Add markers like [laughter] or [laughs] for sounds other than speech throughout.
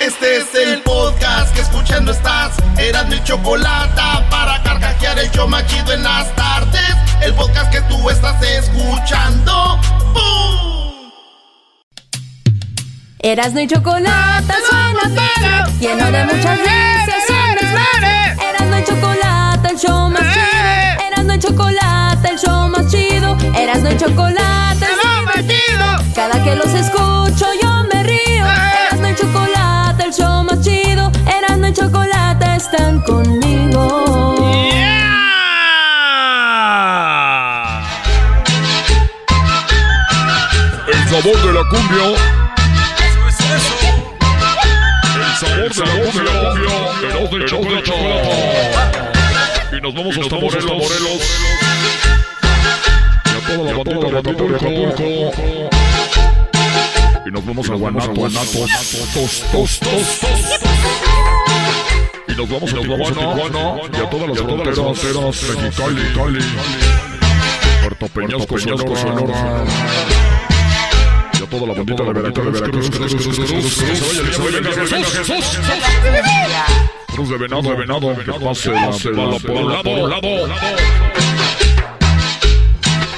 Este es el podcast que escuchando estás. Eran mi chocolate para carcajear el show machido en las tardes. El podcast que tú estás escuchando. ¡Bum! Erasmo y chocolate suena bien, lleno de muchas risas. Erasmo y chocolate, el show más chido. Erasmo y chocolate, el show más chido. Erasmo y chocolate, el show más chido. Cada que los escucho están conmigo. El sabor de la cumbia. El sabor de la cumbia. El del chocolate. Y nos vamos hasta Morelos. Morelos. Y a toda la bandita de Acapulco. Y nos vamos a Guanatos. Tos, tos, tos, tos. Y nos vamos a Tijuana. Y a todas las fronteras. Mexicali, Cali. Puerto Peñasco, Sonora. Y a toda la bandita de Veracruz, Cruz, Cruz, Cruz, Cruz, de venado, de venado, que pase la bala por un lado, lado.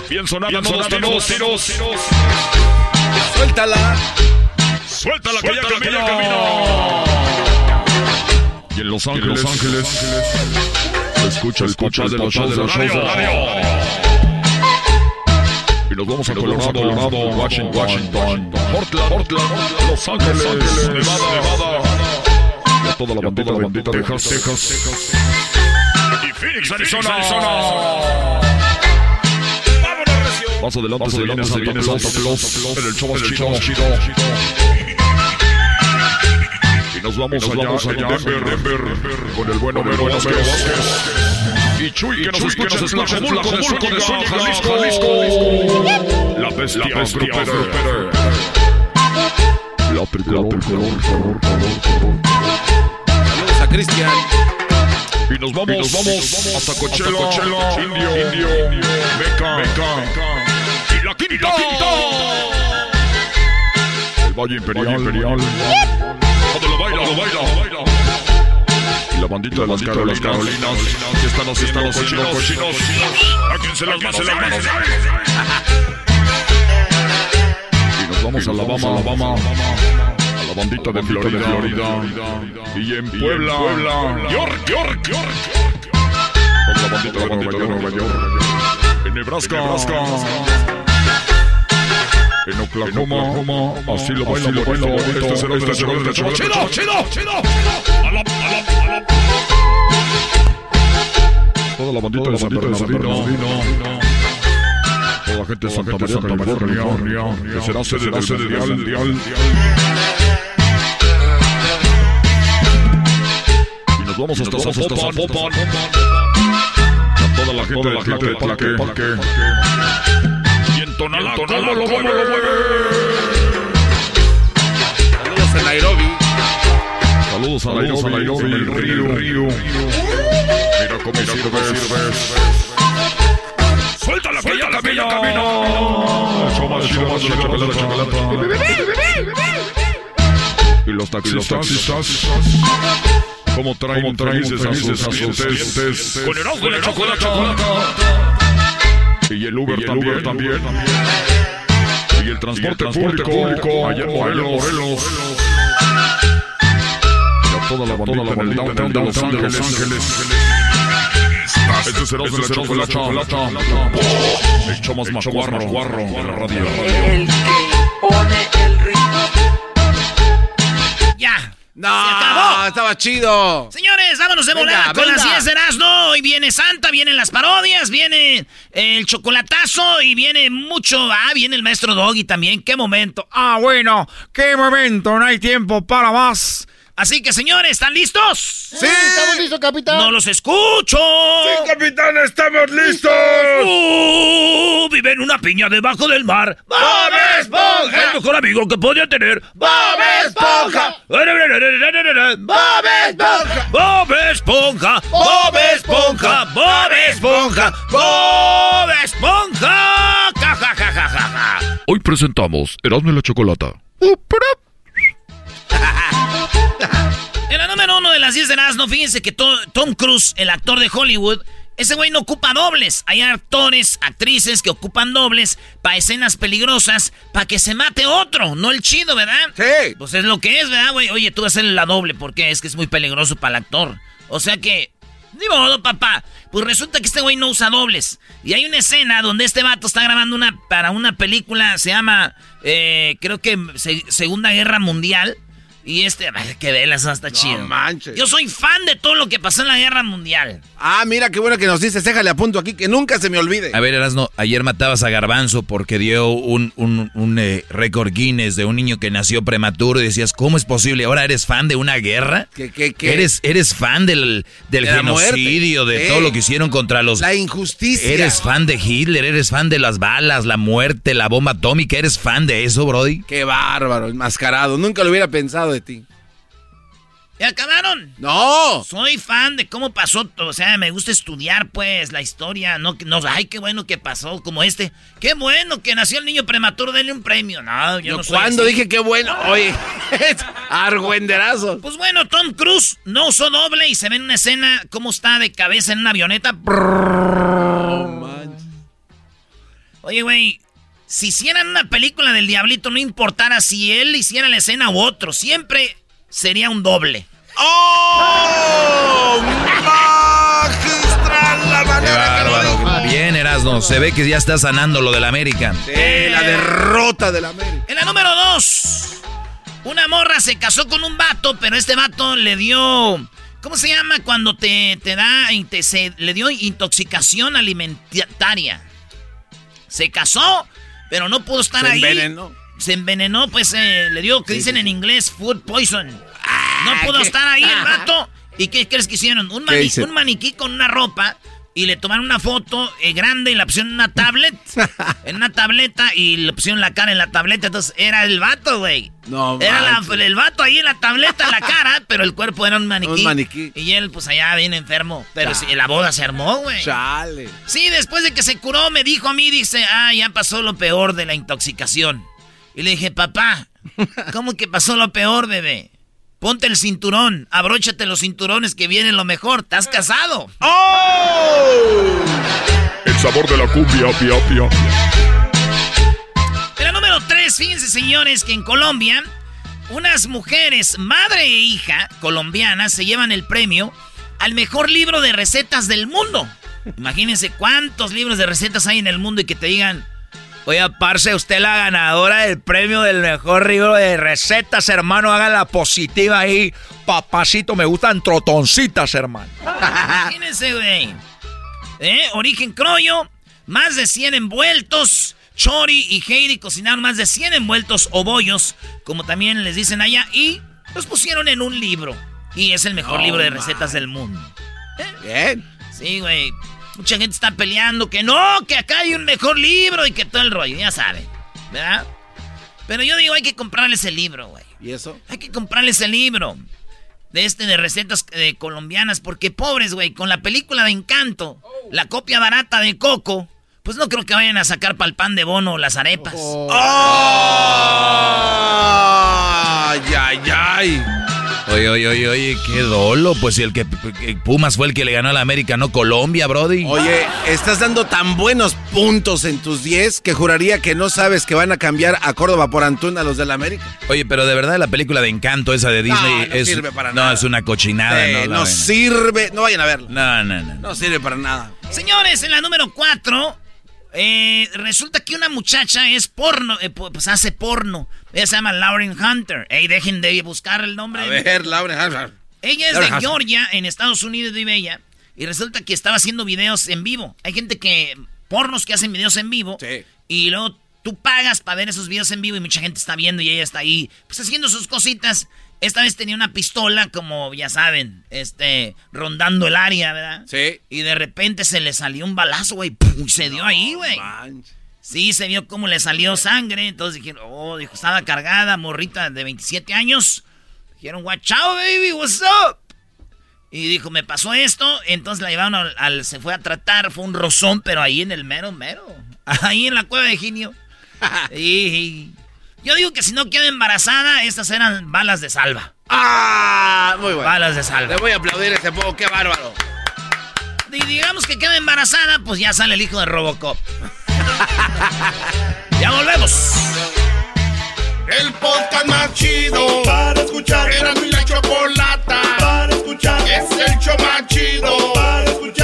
Bien sonada, todos tiros, tiros. Suéltala. Suéltala que ya camina. Y en Los Ángeles, Los Ángeles, escucha, escucha de los shows de los radio. Y nos vamos a Colorado, Colorado, Washington, Washington, Portland, Portland, Los Ángeles, Nevada, Nevada. Y a toda la bandita, bandita de Texas, Texas. Y Phoenix, Arizona, Arizona. Más adelante se viene Santa Claus. En el show más chido. Y nos vamos allá en Denver, Denver, con el bueno Vero Vázquez. Y Chuy, que nos escucha en Tlajomulco, de Zúñiga, Jalisco. La bestia, la bestia, grupera. La tricolor, color, color, color, color. Saludos a Cristian. Y nos vamos, nos vamos hasta Coachella, Coachella, Indio, Indio, Meca, Meca. Y la quinta, El Valle Imperial, Imperial. Todo lo baila, lo baila, lo baila. Y la bandita de las Carolinas, Carolinas, que están haciendo cochinos, cochinos. A quien se las manos, se las manos. Y nos vamos a Alabama, Alabama. A la bandita de Florida, Florida. Y en Puebla, Puebla. York, York, York. La bandita de Nueva York, Nueva York. En Nebraska, Nebraska. En Oklahoma, así lo baila, lo baila, este será el tercero del chocolate. ¡Chido, chido, chido! Toda la bandita de San Bernardino. Toda la gente de Santa María, California, que será sede del. Y nos vamos hasta Zapopan. A toda la gente, la gente del parque, Tonalá, ¿cómo lo cómo lo mueve? Saludos a Nairobi. Saludos a Nairobi, el río, río. Mira cómo sirves. Suéltala que ya camina, camina. De la chocolate, chocolate. Y los taxistas. ¿Cómo traen a sus clientes? Con el ojo de la chocolate. Y el Uber también. también. Y el transporte público allá en Morelos. toda la bandita en el downtown de Los Ángeles. Este será de la chocolata. El show más macuarro guarro en la radio. El que pone el No, Se acabó. estaba chido. Señores, vámonos de volada con venga. las 10 de Erasmo. Hoy viene Santa, vienen las parodias, viene el chocolatazo y viene mucho. Ah, viene el maestro Doggy también. ¡Qué momento! Ah, bueno, qué momento. No hay tiempo para más. Así que, señores, ¿están listos? Sí, estamos listos, capitán. ¡No los escucho! capitán, estamos listos. ¡Uh! vive en una piña debajo del mar. ¡Bob Esponja! El mejor amigo que podía tener. ¡Bob Esponja! ¡Bob Esponja! ¡Bob Esponja! ¡Bob Esponja! ¡Bob Esponja! ¡Bob Esponja! ¡Ja, ja, ja, ja, ja, ja! Hoy presentamos Erasmo y la Chocolata. En la número uno de las 10 de Erasmo, fíjense que To- Tom Cruise, el actor de Hollywood, ese güey no ocupa dobles. Hay actores, actrices que ocupan dobles para escenas peligrosas, para que se mate otro, no el chido, ¿verdad? Sí. Pues es lo que es, ¿verdad, güey? Oye, tú vas a hacer la doble porque es que es muy peligroso para el actor. O sea que, ni modo, papá. Pues resulta que este güey no usa dobles. Y hay una escena donde este vato está grabando una para una película, se llama, eh, creo que Se- Segunda Guerra Mundial. Y este, [laughs] que velas, está chido. manches. Yo soy fan de todo lo que pasó en la Guerra Mundial. Ah, mira qué bueno que nos dices. Déjale a punto aquí que nunca se me olvide. A ver, Erasno, ayer matabas a Garbanzo porque dio un, un, un, eh, récord Guinness de un niño que nació prematuro y decías, ¿cómo es posible? ¿Ahora eres fan de una guerra? ¿Qué, qué, qué? ¿Eres, eres fan del, del De genocidio, de todo lo que hicieron contra los... La injusticia. ¿Eres fan de Hitler? ¿Eres fan de las balas, la muerte, la bomba atómica? ¿Eres fan de eso, Brody? Qué bárbaro, enmascarado. Nunca lo hubiera pensado de ti. ¿Ya acabaron? ¡No! Soy fan de cómo pasó, o sea, me gusta estudiar, pues, la historia, no, ay, qué bueno que pasó, como este, qué bueno que nació el niño prematuro, denle un premio, no, yo Yo no soy cuando así. dije qué bueno. Oye, [laughs] argüenderazo. Pues bueno, Tom Cruise no usó doble y se ve en una escena cómo está de cabeza en una avioneta. Oye, güey, si hicieran una película del diablito, no importara si él hiciera la escena u otro, siempre sería un doble. ¡Oh! ¡Magistral la manera que lo dijo! Bien, Erasno, se ve que ya está sanando lo del América. Sí, la derrota del América. En la número dos, una morra se casó con un vato, pero este vato le dio. ¿Cómo se llama cuando te, te da. te- se- le dio intoxicación alimentaria? Se casó, pero no pudo estar Se ahí. envenenó. Se envenenó, pues eh, le dio, que Sí, dicen sí, en inglés, food poison. No pudo qué- estar ahí el vato. ¿Y qué crees que hicieron? Un, ¿Qué mani- hice? un maniquí con una ropa y le tomaron una foto eh, grande y la pusieron en una tablet. [laughs] en una tableta y le pusieron la cara en la tableta. Entonces era el vato, güey. No, Era la- el vato ahí en la tableta, la cara, [laughs] pero el cuerpo era un maniquí. Un maniquí. Y él, pues allá bien enfermo. Pero sí, la boda se armó, güey. Chale. Sí, después de que se curó, me dijo a mí, dice, ah, ya pasó lo peor de la intoxicación. Y le dije, papá, [laughs] ¿cómo que pasó lo peor, bebé? Ponte el cinturón, abróchate los cinturones que viene lo mejor, estás casado. El sabor de la cumbia, pia, pia. Pero número 3, fíjense señores que en Colombia, unas mujeres, madre e hija colombianas, se llevan el premio al mejor libro de recetas del mundo. Imagínense cuántos libros de recetas hay en el mundo y que te digan, oye, parce, usted la ganadora del premio del mejor libro de recetas, hermano, haga la positiva ahí. Papacito, me gustan trotoncitas, hermano. [laughs] Imagínense, güey. ¿Eh? Origen Croyo, más de 100 envueltos. Chori y Heidi cocinaron más de 100 envueltos o bollos, como también les dicen allá, y los pusieron en un libro. Y es el mejor libro de man. recetas del mundo. Bien. Sí, güey. Mucha gente está peleando que no, que acá hay un mejor libro y que todo el rollo, ya saben, ¿verdad? Pero yo digo, hay que comprarles el libro, güey. ¿Y eso? Hay que comprarles el libro de este de recetas eh, colombianas, porque pobres, güey, con la película de Encanto, la copia barata de Coco, pues no creo que vayan a sacar para el pan de bono las arepas. ¡Ay, ay, ay! Oye, oye, oye, oye, qué dolo. Pues si el que Pumas fue el que le ganó a la América, no Colombia, Brody. Oye, estás dando tan buenos puntos en tus 10 que juraría que no sabes que van a cambiar a Córdoba por Antún a los del América. Oye, pero de verdad la película de Encanto esa de Disney no es sirve para no nada. es una cochinada, Eh, no, la no sirve, no vayan a verla. No, no, no. No sirve para nada. Señores, en la número 4, resulta que una muchacha es porno, eh, pu- pues hace porno. Ella se llama Lauren Hunter. Ey, dejen de buscar el nombre. A ver, Laura. Ella es de. Georgia, en Estados Unidos vive ella. Y resulta que estaba haciendo videos en vivo. Hay gente que, pornos que hacen videos en vivo. Sí. Y luego tú pagas para ver esos videos en vivo y mucha gente está viendo y ella está ahí, pues haciendo sus cositas. Esta vez tenía una pistola, como ya saben, este, rondando el área, ¿verdad? Sí. Y de repente se le salió un balazo, güey. ¡pum! Se dio ahí, güey. Sí, se vio cómo le salió sangre. Entonces dijeron, oh, dijo, estaba cargada, morrita de 27 años. Dijeron, watch out, baby, what's up? Y dijo, me pasó esto. Entonces la llevaron al, al- se fue a tratar, fue un rozón, pero ahí en el mero, mero. [laughs] Ahí en la cueva de Ginio. [laughs] y, y- yo digo que si no queda embarazada, estas eran balas de salva. ¡Ah! Muy bueno. Balas de salva. Le voy a aplaudir ese poco, qué bárbaro. Y digamos que queda embarazada, pues ya sale el hijo de Robocop. [laughs] ya volvemos. El podcast más chido para escuchar. Era mi la chocolata para escuchar. Es el show más chido para escuchar.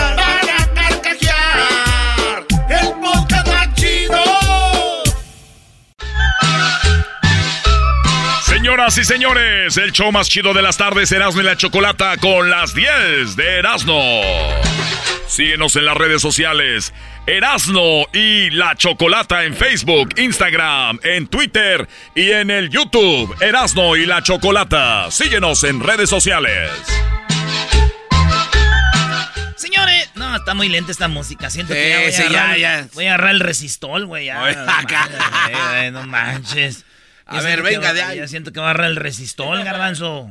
Señoras y señores, el show más chido de las tardes, Erasmo y la Chocolata con las 10 de Erasmo. Síguenos en las redes sociales, Erasmo y la Chocolata en Facebook, Instagram, en Twitter y en el YouTube, Erasmo y la Chocolata. Síguenos en redes sociales. Señores, no, está muy lenta esta música. Siento Sí, que ya voy, sí, a agarrar, ya, ya. voy a agarrar el resistol, güey. ya. Oye, no, acá. manches, güey, no manches. A ver, venga de ahí. Ya siento que va a agarrar el resistol, garbanzo.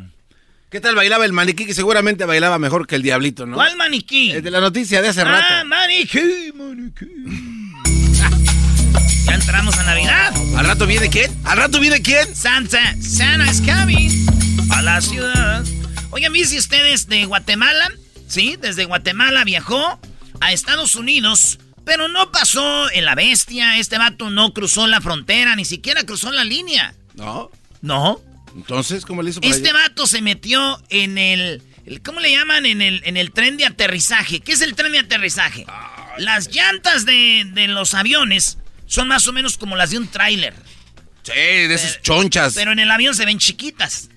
¿Qué tal bailaba el maniquí? Que seguramente bailaba mejor que el diablito, ¿no? ¿Cuál maniquí? El de la noticia de hace Ah, rato. maniquí, maniquí. ya entramos a Navidad. ¿Al rato viene quién? ¿Al rato viene quién? Santa, Santa is coming a la ciudad. Oigan, ¿viste si ustedes de Guatemala? Sí, desde Guatemala viajó a Estados Unidos, pero no pasó en la bestia. Este vato no cruzó la frontera, ni siquiera cruzó la línea. No. No. Entonces, ¿cómo le hizo para Este allá? vato se metió en el, el- ¿Cómo le llaman? En el, en el tren de aterrizaje. ¿Qué es el tren de aterrizaje? Las llantas de, de los aviones son más o menos como las de un tráiler. Sí, de esas chonchas. Pero en el avión se ven chiquitas.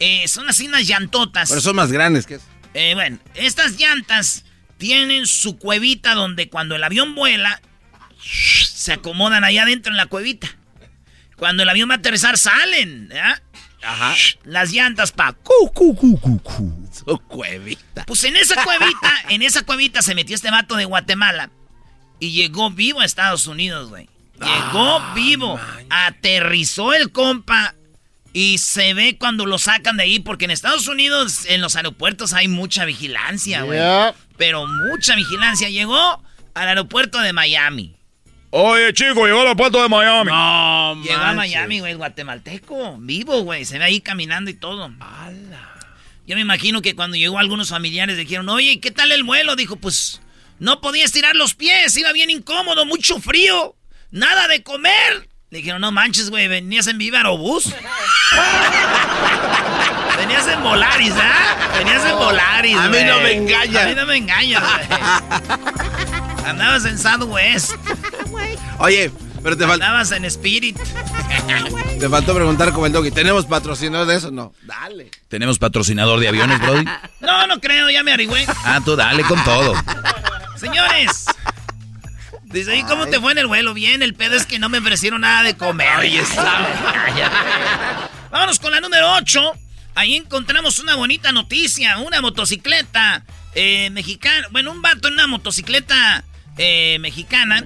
Eh, son así unas llantotas. Pero son más grandes que eso. Eh, bueno, estas llantas tienen su cuevita donde cuando el avión vuela, se acomodan allá adentro en la cuevita. Cuando el avión va a aterrizar, salen. ¿ya? Ajá. Las llantas pa. cu, cu, cu, cu, cu. Su cuevita. Pues en esa cuevita, [laughs] en esa cuevita se metió este vato de Guatemala y llegó vivo a Estados Unidos, güey. Llegó vivo, aterrizó el compa y se ve cuando lo sacan de ahí porque en Estados Unidos en los aeropuertos hay mucha vigilancia, güey. Pero mucha vigilancia. Llegó al aeropuerto de Miami. Oye, chico, llegó al puerto de Miami. No, Llegó a. Miami, güey, guatemalteco, vivo, güey. Se ve ahí caminando y todo. Yo me imagino que cuando llegó algunos familiares dijeron, oye, ¿qué tal el vuelo? Dijo, pues, no podía estirar los pies, iba bien incómodo, mucho frío, nada de comer. Le dijeron, no manches, güey, venías en Viva Aerobús. [laughs] venías en Volaris, ¿ah? Venías en Volaris, A mí no me engañas. A mí no me engañas, güey. Andabas en Southwest, Oye, pero te, fal- andabas en Spirit. te faltó preguntar como el doggy. ¿Tenemos patrocinador de eso? No. Dale. ¿Tenemos patrocinador de aviones, Brody? No, no creo, ya me arigüé. Ah, tú dale con todo. Señores. Dice, ¿y cómo te fue en el vuelo? Bien, el pedo es que no me ofrecieron nada de comer. Ahí está. Vámonos con la número 8. Ahí encontramos una bonita noticia. Una motocicleta eh, mexicana. Bueno, un vato en una motocicleta eh, mexicana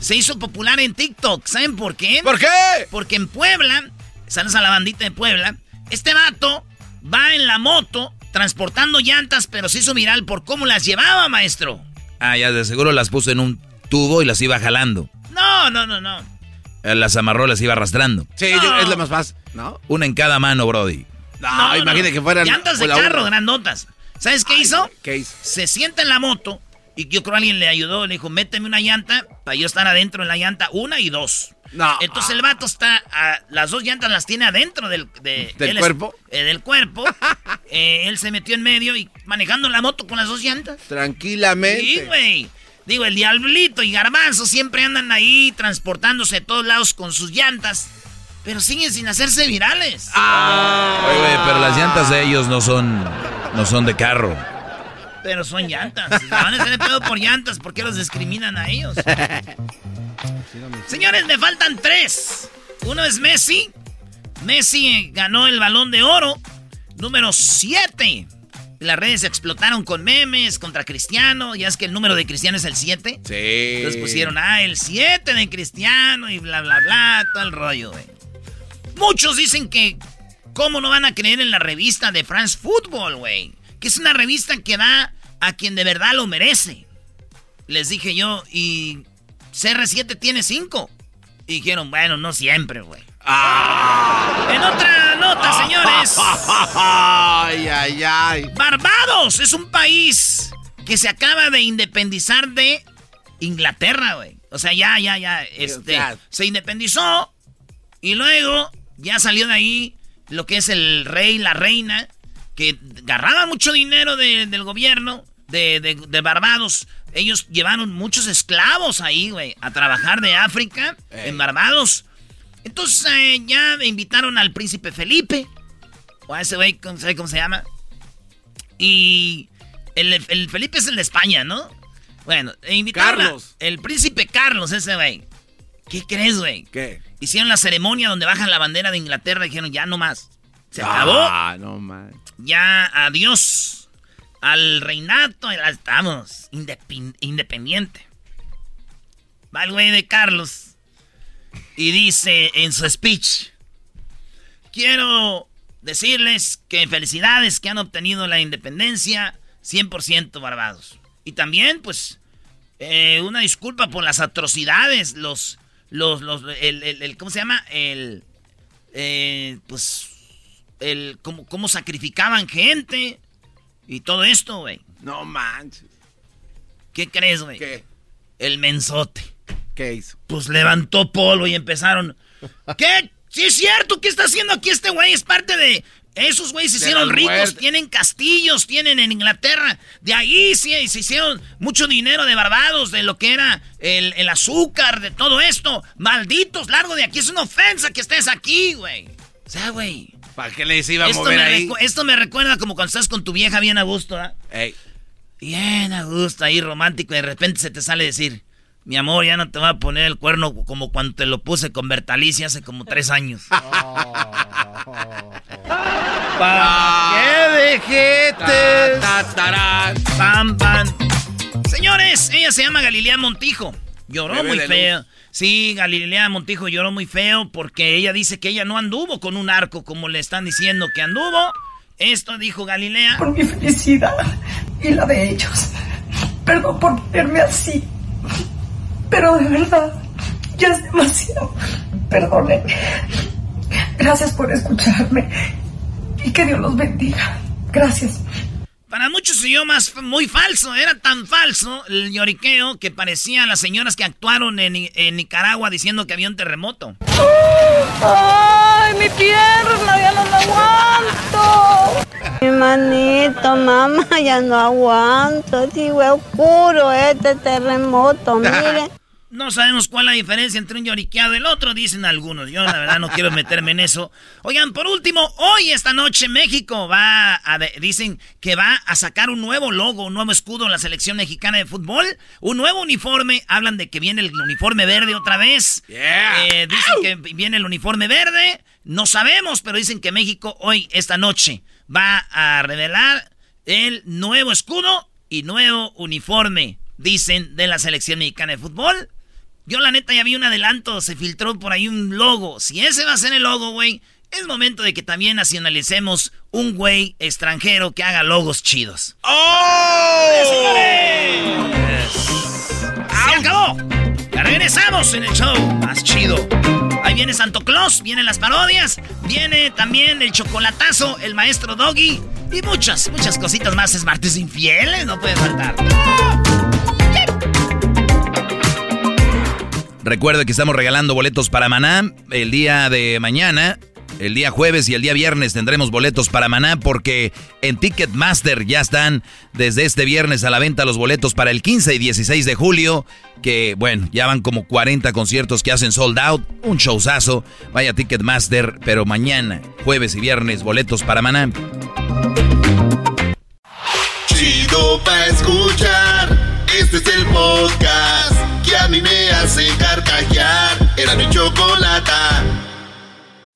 se hizo popular en TikTok. ¿Saben por qué? ¿Por qué? Porque en Puebla, saludos a la bandita de Puebla, este vato va en la moto transportando llantas, pero se hizo viral por cómo las llevaba, maestro. Ah, ya de seguro las puso en un tubo y las iba jalando. No, no, no, no. Eh, Las amarró, las iba arrastrando. Sí, No. yo- es lo más fácil. ¿No? Una en cada mano, Brody. No, imagínate que fueran. Llantas de carro, una. grandotas. ¿Sabes qué hizo? ¿Qué hizo? Se sienta en la moto y yo creo alguien le ayudó. Le dijo, méteme una llanta para yo estar adentro en la llanta, una y dos. No. Entonces el vato está, a- las dos llantas las tiene adentro del, de- ¿Del él cuerpo? eh, del cuerpo. [laughs] Eh, él se metió en medio y manejando la moto con las dos llantas. Tranquilamente. Sí, güey. Digo, el diablito y garbanzo siempre andan ahí transportándose a todos lados con sus llantas. Pero siguen sin hacerse virales. Oye, güey, pero las llantas de ellos no son, no son de carro. Pero son llantas. Si Van a de pedo por llantas. ¿Por qué los discriminan a ellos? Señores, me faltan tres. Uno es Messi. Messi eh, ganó el balón de oro. Número 7. Las redes explotaron con memes contra Cristiano. Ya es que el número de Cristiano es el 7. Sí. Entonces pusieron, ah, el 7 de Cristiano y bla, bla, bla, todo el rollo, güey. Muchos dicen que, ¿cómo no van a creer en la revista de France Football, güey? Que es una revista que da a quien de verdad lo merece. Les dije yo, y CR7 tiene 5. Y dijeron, bueno, no siempre, güey. En otra nota, señores. [laughs] Ay, ay, ay. Barbados es un país que se acaba de independizar de Inglaterra, güey. O sea, ya, ya, ya. Este, ya. se independizó y luego ya salió de ahí lo que es el rey, la reina, que agarraban mucho dinero de- del gobierno de, de- de Barbados. Ellos llevaron muchos esclavos ahí, güey, a trabajar de África en Barbados. Entonces eh, ya me invitaron al príncipe Felipe. O a ese güey, ¿cómo sabe cómo se llama? Y el, el Felipe es el de España, ¿no? Bueno, e invitaron Carlos. el príncipe Carlos, ese güey. ¿Qué crees, güey? ¿Qué? Hicieron la ceremonia donde bajan la bandera de Inglaterra y dijeron, ya no más. Se acabó. Ah, no man. Ya, adiós. Al reinato, ya estamos. Independiente. Va el güey de Carlos. Y dice en su speech. Quiero decirles que felicidades que han obtenido la independencia 100% Barbados. Y también, pues, eh, una disculpa por las atrocidades, los, los, los, el, el- el- ¿cómo se llama? El, eh, pues, el, cómo, cómo sacrificaban gente y todo esto, güey. No manches. ¿Qué crees, güey? ¿Qué? El mensote. ¿Qué hizo? Pues levantó polvo y empezaron. [laughs] ¿Qué? Sí es cierto, ¿qué está haciendo aquí este güey? Es parte de... Esos güeyes se hicieron ricos, tienen castillos, tienen en Inglaterra. De ahí sí, se hicieron mucho dinero de Barbados, de lo que era el, el azúcar, de todo esto. Malditos, largo de aquí. Es una ofensa que estés aquí, güey. O sea, güey. ¿Para qué les iba a Esto mover me, ahí? esto me recuerda como cuando estás con tu vieja bien a gusto. Ey. Bien a gusto ahí, romántico, y de repente se te sale decir, mi amor, ya no te voy a poner el cuerno como cuando te lo puse con Bertalicia hace como tres [laughs] años. ¡Qué vejetes! Pam, pam. Señores, ella se llama Galilea Montijo. Lloró muy feo. Sí, Galilea Montijo lloró muy feo porque ella dice que ella no anduvo con un arco como le están diciendo que anduvo. Esto dijo Galilea. por mi felicidad y la de ellos. Perdón por ponerme así, pero de verdad, ya es demasiado. Perdónenme. Gracias por escucharme y que Dios los bendiga. Gracias. Para muchos más muy falso, era tan falso el lloriqueo que parecía a las señoras que actuaron en, en Nicaragua diciendo que había un terremoto. ¡Ay, mi pierna! ¡Ya no la aguanto! Mi manito, mamá, [laughs] ya no aguanto. Digo, es oscuro este terremoto, [laughs] mire. No sabemos cuál es la diferencia entre un lloriqueado y el otro, dicen algunos. Yo la verdad no quiero meterme en eso. Oigan, por último, hoy esta noche México va a, de- dicen que va a sacar un nuevo logo, un nuevo escudo en la selección mexicana de fútbol, un nuevo uniforme. Hablan de que viene el uniforme verde otra vez. Eh, dicen que viene el uniforme verde. No sabemos, pero dicen que México hoy, esta noche, va a revelar el nuevo escudo y nuevo uniforme, dicen, de la selección mexicana de fútbol. Yo la neta ya vi un adelanto, se filtró por ahí un logo. Si ese va a ser el logo, güey, es momento de que también nacionalicemos un güey extranjero que haga logos chidos. ¡Oh! ¡Se acabó! Ya regreso. Regresamos en el show más chido. Ahí viene Santo Claus, vienen las parodias, viene también el chocolatazo, el maestro Doggy y muchas, muchas cositas más. Es martes infieles, no puede faltar. Recuerda que estamos regalando boletos para Maná el día de mañana. El día jueves y el día viernes tendremos boletos para Maná porque en Ticketmaster ya están desde este viernes a la venta los boletos para el 15 y 16 de julio. Que bueno, ya van como 40 conciertos que hacen sold out. Un showzazo. Vaya Ticketmaster, pero mañana, jueves y viernes, boletos para Maná. Chido pa' escuchar. Este es el podcast que a mí me hace carcajear. Era mi.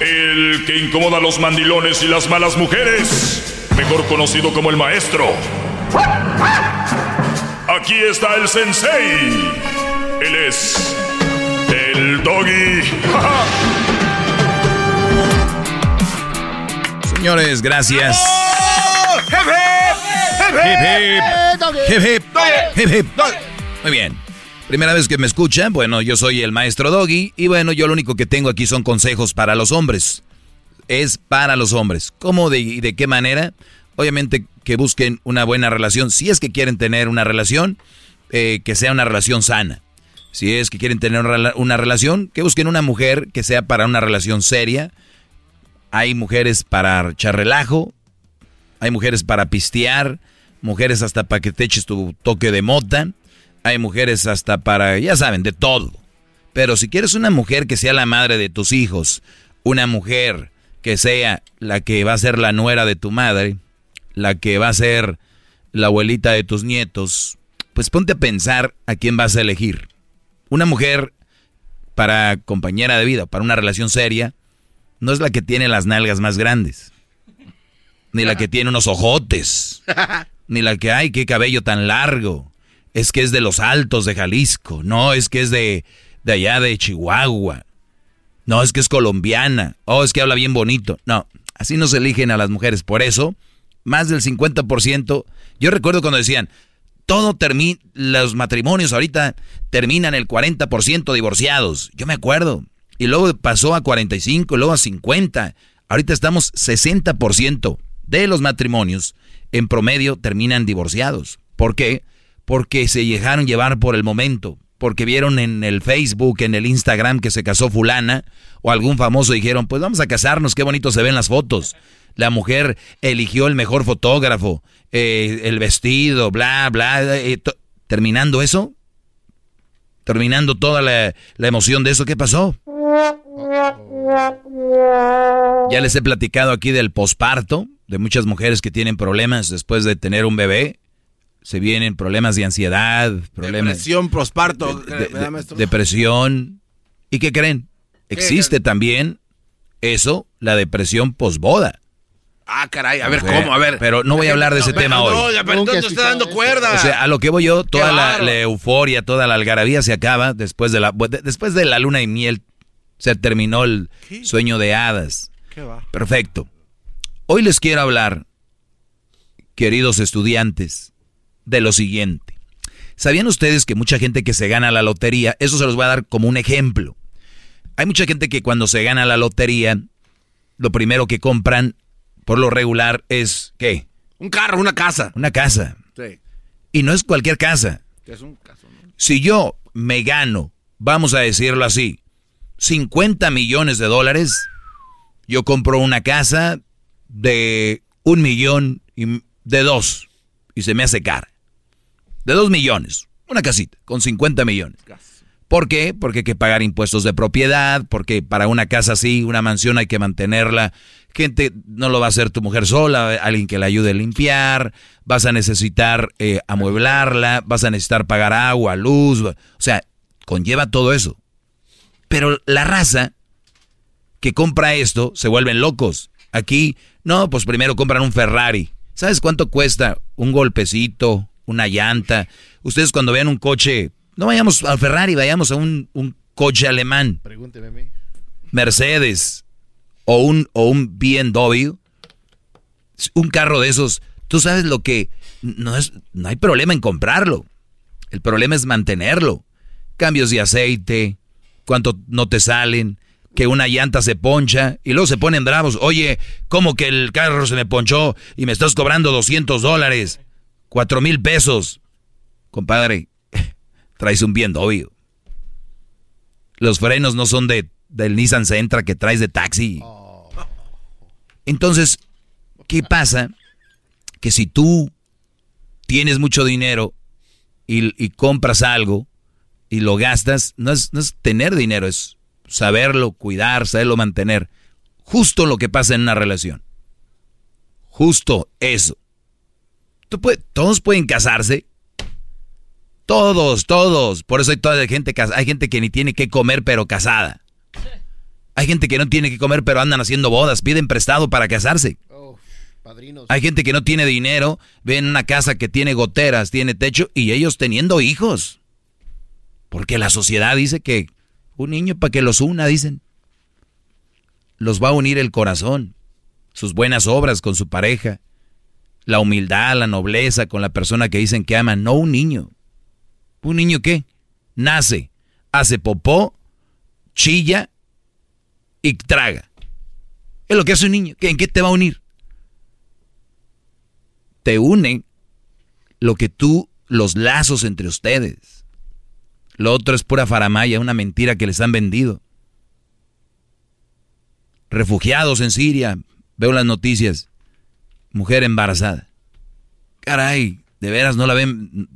El que incomoda a los mandilones y las malas mujeres, mejor conocido como el maestro. Aquí está el sensei. Él es el doggy. Señores, gracias. ¡Hip, hip! Hip, hip. Hip, hip. Muy bien. Primera vez que me escuchan, bueno, yo soy el maestro Doggy y bueno, yo lo único que tengo aquí son consejos para los hombres. Es para los hombres. ¿Cómo de, y de qué manera? Obviamente que busquen una buena relación. Si es que quieren tener una relación, eh, que sea una relación sana. Si es que quieren tener una, rela- una relación, que busquen una mujer que sea para una relación seria. Hay mujeres para echar relajo, hay mujeres para pistear, mujeres hasta para que te eches tu toque de mota, hay mujeres hasta para, ya saben, de todo. Pero si quieres una mujer que sea la madre de tus hijos, una mujer que sea la que va a ser la nuera de tu madre, la que va a ser la abuelita de tus nietos, pues ponte a pensar a quién vas a elegir. Una mujer para compañera de vida, para una relación seria, no es la que tiene las nalgas más grandes, ni la que tiene unos ojotes, [laughs] ni la que, ay, qué cabello tan largo. Es que es de los altos de Jalisco, no, es que es de, de allá de Chihuahua. No, es que es colombiana. Oh, es que habla bien bonito. No, así no se eligen a las mujeres. Por eso, más del 50%. Yo recuerdo cuando decían, todo termina, los matrimonios ahorita terminan el 40% divorciados. Yo me acuerdo. Y luego pasó a 45, luego a 50. Ahorita estamos 60% de los matrimonios en promedio terminan divorciados. ¿Por qué? Porque se dejaron llevar por el momento. Porque vieron en el Facebook, en el Instagram que se casó fulana o algún famoso dijeron, pues vamos a casarnos, qué bonito se ven las fotos. La mujer eligió el mejor fotógrafo, eh, el vestido, bla, bla. eh, terminando eso, terminando toda la, la emoción de eso, ¿qué pasó? Ya les he platicado aquí del posparto, de muchas mujeres que tienen problemas después de tener un bebé. Se vienen problemas de ansiedad, problemas Depresión, prosparto. de- ¿verdad, de- maestro? depresión. ¿Y qué creen? Existe también eso, la depresión posboda. Ah, caray, a ver, ¿cómo? A ver. pero no voy a hablar de ese pero tema no, hoy. ya, pero entonces no está dando cuerda. O sea, a lo que voy yo, toda la, euforia, toda la algarabía se acaba después de la de- después de la luna y miel. Se terminó el sueño de hadas. ¿Qué va? Perfecto. Hoy les quiero hablar, queridos estudiantes, de lo siguiente. ¿Sabían ustedes que mucha gente que se gana la lotería, eso se los voy a dar como un ejemplo? Hay mucha gente que cuando se gana la lotería, lo primero que compran, por lo regular, es ¿qué? Un carro, una casa. Una casa. Sí. Y no es cualquier casa. Es un caso, ¿no? Si yo me gano, vamos a decirlo así, 50 millones de dólares, yo compro una casa de un millón y de dos y se me hace cara. De dos millones, una casita con 50 millones. ¿Por qué? Porque hay que pagar impuestos de propiedad, porque para una casa así, una mansión hay que mantenerla. Gente, no lo va a hacer tu mujer sola, alguien que la ayude a limpiar, vas a necesitar eh, amueblarla, vas a necesitar pagar agua, luz, o sea, conlleva todo eso. Pero la raza que compra esto se vuelven locos. Aquí, no, pues primero compran un Ferrari. ¿Sabes cuánto cuesta un golpecito, una llanta? Ustedes cuando vean un coche, no vayamos al Ferrari, vayamos a un, un coche alemán, Pregúnteme a mí. Mercedes o un, o un BMW, un carro de esos, tú sabes lo que no es, no hay problema en comprarlo. El problema es mantenerlo. Cambios de aceite, cuánto no te salen, que una llanta se poncha y luego se ponen bravos. Oye, ¿cómo que el carro se me ponchó y me estás cobrando 200 dólares? 4 mil pesos. Compadre, [laughs] traes un bien obvio. Los frenos no son de, del Nissan Sentra que traes de taxi. Entonces, ¿qué pasa? Que si tú tienes mucho dinero y, y compras algo y lo gastas, no es, no es tener dinero, es saberlo cuidar, saberlo mantener. Justo lo que pasa en una relación. Justo eso. Tú puede- todos pueden casarse. Todos, todos. Por eso hay toda gente casada. Hay gente que ni tiene que comer pero casada. Hay gente que no tiene que comer pero andan haciendo bodas, piden prestado para casarse. Padrinos. Hay gente que no tiene dinero, ven una casa que tiene goteras, tiene techo y ellos teniendo hijos. Porque la sociedad dice que un niño para que los una, dicen. Los va a unir el corazón, sus buenas obras con su pareja, la humildad, la nobleza con la persona que dicen que aman, no un niño. ¿Un niño qué? Nace, hace popó, chilla y traga. Es lo que hace un niño. ¿Qué- ¿En qué te va a unir? Te une lo que tú, los lazos entre ustedes. Lo otro es pura faramaya, una mentira que les han vendido. Refugiados en Siria, veo las noticias. Mujer embarazada. Caray, de veras no la ven,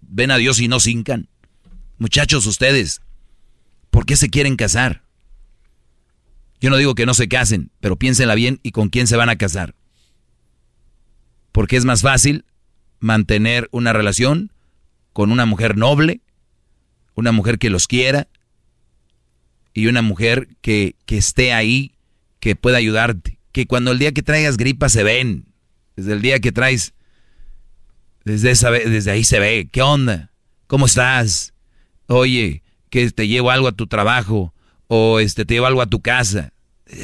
ven a Dios y no cincan. Muchachos, ustedes, ¿por qué se quieren casar? Yo no digo que no se casen, pero piénsenla bien y con quién se van a casar. Porque es más fácil mantener una relación con una mujer noble, una mujer que los quiera y una mujer que, que esté ahí, que pueda ayudarte. Que cuando el día que traigas gripa se ven. Desde el día que traes, desde, esa, desde ahí se ve. ¿Qué onda? ¿Cómo estás? Oye, que te llevo algo a tu trabajo o este te llevo algo a tu casa.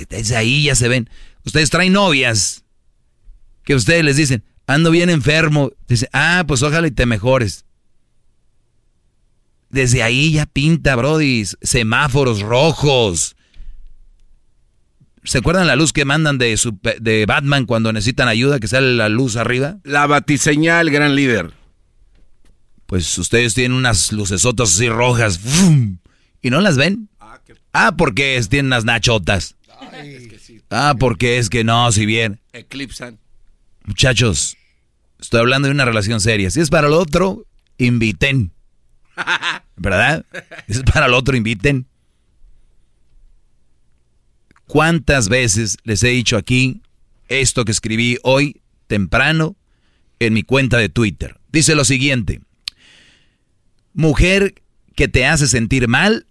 Desde ahí ya se ven. Ustedes traen novias que ustedes les dicen, ando bien enfermo. Dice, ah, pues ojalá y te mejores. Desde ahí ya pinta, Brody, semáforos rojos. ¿Se acuerdan la luz que mandan de, de Batman cuando necesitan ayuda, que sale la luz arriba? La batiseñal, gran líder. Pues ustedes tienen unas lucesotas así rojas. ¡fum! ¿Y no las ven? Ah, porque tienen unas nachotas. Ah, porque es que no, si bien. Eclipsan. Muchachos, estoy hablando de una relación seria. Si es para el otro, inviten. [laughs] ¿Verdad? Si es para el otro, inviten. ¿Cuántas veces les he dicho aquí esto que escribí hoy temprano en mi cuenta de Twitter? Dice lo siguiente. Mujer que te hace sentir mal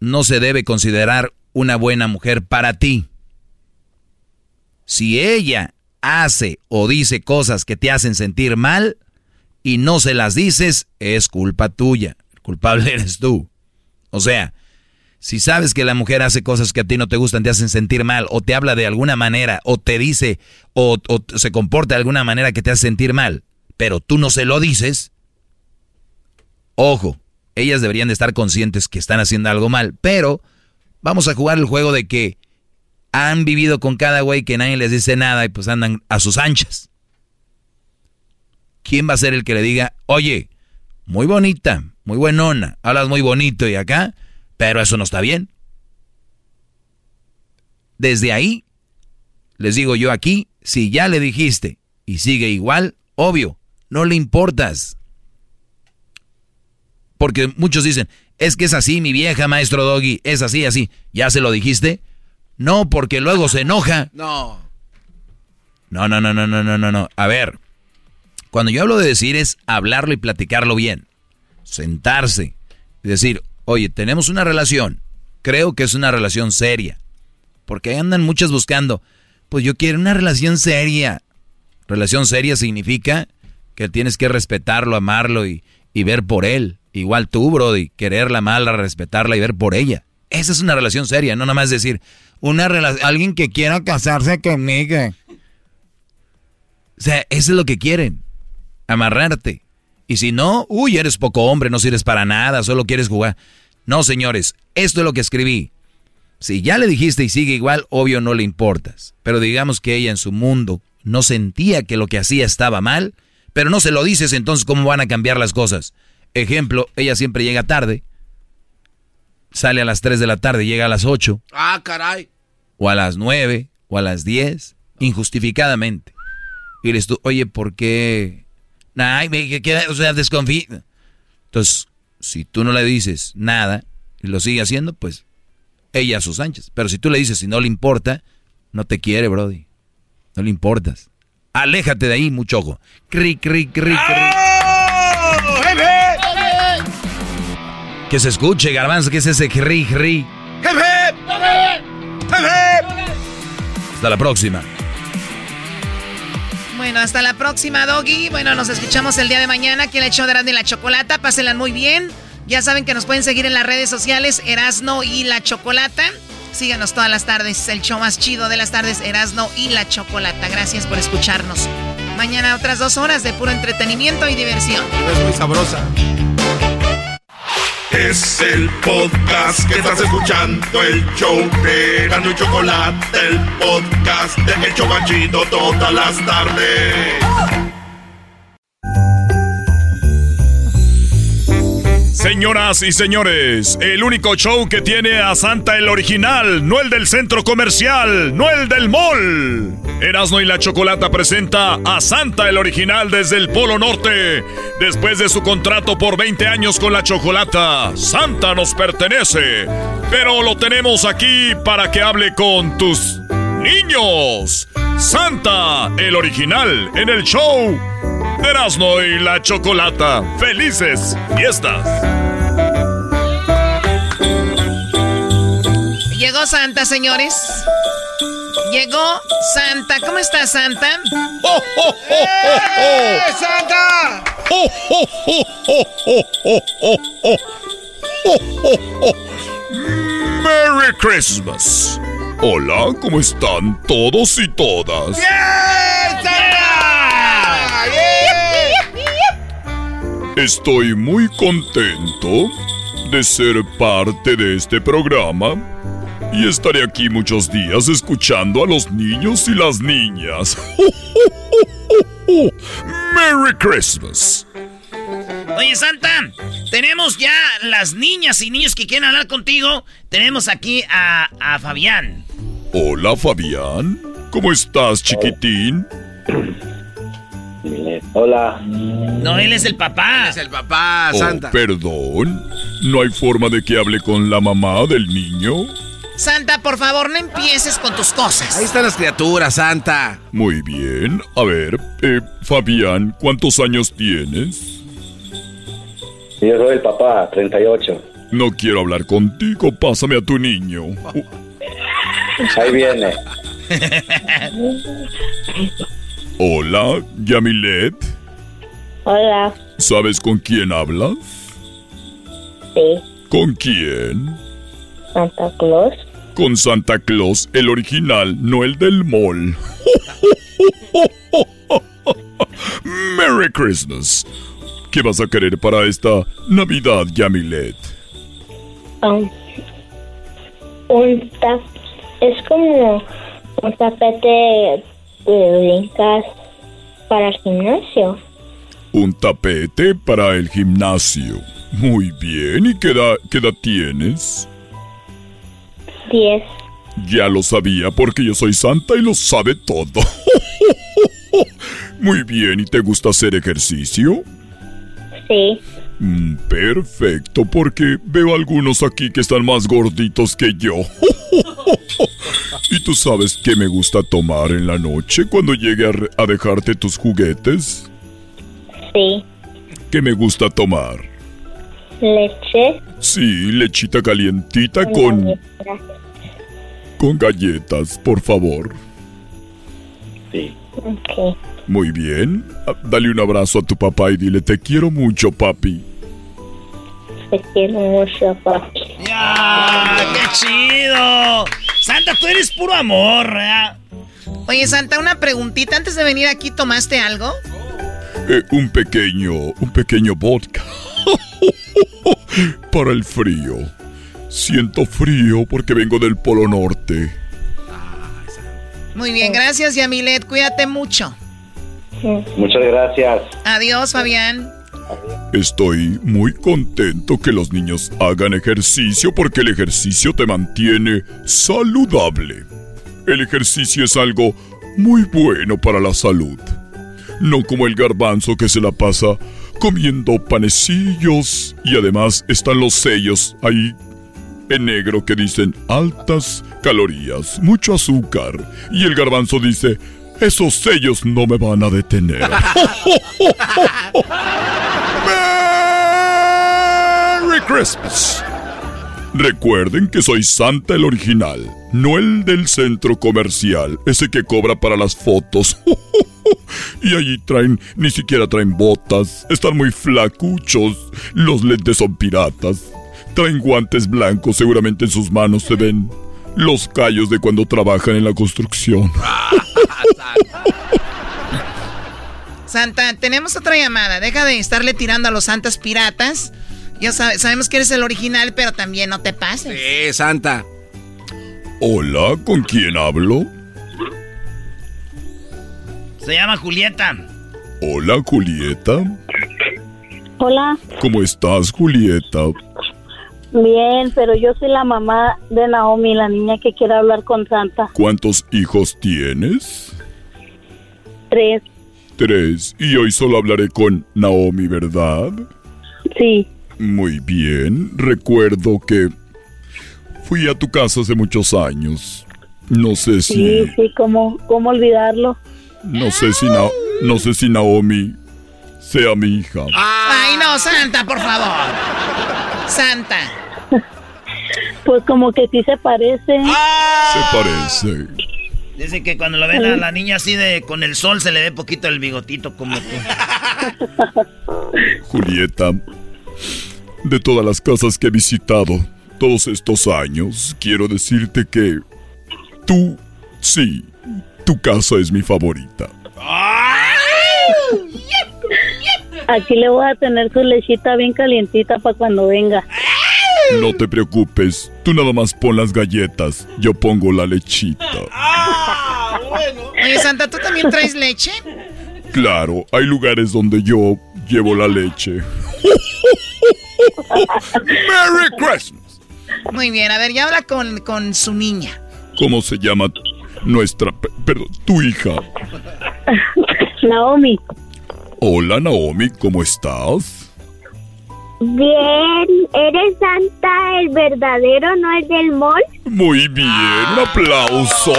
no se debe considerar una buena mujer para ti. Si ella hace o dice cosas que te hacen sentir mal y no se las dices, es culpa tuya. El culpable [laughs] eres tú. O sea, si sabes que la mujer hace cosas que a ti no te gustan, te hacen sentir mal, o te habla de alguna manera, o te dice, o, se comporta de alguna manera que te hace sentir mal, pero tú no se lo dices, ojo, ellas deberían de estar conscientes que están haciendo algo mal, pero vamos a jugar el juego de que han vivido con cada güey que nadie les dice nada y pues andan a sus anchas. ¿Quién va a ser el que le diga, oye, muy bonita, muy buenona, hablas muy bonito y acá, pero eso no está bien? Desde ahí, les digo yo aquí, si ya le dijiste y sigue igual, obvio, no le importas. Porque muchos dicen, es que es así mi vieja, maestro Doggy, es así, así. ¿Ya se lo dijiste? No, porque luego se enoja. No. No, no, no, no, no, no, no, no. A ver, cuando yo hablo de decir es hablarlo y platicarlo bien. Sentarse y decir, oye, tenemos una relación. Creo que es una relación seria. Porque andan muchos buscando, pues yo quiero una relación seria. Relación seria significa que tienes que respetarlo, amarlo y, y ver por él. Igual tú, Brody, quererla, amarla, respetarla y ver por ella. Esa es una relación seria, no nada más decir, una alguien que quiera casarse conmigo. O sea, eso es lo que quieren, amarrarte. Y si no, uy, eres poco hombre, no sirves para nada, solo quieres jugar. No, señores, esto es lo que escribí. Si ya le dijiste y sigue igual, obvio no le importas. Pero digamos que ella en su mundo no sentía que lo que hacía estaba mal, pero no se lo dices, entonces ¿cómo van a cambiar las cosas? Ejemplo, ella siempre llega tarde, sale a las 3 de la tarde, llega a las 8. Ah, caray. O a las 9, o a las 10, injustificadamente. Y le tú, oye, ¿por qué? Ay, me queda, o sea, desconfía. Entonces, si tú no le dices nada y lo sigue haciendo, pues ella a sus anchas. Pero si tú le dices, si no le importa, no te quiere, Brody. No le importas. Aléjate de ahí, mucho ojo. Cri, cri, cri, cri. Que se escuche, garbanzo, que es ese cri, cri. Hasta la próxima. Bueno, hasta la próxima, Doggy. Bueno, nos escuchamos el día de mañana aquí en el show de Erasmo y la Chocolata. Pásenla muy bien. Ya saben que nos pueden seguir en las redes sociales, Erasno y la Chocolata. Síganos todas las tardes, el show más chido de las tardes, Erasno y la Chocolata. Gracias por escucharnos. Mañana otras dos horas de puro entretenimiento y diversión. Es muy sabrosa. Es el podcast que estás escuchando, el show de Gano y Chocolate, el podcast de El Chocachito todas las tardes. Señoras y señores, el único show que tiene a Santa el original, no el del centro comercial, no el del mall. Erasmo y la Chocolata presenta a Santa el original desde el Polo Norte. Después de su contrato por 20 años con la Chocolata, Santa nos pertenece. Pero lo tenemos aquí para que hable con tus niños. Santa el original en el show Erasmo y la Chocolata. ¡Felices fiestas! Llegó Santa, señores. Llegó Santa. ¿Cómo está Santa? ¡Oh, oh, oh, oh, ¡Eh, Santa! ¡Oh, oh, oh, oh, oh, oh, oh, oh! ¡Oh, oh, oh! ¡Merry Christmas! Hola, ¿cómo están todos y todas? ¡Bien, Santa! Estoy muy contento de ser parte de este programa y estaré aquí muchos días escuchando a los niños y las niñas. [laughs] ¡Merry Christmas! Oye, Santa, tenemos ya las niñas y niños que quieren hablar contigo. Tenemos aquí a, a Fabián. Hola, Fabián. ¿Cómo estás, chiquitín? [clears throat] Hola. No, él es el papá. es el papá, Oh, Santa. perdón. ¿No hay forma de que hable con la mamá del niño? Santa, por favor, no empieces con tus cosas. Ahí están las criaturas, Santa. Muy bien. A ver, eh, Fabián, ¿cuántos años tienes? Yo soy el papá, 38. No quiero hablar contigo, pásame a tu niño. Ahí viene. [laughs] Hola, Yamilet. Hola. ¿Sabes con quién hablas? Sí. ¿Con quién? Santa Claus. Con Santa Claus, el original, no el del mall. [laughs] Merry Christmas. ¿Qué vas a querer para esta Navidad, Yamilet? Um, un tap es como un tapete brincas para el gimnasio. Un tapete para el gimnasio. Muy bien, ¿y qué edad, qué edad tienes? 10. Ya lo sabía porque yo soy santa y lo sabe todo. [laughs] Muy bien, ¿y te gusta hacer ejercicio? Sí. Mm, perfecto, porque veo algunos aquí que están más gorditos que yo. [laughs] ¿Y tú sabes qué me gusta tomar en la noche cuando llegue a, dejarte tus juguetes? Sí. ¿Qué me gusta tomar? Leche. Sí, lechita calientita con, con galletas, por favor. Sí. Muy bien. Ah, Dale un abrazo a tu papá y dile, te quiero mucho, papi. Te quiero mucho, papi. ¡Ya! ¡Qué chido! Santa, tú eres puro amor, ¿verdad? Oye, Santa, una preguntita. Antes de venir aquí, ¿tomaste algo? Eh, un pequeño, un pequeño vodka. [laughs] Para el frío. Siento frío porque vengo del Polo Norte. Muy bien, gracias, Yamilet. Cuídate mucho. Muchas gracias. Adiós, Fabián. Estoy muy contento que los niños hagan ejercicio porque el ejercicio te mantiene saludable. El ejercicio es algo muy bueno para la salud. No como el garbanzo que se la pasa comiendo panecillos y además están los sellos ahí en negro que dicen altas calorías, mucho azúcar. Y el garbanzo dice, esos sellos no me van a detener. [laughs] Merry Christmas. Recuerden que soy Santa el original, no el del centro comercial, ese que cobra para las fotos. [laughs] y allí traen, ni siquiera traen botas, están muy flacuchos, los lentes son piratas, traen guantes blancos, seguramente en sus manos se ven los callos de cuando trabajan en la construcción. [laughs] Santa, tenemos otra llamada. Deja de estarle tirando a los santas piratas. Ya sabe- sabemos que eres el original, pero también no te pases. Sí, Santa. Hola, ¿con quién hablo? Se llama Julieta. Hola, Julieta. Hola. ¿Cómo estás, Julieta? Bien, pero yo soy la mamá de Naomi, la niña que quiere hablar con Santa. ¿Cuántos hijos tienes? Tres. Tres. Y hoy solo hablaré con Naomi, ¿verdad? Sí. Muy bien. Recuerdo que fui a tu casa hace muchos años. No sé si... Sí, sí, ¿cómo, cómo olvidarlo? No sé si, Na- no sé si Naomi sea mi hija. Ay, no, Santa, por favor. Santa. Pues como que sí se parece. Se parece. Dice que cuando lo ven a la niña así de con el sol se le ve poquito el bigotito como tú. [laughs] Julieta, de todas las casas que he visitado todos estos años, quiero decirte que tú, sí, tu casa es mi favorita. Aquí le voy a tener su lechita bien calientita para cuando venga. No te preocupes, tú nada más pon las galletas, yo pongo la lechita. Oye, Santa, ¿tú también traes leche? Claro, hay lugares donde yo llevo la leche. Merry Christmas. Muy bien, a ver, ya habla con, con su niña. ¿Cómo se llama nuestra, pe- perdón, tu hija? Naomi. Hola Naomi, ¿cómo estás? Bien, ¿eres Santa el verdadero, no el del mall? Muy bien, un aplauso.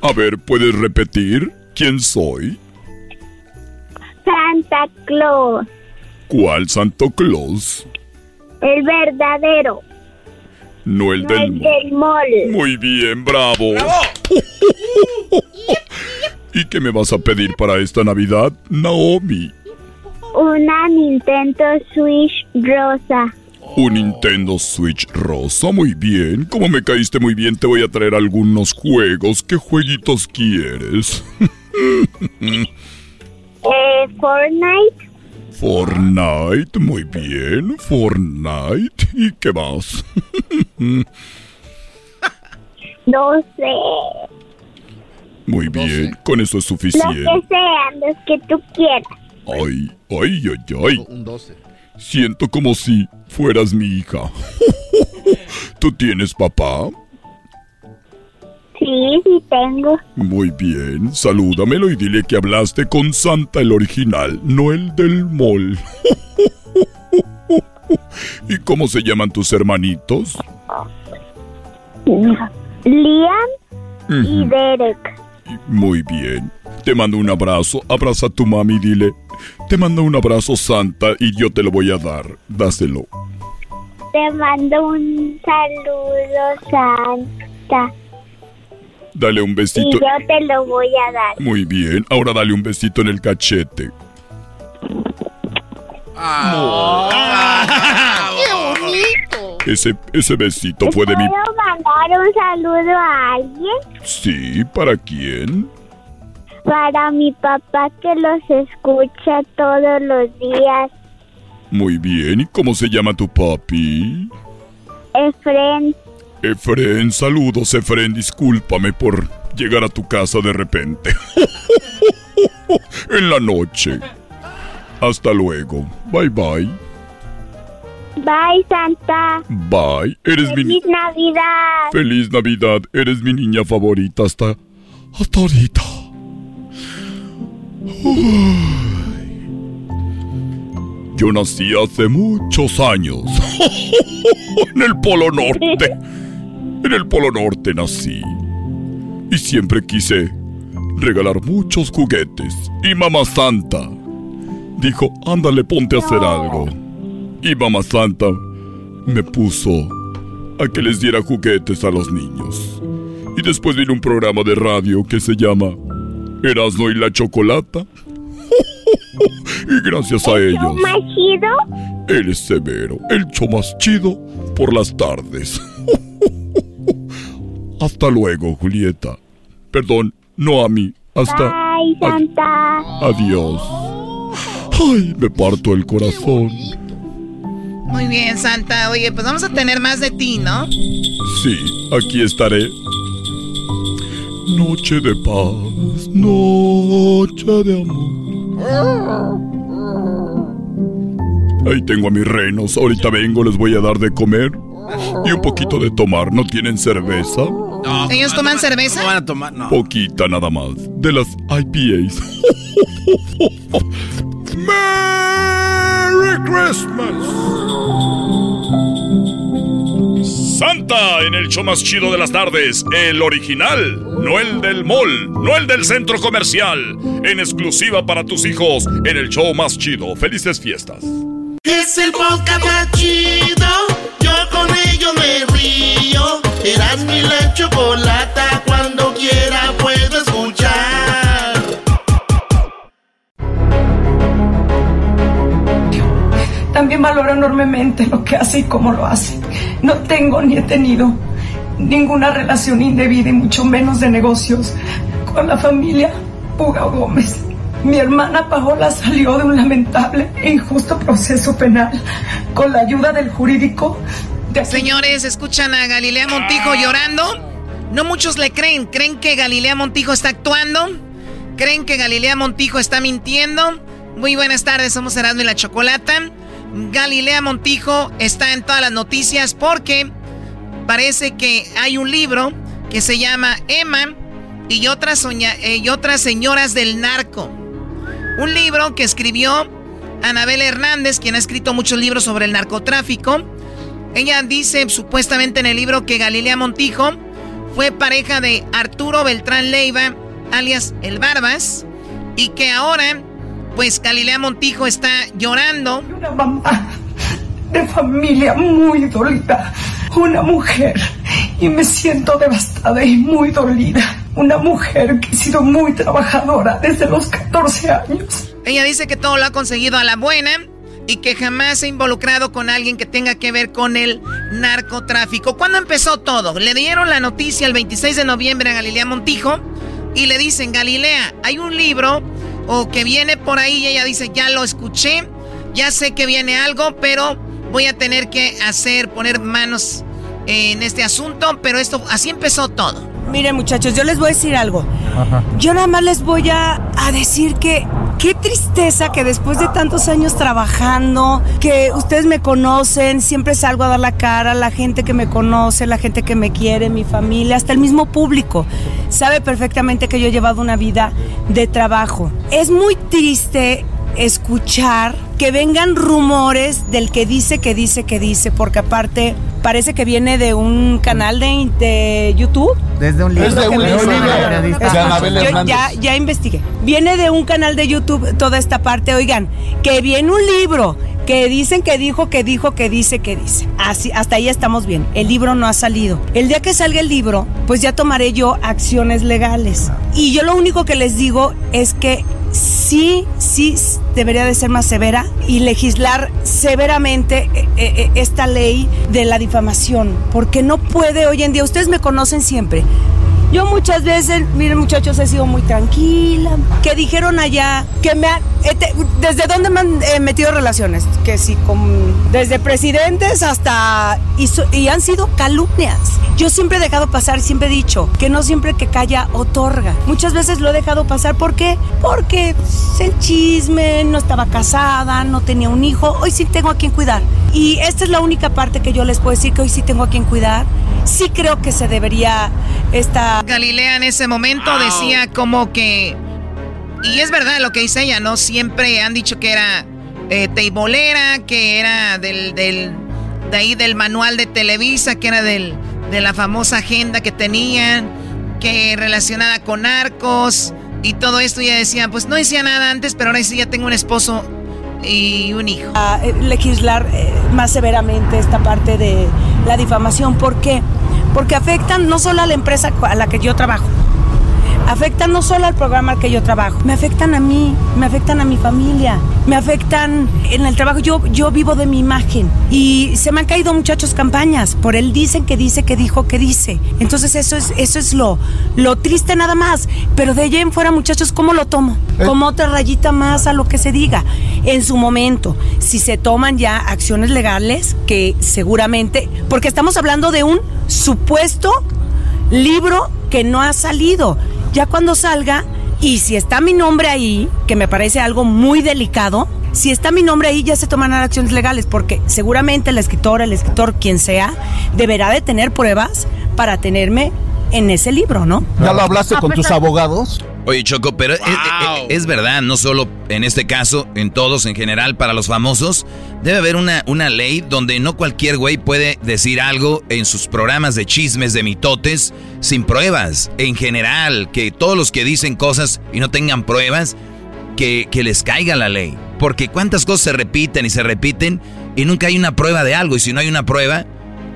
A ver, ¿puedes repetir quién soy? Santa Claus, ¿Cuál Santo Claus? el verdadero, No el no del... el del mall. Muy bien, bravo. [laughs] ¿Y qué me vas a pedir para esta Navidad, Naomi? Una Nintendo Switch rosa. Un Nintendo Switch rosa, muy bien. Como me caíste muy bien, te voy a traer algunos juegos. ¿Qué jueguitos quieres? [laughs] Eh, Fortnite, Fortnite, muy bien. Fortnite. ¿Y qué más? [laughs] no sé. Muy bien, con eso es Lo suficiente. que sean, los que tú quieras. Ay, ay, ay, ay. Un 12. Siento como si fueras mi hija. [laughs] ¿Tú tienes papá? Sí, sí tengo. Muy bien, salúdamelo y dile que hablaste con Santa el original, no el del mall. [laughs] ¿Y cómo se llaman tus hermanitos? Liam y. Derek. Muy bien. Te mando un abrazo. Abraza a tu mami y dile, te mando un abrazo Santa y yo te lo voy a dar. Dáselo. Te mando un saludo, Santa. Dale un Y besito. yo te lo voy a dar. Muy bien. Ahora dale un besito en el cachete. ¡Qué bonito! Ese, ese besito fue de mi... ¿Puedo mandar un saludo a alguien? Sí, ¿para quién? Para mi papá que los escucha todos los días. Muy bien. ¿Y cómo se llama tu papi? Efren, Efren, saludos, Efren. Discúlpame por llegar a tu casa de repente. [laughs] en la noche. Hasta luego. Bye bye. bye Santa. Bye. Eres mi... Feliz Navidad. Feliz Navidad. Eres mi niña favorita hasta... Hasta ahorita. Uy. Yo nací hace muchos años. [laughs] en el Polo Norte. En el Polo Norte nací. Y siempre quise regalar muchos juguetes. Y Mamá Santa dijo, ándale, ponte a hacer algo. Y Mamá Santa me puso a que les diera juguetes a los niños. Y después vino un programa de radio que se llama Erasmo y la Chocolata. [laughs] y gracias a ellos, ¿Más chido? él es severo, el show más chido por las tardes. [laughs] Hasta luego, Julieta. Perdón, no a mí. Hasta... Bye Santa. Adiós. Ay, me parto el corazón. Muy bien, Santa. Oye, pues vamos a tener más de ti, ¿no? Sí, aquí estaré. Noche de paz, noche de amor. Ahí tengo a mis renos. Ahorita vengo, les voy a dar de comer y un poquito de tomar. ¿No tienen cerveza? ¿Ellos toman cerveza? No van a tomar, no. Poquita nada más. De las IPAs. [laughs] ¡Merry Christmas! Santa en el show más chido de las tardes, el original, no el del mall, no el del centro comercial, en exclusiva para tus hijos en el show más chido. Felices fiestas. Es el podcast más chido. Yo con ello me río. Eras mi la chocolata. Cuando quiera puedo También valoro enormemente lo que hace y cómo lo hace. No tengo ni he tenido ninguna relación indebida y mucho menos de negocios con la familia Puga Gómez. Mi hermana Paola salió de un lamentable e injusto proceso penal con la ayuda del jurídico de... Señores, escuchan a Galilea Montijo llorando. No muchos le creen. ¿Creen que Galilea Montijo está actuando? ¿Creen que Galilea Montijo está mintiendo? Muy buenas tardes, somos Erasmo y la Chocolata. Galilea Montijo está en todas las noticias porque parece que hay un libro que se llama Emma y otras, eh, y otras señoras del narco. Un libro que escribió Anabel Hernández, quien ha escrito muchos libros sobre el narcotráfico. Ella dice supuestamente en el libro que Galilea Montijo fue pareja de Arturo Beltrán Leiva, alias El Barbas, y que ahora, pues Galilea Montijo está llorando. Una mamá de familia muy dolida, una mujer, y me siento devastada y muy dolida. Una mujer que ha sido muy trabajadora desde los 14 años. Ella dice que todo lo ha conseguido a la buena y que jamás se ha involucrado con alguien que tenga que ver con el narcotráfico. ¿Cuándo empezó todo? Le dieron la noticia el 26 de noviembre a Galilea Montijo y le dicen, Galilea, hay un libro o que viene por ahí y ella dice, ya lo escuché, ya sé que viene algo, pero voy a tener que hacer, poner manos en este asunto, pero esto, así empezó todo. Miren muchachos, yo les voy a decir algo. Yo nada más les voy a, a, decir que qué tristeza que después de tantos años trabajando, que ustedes me conocen, siempre salgo a dar la cara, la gente que me conoce, la gente que me quiere, mi familia, hasta el mismo público, sabe perfectamente que yo he llevado una vida de trabajo. Es muy triste escuchar que vengan rumores del que dice, que dice, que dice, porque aparte parece que viene de un canal de, de YouTube. Desde un libro. Desde un libro. Yo ya, ya investigué. Viene de un canal de YouTube toda esta parte. Oigan, que viene un libro que dicen que dijo, que dijo, que dice, que dice. Así, hasta ahí estamos bien. El libro no ha salido. El día que salga el libro, pues ya tomaré yo acciones legales. Y yo lo único que les digo es que sí, sí debería de ser más severa y legislar severamente eh, eh, esta ley de la difamación, porque no puede hoy en día, ustedes me conocen siempre, yo muchas veces, miren muchachos, he sido muy tranquila. Que dijeron allá que me han... ¿Desde dónde me han eh, metido relaciones? Que sí, con, desde presidentes hasta... Y, han sido calumnias. Yo siempre he dejado pasar, siempre he dicho que no siempre que calla otorga. Muchas veces lo he dejado pasar. ¿Por qué? Porque el chisme, no estaba casada, no tenía un hijo. Hoy sí tengo a quien cuidar. Y esta es la única parte que yo les puedo decir que hoy sí tengo a quien cuidar. Sí creo que se debería esta... Galilea en ese momento decía como que... Y es verdad lo que dice ella, ¿no? Siempre han dicho que era eh, teibolera, que era del, del, de ahí del manual de Televisa, que era del, de la famosa agenda que tenían, que relacionada con arcos y todo esto. Y ella decía, pues no decía nada antes, pero ahora sí ya tengo un esposo y un hijo. Eh, legislar eh, más severamente esta parte de la difamación. ¿Por qué? Porque afectan no solo a la empresa a la que yo trabajo, afectan no solo al programa al que yo trabajo, me afectan a mí, me afectan a mi familia, me afectan en el trabajo. Yo, yo vivo de mi imagen y se me han caído muchachos campañas por él dicen que dice, que dijo, que dice. Entonces eso es, eso es lo, lo triste nada más. Pero de allá en fuera, muchachos, ¿cómo lo tomo? Eh. Como otra rayita más a lo que se diga. En su momento, si se toman ya acciones legales, que seguramente, porque estamos hablando de un supuesto libro que no ha salido ya cuando salga, y si está mi nombre ahí, que me parece algo muy delicado, si está mi nombre ahí ya se tomarán acciones legales, porque seguramente la escritora, el escritor, quien sea, deberá de tener pruebas para tenerme en ese libro, ¿no? ¿Ya lo hablaste con tus abogados? Oye, Choco, pero es, verdad, no solo en este caso, en todos en general, para los famosos, debe haber una, una ley donde no cualquier güey puede decir algo en sus programas de chismes, de mitotes, sin pruebas. En general, que todos los que dicen cosas y no tengan pruebas, que, que les caiga la ley. Porque cuántas cosas se repiten y se repiten y nunca hay una prueba de algo. Y si no hay una prueba,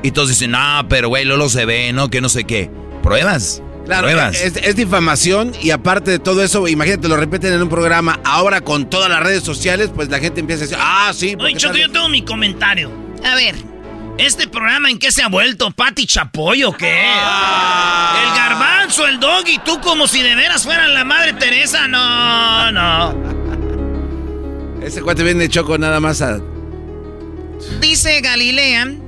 y todos dicen, no, pero güey, lo se ve, ¿no? Que no sé qué. Pruebas. Claro, es, difamación y aparte de todo eso, imagínate, lo repiten en un programa, ahora con todas las redes sociales, pues la gente empieza a decir, ah, sí. Oye, Choco, yo tengo mi comentario. A ver, ¿este programa en qué se ha vuelto? ¿Pati Chapoy o qué? Ah. El garbanzo, el dog y tú como si de veras fueran la madre Teresa. No, no. Ese cuate viene Choco nada más a... Dice Galilea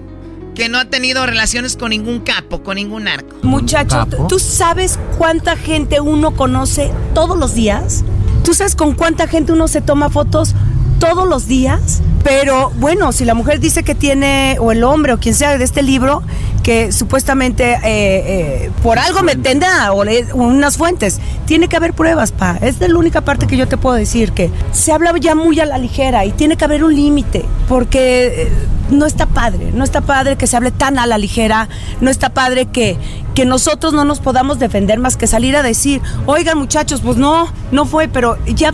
que no ha tenido relaciones con ningún capo, con ningún arco. Muchacho, ¿tú sabes cuánta gente uno conoce todos los días? ¿Tú sabes con cuánta gente uno se toma fotos todos los días? Pero bueno, si la mujer dice que tiene, o el hombre, o quien sea de este libro, que supuestamente eh, eh, por algo me tendrá o le- unas fuentes. Tiene que haber pruebas, pa. Es de la única parte que yo te puedo decir que se habla ya muy a la ligera y tiene que haber un límite porque eh, no está padre, no está padre que se hable tan a la ligera, no está padre que, que nosotros no nos podamos defender más que salir a decir, oigan muchachos, pues no, no fue, pero ya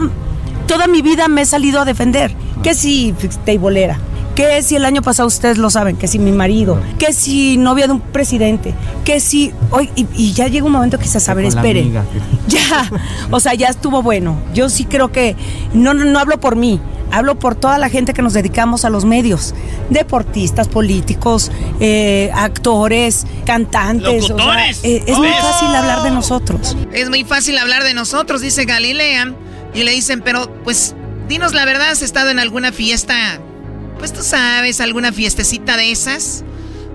toda mi vida me he salido a defender. Que si teibolera, que si el año pasado ustedes lo saben, que si mi marido, que si novia de un presidente, que si hoy y, y ya llega un momento que se saber, espere. amiga. [laughs] Ya, o sea, ya estuvo bueno. Yo sí creo que no, no, no hablo por mí, hablo por toda la gente que nos dedicamos a los medios, deportistas, políticos, eh, actores, cantantes. o sea, Locutores. eh, es muy Oh. fácil hablar de nosotros. Es muy fácil hablar de nosotros, dice Galilea. Y le dicen, pero pues dinos la verdad, ¿has estado en alguna fiesta? Pues tú sabes, alguna fiestecita de esas,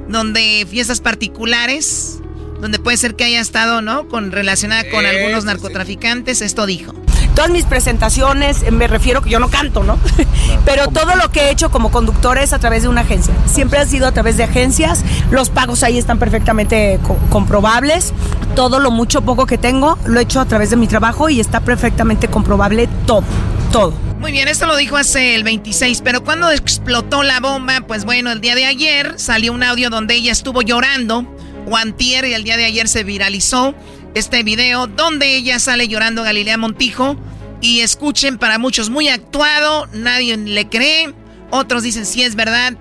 donde fiestas particulares, donde puede ser que haya estado, ¿no? Con relacionada con algunos narcotraficantes, esto dijo. Todas mis presentaciones, eh, me refiero que yo no canto, ¿no? [laughs] Pero todo lo que he hecho como conductor es a través de una agencia. Siempre ha sido a través de agencias. Los pagos ahí están perfectamente co- comprobables. Todo lo mucho poco que tengo lo he hecho a través de mi trabajo y está perfectamente comprobable todo, todo. Muy bien, esto lo dijo hace el 26, pero cuando explotó la bomba, pues bueno, el día de ayer salió un audio donde ella estuvo llorando, o antier, y el día de ayer se viralizó este video donde ella sale llorando Galilea Montijo, y escuchen, para muchos muy actuado, nadie le cree, otros dicen si es verdad,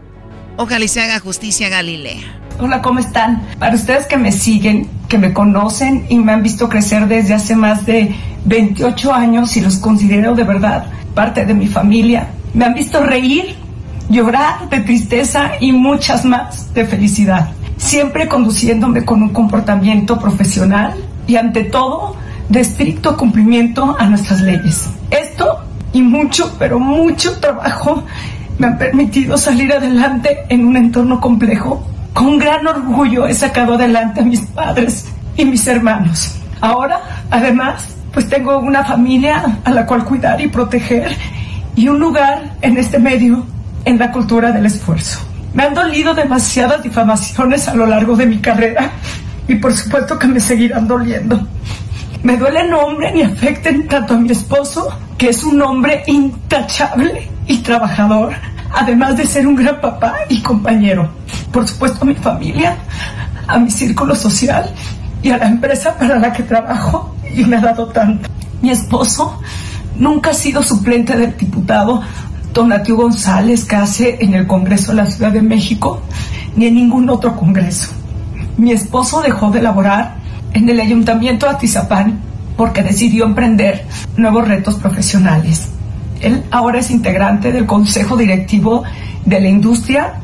ojalá y se haga justicia Galilea. Hola, ¿cómo están? Para ustedes que me siguen, que me conocen y me han visto crecer desde hace más de 28 años y los considero de verdad parte de mi familia, me han visto reír, llorar de tristeza y muchas más de felicidad, siempre conduciéndome con un comportamiento profesional y ante todo de estricto cumplimiento a nuestras leyes. Esto y mucho, pero mucho trabajo me han permitido salir adelante en un entorno complejo. Con gran orgullo he sacado adelante a mis padres y mis hermanos. Ahora, además, pues tengo una familia a la cual cuidar y proteger y un lugar en este medio en la cultura del esfuerzo. Me han dolido demasiadas difamaciones a lo largo de mi carrera y por supuesto que me seguirán doliendo. Me duele nombren y afecten tanto a mi esposo, que es un hombre intachable y trabajador, además de ser un gran papá y compañero. Por supuesto a mi familia, a mi círculo social y a la empresa para la que trabajo y me ha dado tanto. Mi esposo nunca ha sido suplente del diputado Donatio González Case en el Congreso de la Ciudad de México ni en ningún otro congreso. Mi esposo dejó de laborar en el Ayuntamiento de Atizapán porque decidió emprender nuevos retos profesionales. Él ahora es integrante del Consejo Directivo de la Industria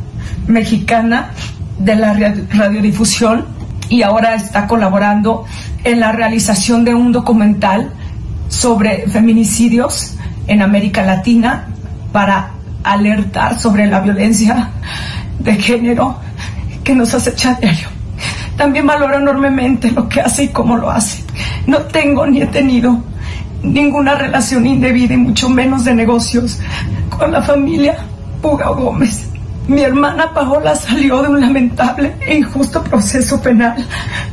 Mexicana de la Ra- Radiodifusión y ahora está colaborando en la realización de un documental sobre feminicidios en América Latina para alertar sobre la violencia de género que nos acecha diario. También valoro enormemente lo que hace y cómo lo hace. No tengo ni he tenido ninguna relación indebida y mucho menos de negocios con la familia Puga Gómez. Mi hermana Paola salió de un lamentable e injusto proceso penal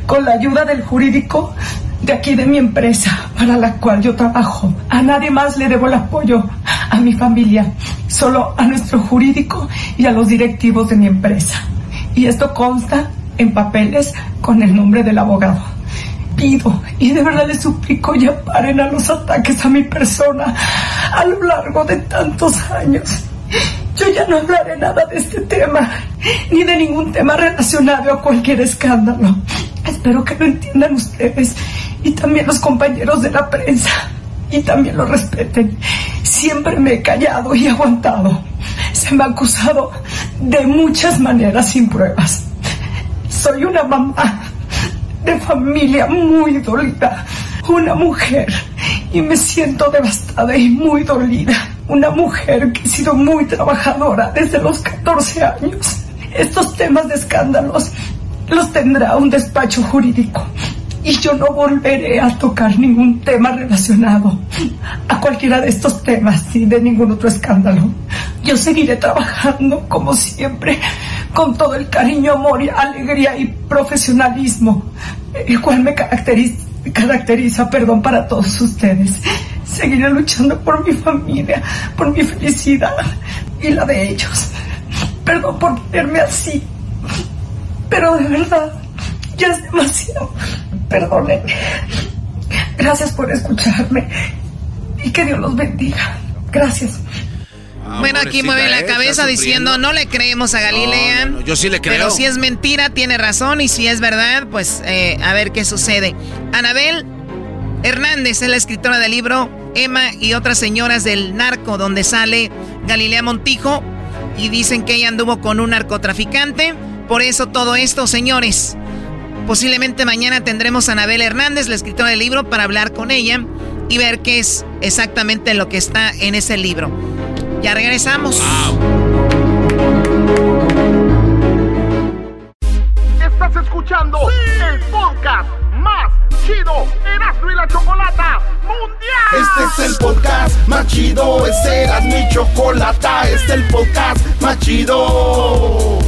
con la ayuda del jurídico de aquí de mi empresa para la cual yo trabajo. A nadie más le debo el apoyo, a mi familia, solo a nuestro jurídico y a los directivos de mi empresa. Y esto consta en papeles con el nombre del abogado. Pido y de verdad les suplico ya paren a los ataques a mi persona a lo largo de tantos años. Yo ya no hablaré nada de este tema, ni de ningún tema relacionado a cualquier escándalo. Espero que lo entiendan ustedes y también los compañeros de la prensa y también lo respeten. Siempre me he callado y aguantado. Se me ha acusado de muchas maneras sin pruebas. Soy una mamá de familia muy dolida, una mujer y me siento devastada y muy dolida. Una mujer que ha sido muy trabajadora desde los 14 años. Estos temas de escándalos los tendrá un despacho jurídico y yo no volveré a tocar ningún tema relacionado a cualquiera de estos temas ni de ningún otro escándalo. Yo seguiré trabajando como siempre con todo el cariño, amor, y alegría y profesionalismo, el cual me caracteriza, caracteriza, perdón, para todos ustedes. Seguiré luchando por mi familia, por mi felicidad y la de ellos. Perdón por ponerme así, pero de verdad, ya es demasiado. Perdónenme. Gracias por escucharme y que Dios los bendiga. Gracias. Bueno, aquí mueve la cabeza diciendo, no le creemos a Galilea. No, no, yo sí le creo. Pero si es mentira, tiene razón. Y si es verdad, pues eh, a ver qué sucede. Anabel Hernández es la escritora del libro Emma y otras señoras del narco, donde sale Galilea Montijo. Y dicen que ella anduvo con un narcotraficante. Por eso todo esto, señores. Posiblemente mañana tendremos a Anabel Hernández, la escritora del libro, para hablar con ella y ver qué es exactamente lo que está en ese libro. Ya regresamos. Estás escuchando el podcast más chido Erasmo y la Chocolata Mundial. Este es el podcast más chido, este era mi chocolata, este es el podcast más chido.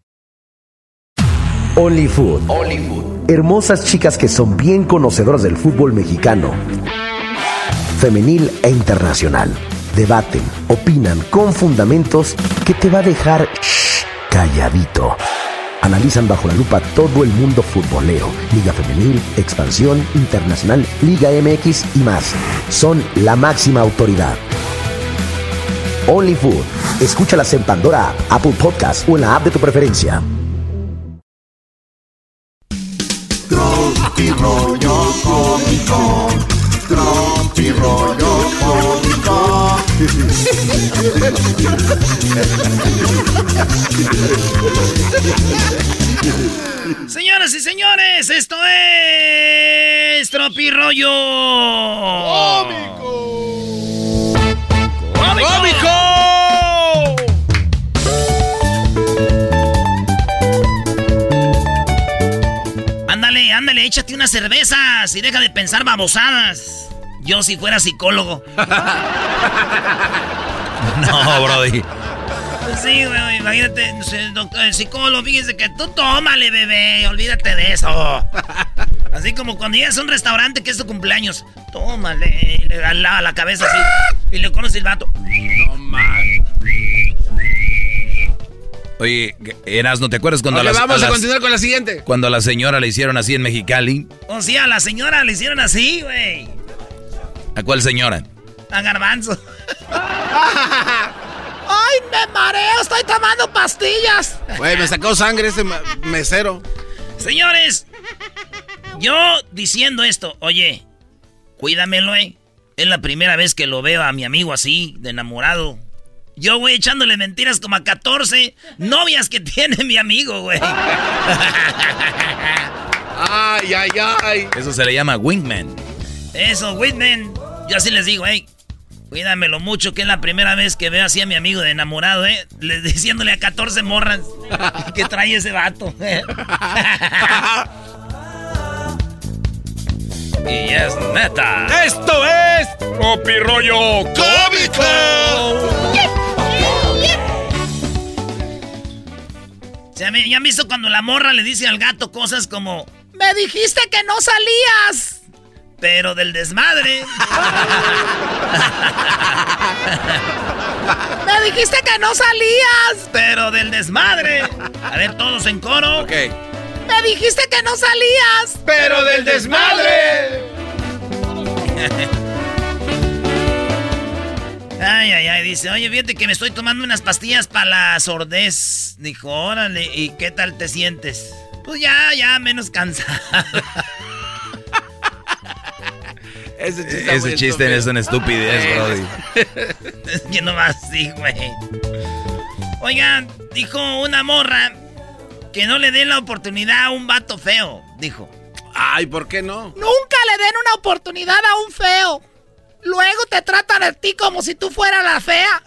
Only Food. Hermosas chicas que son bien conocedoras del fútbol mexicano. Femenil e internacional. Debaten, opinan con fundamentos que te va a dejar shh, calladito. Analizan bajo la lupa todo el mundo futbolero, Liga Femenil, Expansión, Internacional, Liga MX y más. Son la máxima autoridad. Only Food. Escúchalas en Pandora, Apple Podcast o en la app de tu preferencia. Rollo cómico. Tropi rollo cómico. Señoras y señores, esto es Tropirollo Cómico. ¡Cómico! Ándale, ándale, échate unas cervezas y deja de pensar babosadas. Yo si fuera psicólogo. [laughs] No, Brody. Sí, güey, imagínate, el, doctor, el psicólogo, fíjese que tú tómale, bebé, olvídate de eso. Así como cuando llegas a un restaurante que es tu cumpleaños, tómale, y le da la, la cabeza así, y le conoce el vato. No más. Oye, Eras, ¿no te acuerdas cuando Ok, las, vamos a, las- continuar con la siguiente. cuando a la señora le hicieron así en Mexicali? O sea, a la señora le hicieron así, güey. ¿A cuál señora? A garbanzo. [laughs] ¡Ay, me mareo! ¡Estoy tomando pastillas! Güey, me sacó sangre ese mesero. Señores, yo diciendo esto, oye, cuídamelo, eh. Es la primera vez que lo veo a mi amigo así, de enamorado. Yo, güey, echándole mentiras como a 14 novias que tiene mi amigo, güey. Ay, ay, ay. Eso se le llama wingman. Eso, Whitman. Yo así les digo, hey, cuídamelo mucho, que es la primera vez que veo así a mi amigo de enamorado, ¿eh? Le, diciéndole a 14 morras [laughs] que trae ese vato. [laughs] y es neta. Esto es Tropirollo Cómico. ¿Ya, me- ya han visto cuando la morra le dice al gato cosas como... Me dijiste que no salías. pero del desmadre. [laughs] Me dijiste que no salías. Pero del desmadre. A ver, todos en coro. Ok. Me dijiste que no salías. Pero del desmadre. [laughs] Ay, ay, ay, dice, oye, fíjate que me estoy tomando unas pastillas para la sordez. Dijo, órale, ¿y qué tal te sientes? Pues ya, ya, menos cansado. [laughs] Ese chiste, Ese chiste es una estupidez, Brody. [laughs] es que no más sí, güey. Oigan, dijo una morra que no le den la oportunidad a un vato feo, dijo. Ay, ¿por qué no? Nunca le den una oportunidad a un feo. Luego te tratan a ti como si tú fueras la fea.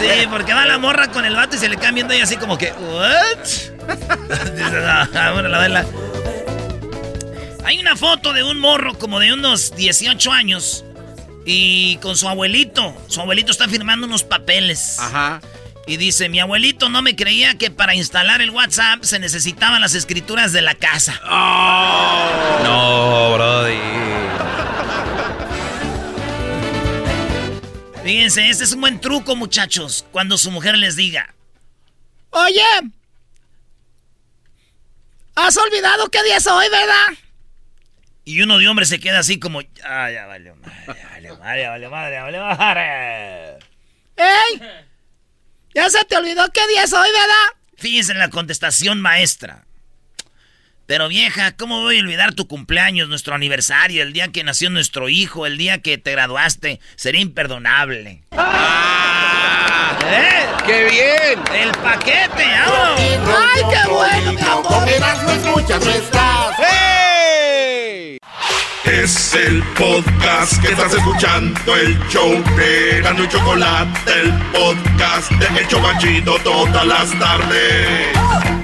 Sí, porque va la morra con el vato y se le quedan viendo y así como que, ¿what? [laughs] Dice, "No, bueno, la verdad". Hay una foto de un morro como de unos 18 años y con su abuelito. Su abuelito está firmando unos papeles. Ajá. Y dice, mi abuelito no me creía que para instalar el WhatsApp se necesitaban las escrituras de la casa. No, Brody. Fíjense, este es un buen truco, muchachos. Cuando su mujer les diga, Oye. ¿Has olvidado qué día es hoy, verdad? y uno de hombre se queda así como, ah, ya valió madre, valió madre, valió madre, valió madre. ¡Ey! ¿Ya se te olvidó qué día es hoy, verdad? Fíjense en la contestación maestra. Pero vieja, ¿cómo voy a olvidar tu cumpleaños, nuestro aniversario, el día que nació nuestro hijo, el día que te graduaste? Sería imperdonable. ¿Eh? ¡Qué bien! ¡El paquete! ¡Vamos! ¡Ay, qué bueno, mi amor! Escuchas, no estás. ¡Hey! Es el podcast que estás escuchando, el show de Erasmo y Chocolate, el podcast de El Chobachito todas las tardes.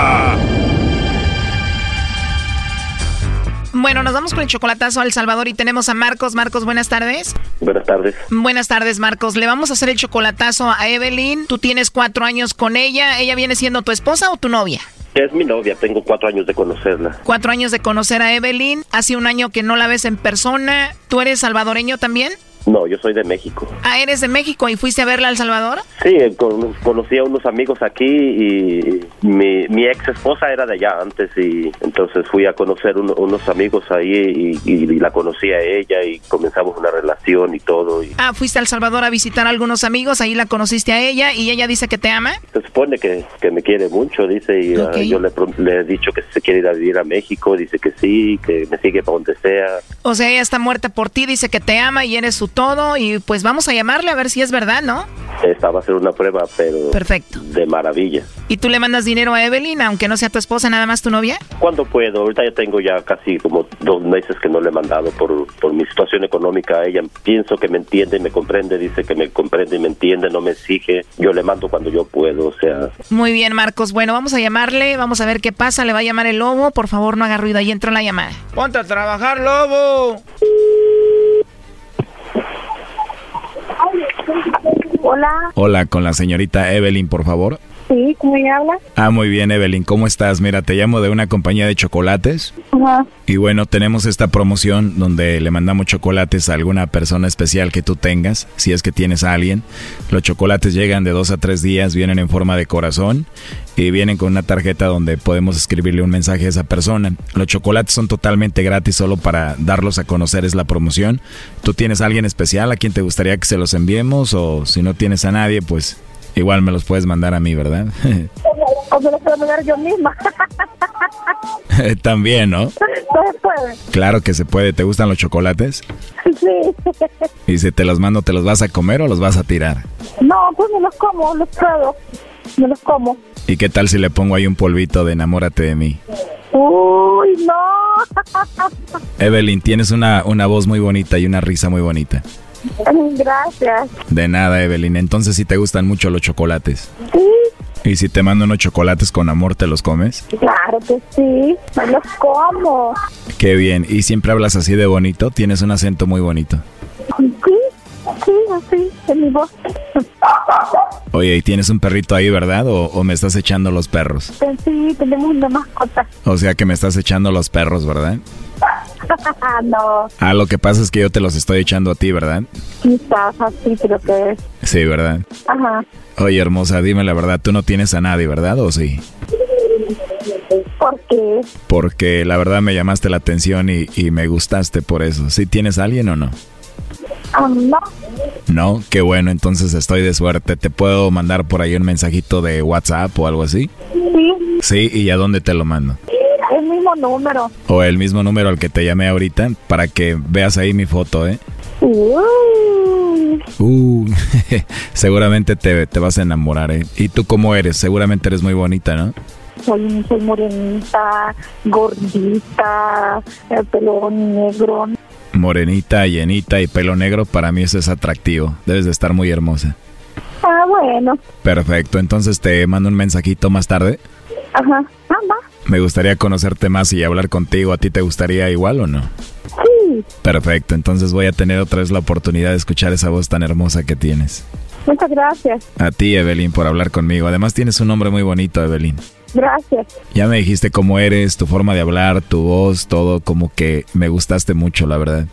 Bueno, nos vamos con el chocolatazo a El Salvador y tenemos a Marcos. Marcos, buenas tardes. Buenas tardes. Buenas tardes, Marcos. Le vamos a hacer el chocolatazo a Evelyn. Tú tienes cuatro años con ella. ¿Ella viene siendo tu esposa o tu novia? Es mi novia, tengo cuatro años de conocerla. Cuatro años de conocer a Evelyn. Hace un año que no la ves en persona. ¿Tú eres salvadoreño también? No, yo soy de México. Ah, eres de México y fuiste a verla al Salvador. Sí, eh, con- conocí a unos amigos aquí y mi, mi ex esposa era de allá antes y entonces fui a conocer uno- unos amigos ahí y, y la conocí a ella y comenzamos una relación y todo. Y Ah, fuiste al Salvador a visitar a algunos amigos. Ahí la conociste a ella y ella dice que te ama. se supone que, que me quiere mucho, dice, y ah, yo le, le he dicho que se quiere ir a vivir a México, dice que sí, que me sigue para donde sea. O sea, ella está muerta por ti, dice que te ama y eres su todo. Y pues vamos a llamarle a ver si es verdad, ¿no? Esta va a ser una prueba, pero Perfecto. de maravilla. ¿Y tú le mandas dinero a Evelyn, aunque no sea tu esposa, nada más tu novia? ¿Cuándo puedo? Ahorita ya tengo ya casi como dos meses que no le he mandado por, por mi situación económica. Ella pienso que me entiende, me comprende, dice que me comprende y me entiende, no me exige. Yo le mando cuando yo puedo, o sea, Muy bien, Marcos. Bueno, vamos a llamarle, vamos a ver qué pasa. Le va a llamar el lobo. Por favor, no haga ruido. Ahí entró la llamada. Ponte a trabajar, lobo. Hola, Hola, con la señorita Evelyn, por favor. Sí, ¿cómo ella habla? Ah, muy bien, Evelyn, ¿cómo estás? Mira, te llamo de una compañía de chocolates. Ajá. Y bueno, tenemos esta promoción donde le mandamos chocolates a alguna persona especial que tú tengas, si es que tienes a alguien. Los chocolates llegan de dos a tres días, vienen en forma de corazón y vienen con una tarjeta donde podemos escribirle un mensaje a esa persona. Los chocolates son totalmente gratis, solo para darlos a conocer es la promoción. ¿Tú tienes a alguien especial a quien te gustaría que se los enviemos? O si no tienes a nadie, pues igual me los puedes mandar a mí, ¿verdad? [laughs] O me lo puedo mandar yo misma. [laughs] También, ¿no? No se puede. Claro que se puede. ¿Te gustan los chocolates? Sí. Y si te los mando, ¿te los vas a comer o los vas a tirar? No, pues me los como, los pruebo. Me los como. ¿Y qué tal si le pongo ahí un polvito de enamórate de mí? Uy, no. Evelyn, tienes una, una voz muy bonita y una risa muy bonita. [laughs] Gracias. De nada, Evelyn. Entonces, si te gustan mucho los chocolates. Sí, ¿Y si te mando unos chocolates con amor, te los comes? claro que sí. Me los como. Qué bien. ¿Y siempre hablas así de bonito? Tienes un acento muy bonito. Sí, sí, así, en mi voz. Oye, ¿y tienes un perrito ahí, verdad? ¿O, o me estás echando los perros? Sí, tenemos una mascota. O sea que me estás echando los perros, ¿verdad? [laughs] no, Ah, lo que pasa es que yo te los estoy echando a ti, ¿verdad? quizás así creo que es. Sí, ¿verdad? Ajá. Oye, hermosa, dime la verdad, tú no tienes a nadie, ¿verdad? ¿O sí? ¿Por qué? Porque la verdad me llamaste la atención y, y me gustaste por eso. ¿Sí tienes a alguien o no? Ah, no. No, qué bueno, entonces estoy de suerte. ¿Te puedo mandar por ahí un mensajito de WhatsApp o algo así? Sí, Sí, ¿y a dónde te lo mando? El mismo número. O el mismo número al que te llamé ahorita para que veas ahí mi foto, ¿eh? Uy, Uh, [laughs] seguramente te, te vas a enamorar, ¿eh? ¿Y tú cómo eres? Seguramente eres muy bonita, ¿no? soy, soy morenita, gordita, el pelo negro. Morenita, llenita y pelo negro, para mí eso es atractivo. Debes de estar muy hermosa. Ah, bueno. Perfecto, entonces te mando un mensajito más tarde. Ajá. Mamá. Me gustaría conocerte más y hablar contigo. ¿A ti te gustaría igual o no? Sí. Perfecto, entonces voy a tener otra vez la oportunidad de escuchar esa voz tan hermosa que tienes. Muchas gracias. A ti, Evelyn, por hablar conmigo. Además tienes un nombre muy bonito, Evelyn. Gracias. Ya me dijiste cómo eres, tu forma de hablar, tu voz, todo como que me gustaste mucho, la verdad.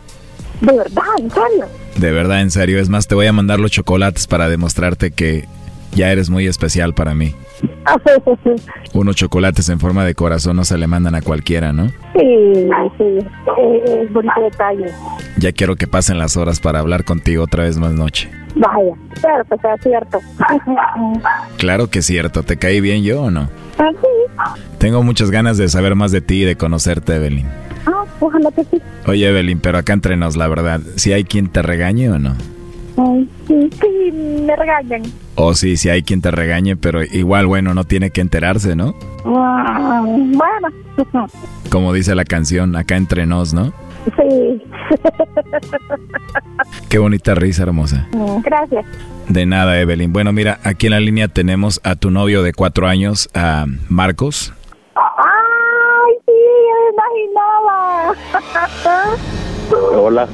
De verdad, en serio. De verdad, en serio. Es más, te voy a mandar los chocolates para demostrarte que ya eres muy especial para mí. Ah, sí, sí, sí. Unos chocolates en forma de corazón no se le mandan a cualquiera, ¿no? Sí, sí. Es bonito detalle. Ya quiero que pasen las horas para hablar contigo otra vez más noche. Vaya, claro que sea cierto. [laughs] Claro que es cierto, ¿te caí bien yo o no? Ah, sí. Tengo muchas ganas de saber más de ti y de conocerte, Evelyn. Ah, ojalá que sí. Oye, Evelyn, pero acá entre nos, la verdad, si hay quien te regañe o no. Ay, sí, sí, me regañan. O sí, si hay quien te regañe, pero igual, bueno, no tiene que enterarse, ¿no? Ah, bueno, Como dice la canción, acá entre nos, ¿no? sí. Qué bonita risa, hermosa. Gracias. De nada, Evelyn. Bueno, mira, aquí en la línea tenemos a tu novio de cuatro años, a Marcos. Ay, sí, ya me imaginaba. Hola.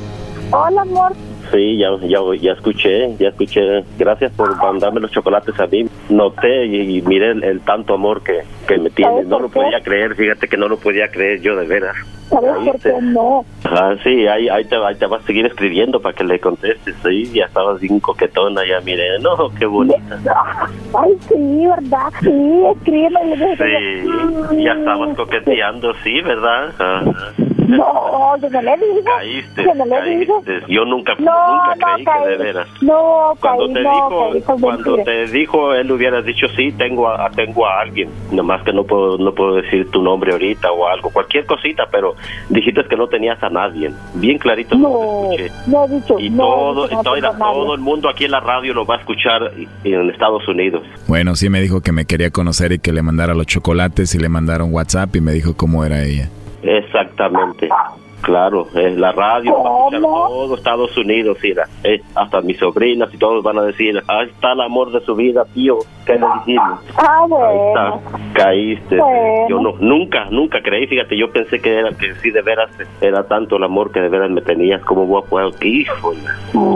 Hola, amor. Sí, ya, ya, ya escuché, ya escuché. Gracias por mandarme los chocolates a mí. Noté y, y miré el, el tanto amor que, que me tienes. No lo podía creer, fíjate que no lo podía creer yo de veras. ¿Sabes por qué no? Ah, sí, ahí, ahí, te, ahí te vas a seguir escribiendo para que le contestes. Sí, ya estabas bien coquetona, ya miré. No, qué bonita. [laughs] Ay, sí, ¿verdad? Sí, escríbeme. Sí, ya estabas coqueteando, sí, ¿verdad? Ajá. No, [laughs] yo no le digo. Caíste, Yo no le caíste. Yo nunca, No, nunca no creí que caí. de veras. No, Cuando caí, te no, dijo, caí, cuando te dijo, él hubiera dicho sí, tengo a, tengo a alguien. Nomás que no puedo, no puedo decir tu nombre ahorita o algo, cualquier cosita, pero dijiste que no tenías a nadie. Bien clarito. No, escuché. no he dicho, Y no, todo, dicho, no todo, todo el mundo aquí en la radio lo va a escuchar y- y en Estados Unidos. Bueno, sí me dijo que me quería conocer y que le mandara los chocolates y le mandaron WhatsApp y me dijo cómo era ella. Exactamente. Claro, es la radio, lo va a escuchar todo Estados Unidos, mira. Eh, hasta mis sobrinas y todos van a decir, ahí está el amor de su vida, tío. ¿Qué le decimos? Ah, Ahí bueno. está, caíste. Bueno. Yo no, nunca, nunca creí, fíjate, yo pensé que era que sí de veras era tanto el amor que de veras me tenías, como voy a poder, híjole,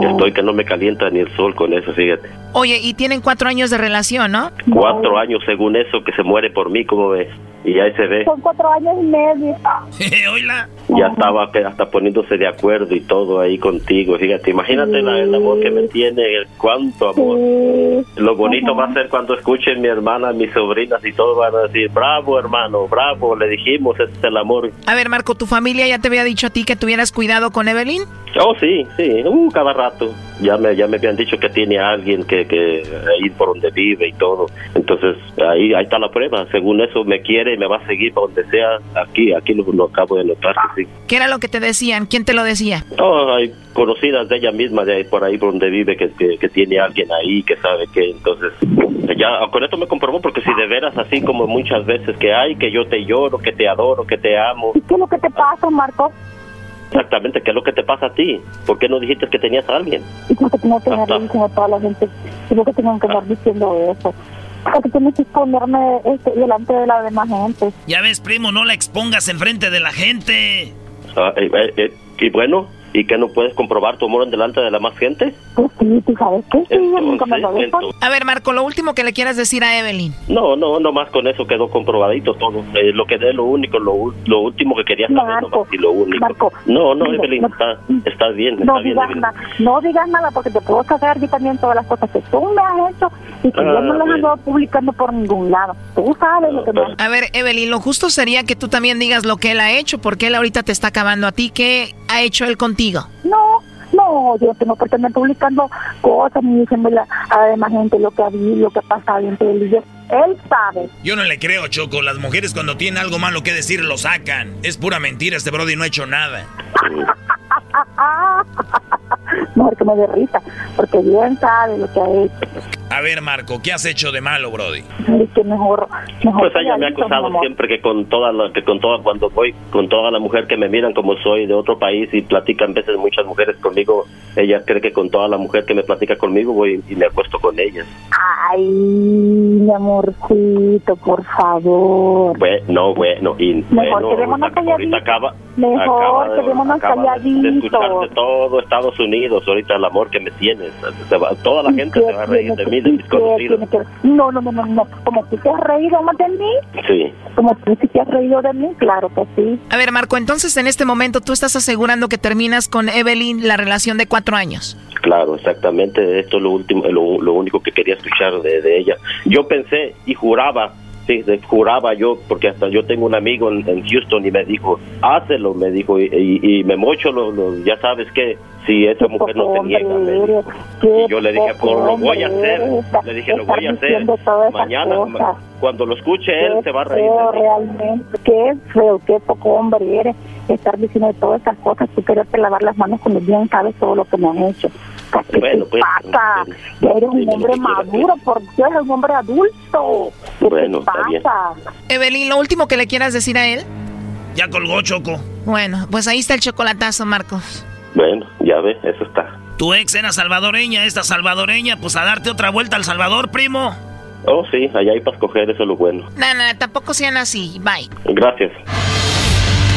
estoy que no me calienta ni el sol con eso, fíjate. Oye, y tienen cuatro años de relación, ¿no? Cuatro años según eso que se muere por mí, como ves, y ahí se ve, Son cuatro años y medio. [laughs] ya estaba hasta poniéndose de acuerdo y todo ahí contigo, fíjate, imagínate la- el amor que me tiene, el cuánto amor. Lo bonito va a ser cuando escuchen mi hermana, mis sobrinas y todos van a decir, bravo hermano, bravo, le dijimos, ese es el amor. A ver, Marco, ¿tu familia ya te había dicho a ti que tuvieras cuidado con Evelyn? Oh, sí, sí, uh, cada rato. Ya me, ya me habían dicho que tiene a alguien que, que ahí por donde vive y todo. Entonces, ahí, ahí está la prueba. Según eso, me quiere y me va a seguir para donde sea. Aquí, aquí lo, lo acabo de notar que sí. ¿Qué era lo que te decían? ¿Quién te lo decía? Oh, hay conocidas de ella misma, de ahí por ahí por donde vive, que, que, que tiene alguien ahí, que sabe que entonces... Ya, con esto me comprobó, porque si de veras así como muchas veces que hay, que yo te lloro, que te adoro, que te amo. ¿Y qué es lo que te pasa, Marco? Exactamente, ¿qué es lo que te pasa a ti? ¿Por qué no dijiste que tenías a alguien? ¿Y por qué tengo que andar diciendo a toda la gente? ¿Y por qué tengo que andar diciendo eso? Porque tienes que exponerme este, delante de la demás gente. Ya ves, primo, no la expongas enfrente de la gente. Ah, eh, eh, eh, y bueno, ¿y que no puedes comprobar tu amor en delante de la más gente? Pues sí, ¿tú sabes qué? Sí, yo nunca me lo. A ver, Marco, lo último que le quieras decir a Evelyn. No, no, nomás con eso quedó comprobadito todo. Eh, lo que de lo único, lo, lo último que quería saber, Marco, nomás, y lo único. Marco, no, no, mira, Evelyn, no- está, está bien, está No bien, digas, Evelyn. nada, no digas nada porque te puedo sacar yo también todas las cosas que tú me has hecho y que yo Ah, no las bueno. ando publicando por ningún lado. Tú sabes lo que me A ver, Evelyn, lo justo sería que tú también digas lo que él ha hecho, porque él ahorita te está acabando a ti. ¿Qué ha hecho él contigo? No, no, yo no tengo por qué andar publicando cosas ni diciéndole a la demás gente lo que ha habido, lo que ha pasado entre él y yo. Él sabe. Yo no le creo, Choco. Las mujeres cuando tienen algo malo que decir lo sacan. Es pura mentira, este Brody no ha hecho nada. [laughs] Mejor que me dé risa, porque bien sabe lo que ha hecho. A ver, Marco, ¿qué has hecho de malo, Brody? Que mejor, mejor Pues ella me ha acusado siempre que con toda la, que con toda cuando voy con toda la mujer que me miran como soy de otro país y platican veces muchas mujeres conmigo, ella cree que con toda la mujer que me platica conmigo voy y me acuesto con ellas. Ay, mi amorcito, por favor. Bueno, bueno, y Mejor bueno, quedémonos ahorita, ahorita acaba, Mejor acaba de- quedémonos acaba de- de calladitos. escucharte todo Estados Unidos, ahorita el amor que me tienes, se va- toda la gente se va a reír de mí, de mis ¿Qué conocidos. tiene que- No, no, no, no, no. Como tú te has reído más de mí, Sí. como tú sí te has reído de mí, claro que sí. A ver, Marco, entonces en este momento tú estás asegurando que terminas con Evelyn la relación de cuatro años. Claro, exactamente. Esto es lo último, lo, lo único que quería escuchar de, de ella. Yo pensé y juraba, sí, juraba yo, porque hasta yo tengo un amigo en, en Houston y me dijo, hácelo, me dijo, y, y, y me mocho, lo, lo- ya sabes que si esa mujer no se niega, me dijo. Qué Y yo le dije, pues lo voy a hacer. Le dije, lo voy a hacer. Mañana, ma- cuando lo escuche él, Qué se va a reír feo realmente, qué feo, qué poco hombre eres estar diciendo todas esas cosas, tú quererte lavar las manos cuando bien sabes todo lo que me han hecho. ¿Qué Bueno, pues, pasa? Ya eres un hombre maduro, porque eres un hombre adulto. ¿Qué Bueno, te está bien. pasa? Evelyn, lo último que le quieras decir a él. Ya colgó, Choco. Bueno, pues ahí está el chocolatazo, Marcos. Bueno, ya ves, eso está. Tu ex era salvadoreña, esta salvadoreña, pues a darte otra vuelta al Salvador, primo. Oh, sí, allá hay para escoger, eso es lo bueno. No, no, tampoco sean así. Bye. Gracias.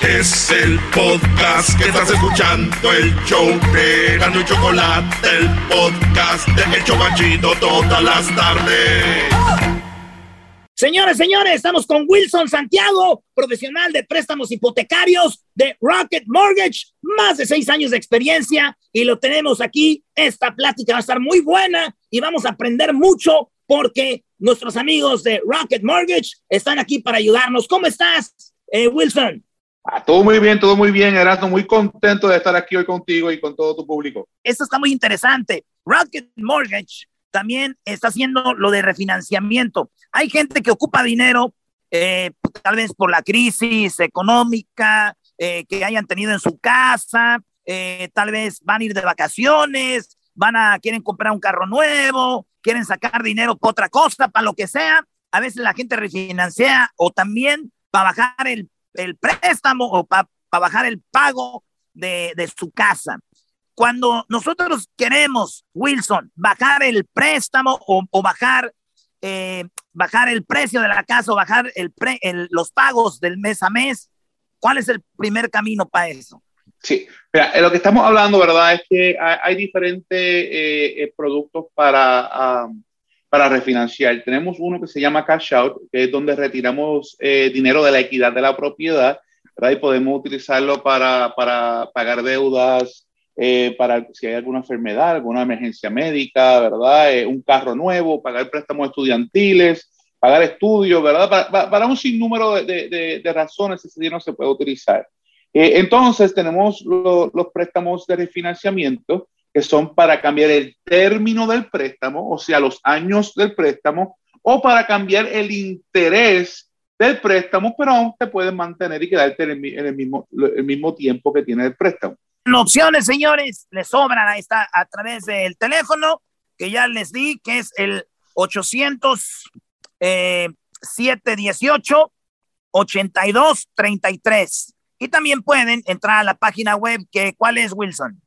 Es el podcast que estás escuchando, el show de Gano y Chocolate, el podcast de El Chocachito todas las tardes. Señores, señores, estamos con Wilson Santiago, profesional de préstamos hipotecarios de Rocket Mortgage, más de seis años de experiencia y lo tenemos aquí. Esta plática va a estar muy buena y vamos a aprender mucho porque nuestros amigos de Rocket Mortgage están aquí para ayudarnos. ¿Cómo estás, eh, Wilson? Ah, todo muy bien, todo muy bien, Erasmo. Muy contento de estar aquí hoy contigo y con todo tu público. Esto está muy interesante. Rocket Mortgage también está haciendo lo de refinanciamiento. Hay gente que ocupa dinero, eh, tal vez por la crisis económica eh, que hayan tenido en su casa, eh, tal vez van a ir de vacaciones, van a quieren comprar un carro nuevo, quieren sacar dinero para otra cosa, para lo que sea. A veces la gente refinancia o también para bajar el, el préstamo o para bajar el pago de, de su casa cuando nosotros queremos, Wilson, bajar el préstamo o, o bajar, eh, bajar el precio de la casa o bajar el pre- el- los pagos del mes a mes, ¿cuál es el primer camino para eso? Sí, mira, eh, lo que estamos hablando, ¿verdad? Es que hay, hay diferentes eh, eh, productos para, ah, para refinanciar. Tenemos uno que se llama Cash Out, que es donde retiramos eh, dinero de la equidad de la propiedad, ¿verdad? Y podemos utilizarlo para, para pagar deudas, eh, para si hay alguna enfermedad, alguna emergencia médica, ¿verdad? Eh, un carro nuevo, pagar préstamos estudiantiles, pagar estudios, ¿verdad? Para, para un sinnúmero de, de, de, razones ese dinero se puede utilizar. Entonces tenemos lo, los préstamos de refinanciamiento que son para cambiar el término del préstamo, o sea, los años del préstamo, o para cambiar el interés del préstamo, pero aún te pueden mantener y quedarte en el, en el mismo, el mismo tiempo que tiene el préstamo opciones, señores, les sobran ahí está a través del teléfono que ya les di, que es el 800 eh, 718 8233. Y también pueden entrar a la página web, que ¿cuál es, Wilson?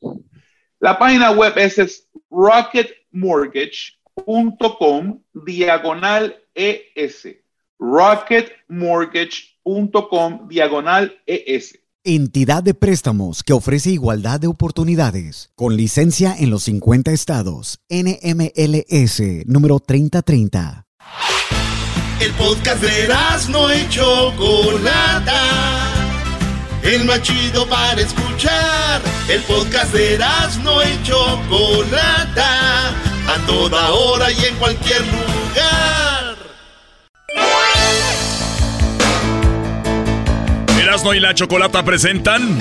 La página web es, es rocketmortgage.com diagonal ES. rocketmortgage.com diagonal ES. Entidad de préstamos que ofrece igualdad de oportunidades, con licencia en los 50 estados. NMLS número 3030. El podcast de no y Chocolata. El más chido para escuchar. El podcast de no y Chocolata. A toda hora y en cualquier lugar. Erasmo y la Chocolata presentan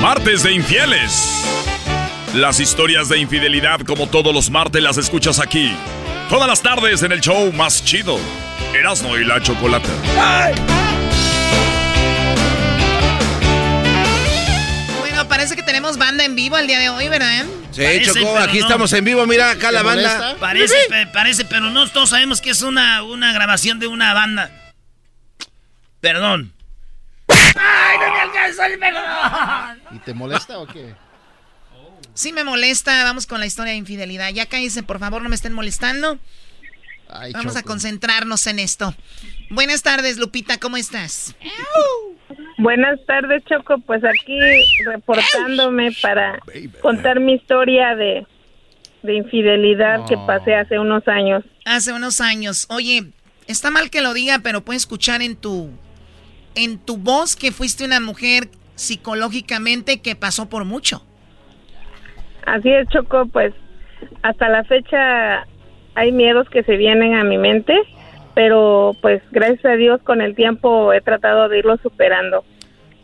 Martes de Infieles. Las historias de infidelidad como todos los martes las escuchas aquí. Todas las tardes en el show más chido. Erasmo y la Chocolata. Bueno, parece que tenemos banda en vivo el día de hoy, ¿verdad? Sí, Choco, aquí estamos en vivo, mira acá la banda. Parece, parece, pero no todos sabemos que es una, una grabación de una banda. Perdón. ¡Ay, no me alcanzó el melón! ¿Y te molesta o qué? Sí me molesta, vamos con la historia de infidelidad. Ya cállense, por favor, no me estén molestando. Vamos a concentrarnos en esto. Buenas tardes, Lupita, ¿cómo estás? Buenas tardes, Choco. Pues aquí reportándome para contar mi historia de, de infidelidad que pasé hace unos años. Hace unos años. Oye, está mal que lo diga, pero puedes escuchar en tu en tu voz que fuiste una mujer psicológicamente que pasó por mucho. Así es, Choco, pues hasta la fecha hay miedos que se vienen a mi mente, pero pues gracias a Dios con el tiempo he tratado de irlo superando.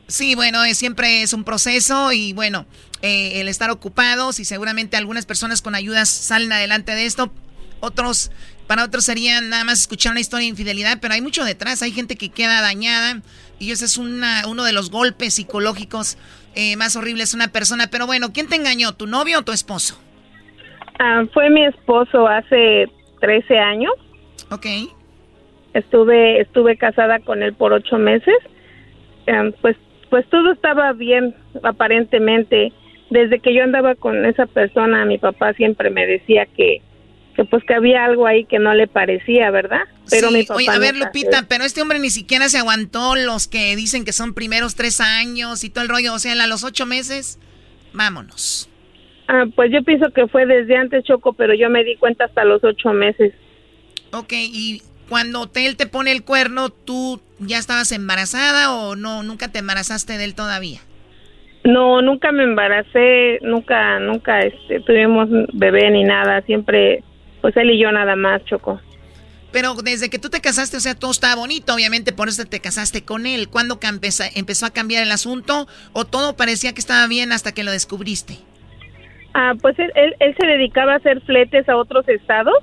Sí, bueno, siempre es un proceso y bueno, eh, el estar ocupados y seguramente algunas personas con ayudas salen adelante de esto, otros, para otros serían nada más escuchar una historia de infidelidad, pero hay mucho detrás, hay gente que queda dañada y ese es una, uno de los golpes psicológicos eh, más horribles una persona. Pero bueno, ¿quién te engañó, tu novio o tu esposo? Ah, fue mi esposo hace 13 años. Ok. Estuve, estuve casada con él por ocho meses. Ah, pues, pues todo estaba bien, aparentemente. Desde que yo andaba con esa persona, mi papá siempre me decía que, que pues que había algo ahí que no le parecía, ¿verdad? Pero mi papá oye, a ver, Lupita, pero este hombre ni siquiera se aguantó los que dicen que son primeros tres años y todo el rollo, o sea, a los ocho meses, vámonos. Ah, pues yo pienso que fue desde antes, Choco, pero yo me di cuenta hasta los ocho meses. Ok, y cuando él te pone el cuerno, ¿tú ya estabas embarazada o no, nunca te embarazaste de él todavía? No, nunca me embaracé, nunca, nunca este, tuvimos bebé ni nada, siempre pues él y yo nada más, Choco. Pero desde que tú te casaste, o sea, todo estaba bonito, obviamente por eso te casaste con él. ¿Cuándo empezó a cambiar el asunto o todo parecía que estaba bien hasta que lo descubriste? Ah, pues él, él, se dedicaba a hacer fletes a otros estados.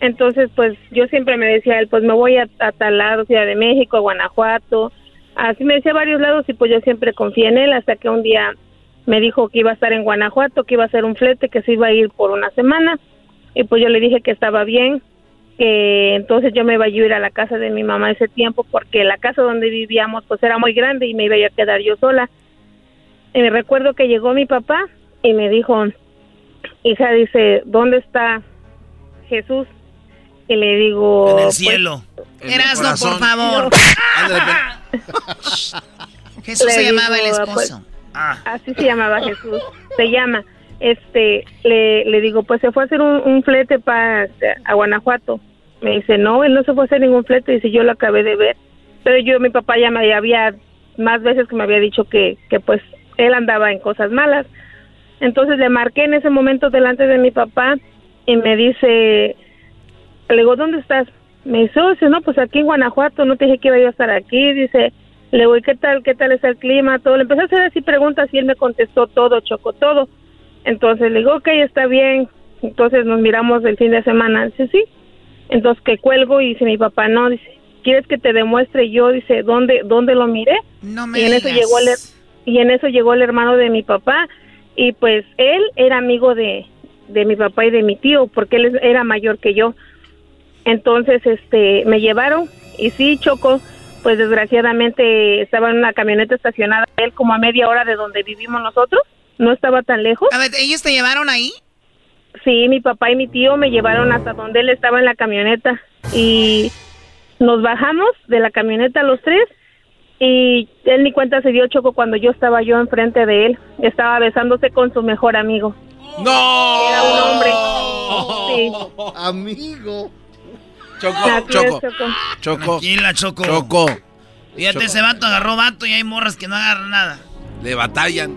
Entonces, pues yo siempre me decía él, pues me voy a, a tal lado, Ciudad de México, Guanajuato. Así me decía varios lados y pues yo siempre confié en él hasta que un día me dijo que iba a estar en Guanajuato, que iba a hacer un flete, que se iba a ir por una semana y pues yo le dije que estaba bien, que entonces yo me iba a ir a la casa de mi mamá ese tiempo porque la casa donde vivíamos pues era muy grande y me iba a quedar yo sola. Y me recuerdo que llegó mi papá y me dijo, hija, dice, ¿dónde está Jesús? Y le digo... En el pues, cielo. Erasno, por favor. [laughs] Jesús se llamaba el pues, esposo. ah. Así se llamaba Jesús. Se llama. este, le, le digo, pues se fue a hacer un, un flete para a Guanajuato. Me dice, no, él no se fue a hacer ningún flete, dice, yo lo acabé de ver. Pero yo, mi papá ya me había, más veces que me había dicho que, que pues él andaba en cosas malas. Entonces le marqué en ese momento delante de mi papá y me dice, le digo, ¿dónde estás? Me dice, oh, no, pues aquí en Guanajuato, no te dije que iba yo a estar aquí, dice, le digo, ¿y qué tal, qué tal es el clima? Todo, le empecé a hacer así preguntas y él me contestó todo, chocó todo. Entonces le digo, ok, está bien, entonces nos miramos el fin de semana, dice, sí. Entonces que cuelgo y dice mi papá, no, dice, ¿quieres que te demuestre yo? Dice, ¿dónde, dónde lo miré? No me y en eso llegó el, y en eso llegó el hermano de mi papá y pues él era amigo de, de mi papá y de mi tío porque él era mayor que yo entonces este me llevaron y sí chocó pues desgraciadamente estaba en una camioneta estacionada él como a media hora de donde vivimos nosotros no estaba tan lejos A ver, ¿ellos te llevaron ahí? Sí, mi papá y mi tío me llevaron hasta donde él estaba en la camioneta y nos bajamos de la camioneta los tres y él ni cuenta se dio Choco cuando yo estaba yo enfrente de él. Estaba besándose con su mejor amigo. ¡No! Era un hombre. [laughs] Sí. Amigo. Choco, Choco, Choco. Choco. Tranquila, Choco. Choco. Fíjate, Choco. ese vato agarró vato y hay morras que no agarran nada. Le batallan.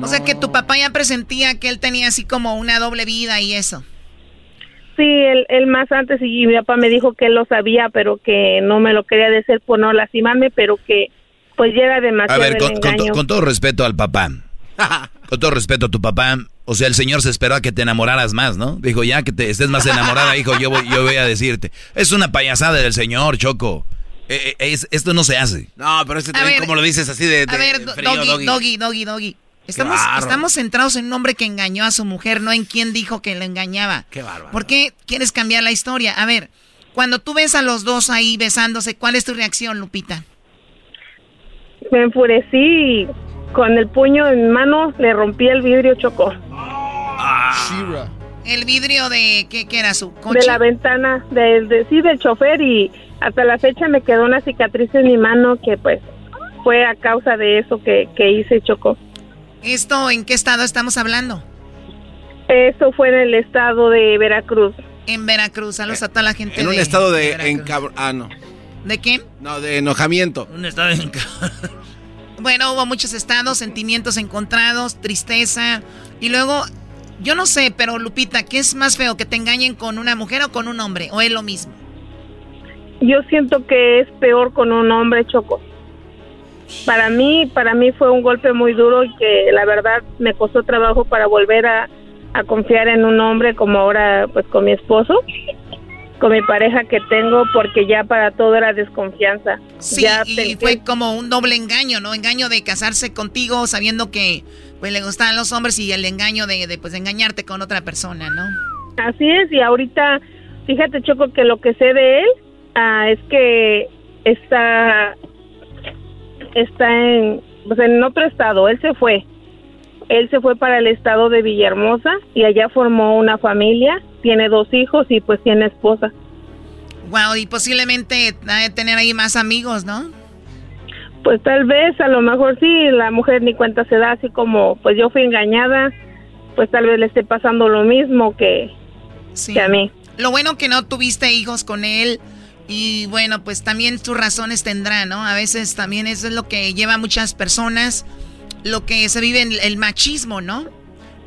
O sea que tu papá ya presentía que él tenía así como una doble vida y eso. Sí, él, él más antes y mi papá me dijo que él lo sabía, pero que no me lo quería decir por no lastimarme, pero que pues ya era A demasiado ver, el con, con to- engaño. con todo respeto al papá. [laughs] Con todo respeto a tu papá. O sea, el señor se esperó a que te enamoraras más, ¿no? Dijo, ya que te estés más enamorada, hijo, yo voy, yo voy a decirte. Es una payasada del señor, Choco. Eh, eh, es- esto no se hace. No, pero este también, ver, como lo dices así de, de A ver, do- frío, doggy, doggy, doggy, doggy. Estamos, estamos centrados en un hombre que engañó a su mujer, no en quién dijo que lo engañaba. Qué bárbaro. ¿Por qué quieres cambiar la historia? A ver, cuando tú ves a los dos ahí besándose, ¿cuál es tu reacción, Lupita? Me enfurecí y con el puño en mano le rompí el vidrio Choco. El vidrio de, ¿qué, qué era su coche? de la ventana del de, sí del chofer y hasta la fecha me quedó una cicatriz en mi mano que pues fue a causa de eso que, que hice Choco. ¿Esto en qué estado estamos hablando? Eso fue en el estado de Veracruz. En Veracruz, saludos a toda la gente En un de- estado de, encabr- Ah, no. ¿De qué? No, de enojamiento. Un estado de [laughs] Bueno, hubo muchos estados, sentimientos encontrados, tristeza. Y luego, yo no sé, pero Lupita, ¿qué es más feo? ¿Que te engañen con una mujer o con un hombre? ¿O es lo mismo? Yo siento que es peor con un hombre Choco. Para mí, para mí fue un golpe muy duro y que la verdad me costó trabajo para volver a, a confiar en un hombre como ahora pues con mi esposo, con mi pareja que tengo porque ya para todo era desconfianza. Sí, ya y pensé- fue como un doble engaño, ¿no? Engaño de casarse contigo sabiendo que pues le gustaban los hombres y el engaño de, de, pues engañarte con otra persona, ¿no? Así es, y ahorita, fíjate Choco que lo que sé de él ah, es que está, está en, pues, en otro estado, él se fue. Él se fue para el estado de Villahermosa y allá formó una familia, tiene dos hijos y pues tiene esposa. Wow, y posiblemente de tener ahí más amigos, ¿no? Pues tal vez, a lo mejor sí, la mujer ni cuenta se da, así como pues yo fui engañada, pues tal vez le esté pasando lo mismo que, Sí. que a mí. Lo bueno que no tuviste hijos con él y bueno, pues también tus razones tendrá, ¿no? A veces también eso es lo que lleva a muchas personas, lo que se vive en el machismo, ¿no?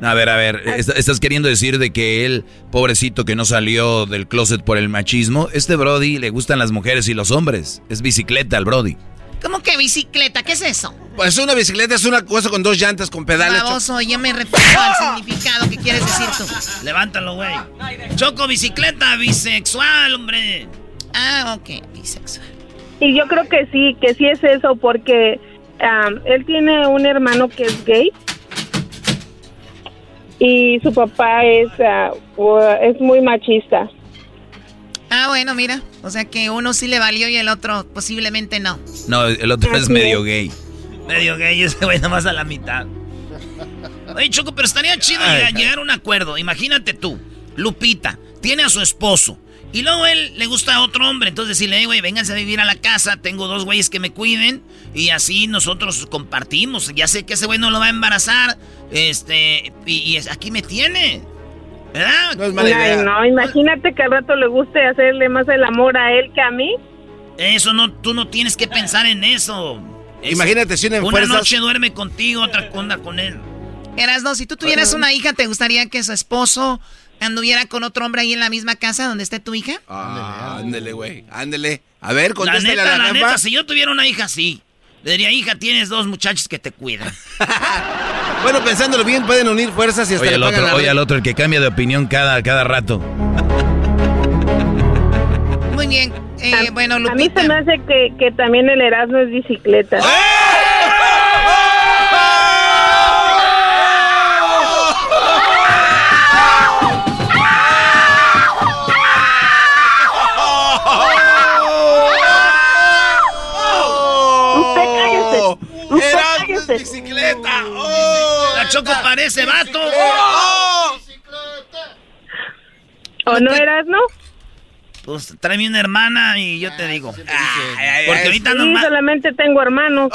A ver, a ver, est- ¿estás queriendo decir de que él, pobrecito que no salió del closet por el machismo, este Brody le gustan las mujeres y los hombres? Es bicicleta el Brody. ¿Cómo que bicicleta? ¿Qué es eso? Pues una bicicleta es una cosa con dos llantas con pedales. Baboso, yo me refiero al significado que quieres decir tú. Levántalo, güey. Choco, bicicleta, bisexual, hombre. Ah, ok, bisexual. Y yo creo que sí, que sí es eso, porque él tiene un hermano que es gay y su papá es, ah, es muy machista. Ah, bueno, mira, o sea que uno sí le valió y el otro posiblemente no. No, el otro es medio es. gay. Medio gay, ese güey nomás a la mitad. Oye, Choco, pero estaría chido Ay. llegar, llegar a un acuerdo. Imagínate tú, Lupita, tiene a su esposo. Y luego él le gusta a otro hombre. Entonces decirle, güey, vénganse a vivir a la casa. Tengo dos güeyes que me cuiden. Y así nosotros compartimos. Ya sé que ese güey no lo va a embarazar. Este, y, aquí me tiene. ¿Verdad? No es mala idea. no, imagínate que al rato le guste hacerle más el amor a él que a mí. Eso no, tú no tienes que pensar en eso. Imagínate si una, una noche duerme contigo, otra onda con él. Erasno, si tú tuvieras una hija, ¿te gustaría que su esposo anduviera con otro hombre ahí en la misma casa donde esté tu hija? Ah, ándele, güey, ándele. A ver, contéstale la neta, a la, la neta, si yo tuviera una hija, sí. Le diría, hija, tienes dos muchachos que te cuidan. [laughs] bueno, pensándolo bien, pueden unir fuerzas y hasta oye, el otro, oye al otro, el que cambia de opinión cada, cada rato. Muy bien. Eh, bueno, Lupita. A mí se me hace que, que también el Erasmo es bicicleta. bicicleta. Choco parece vato. ¿O no eras, no? Pues tráeme una hermana y yo te digo. porque ahorita sí, no. solamente tengo hermanos.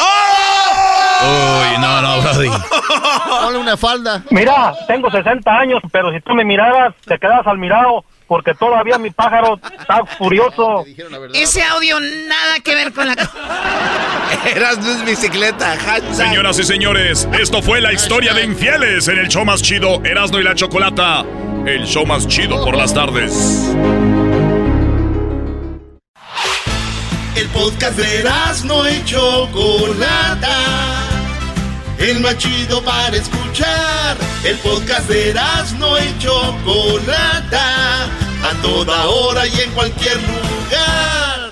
Uy, no, no, Brody. [laughs] Ponle una falda. Mira, tengo 60 años, pero si tú me miraras, te quedas al mirado porque todavía mi pájaro está furioso. Ese audio nada que ver con la... [laughs] Eras luz bicicleta. Señoras y señores, esto fue la historia de infieles en el show más chido, Erasno y la Chocolata. El show más chido por las tardes. El podcast de Erasno y Chocolata. El más chido para escuchar. El podcast de Erasno y Chocolata. A toda hora y en cualquier lugar.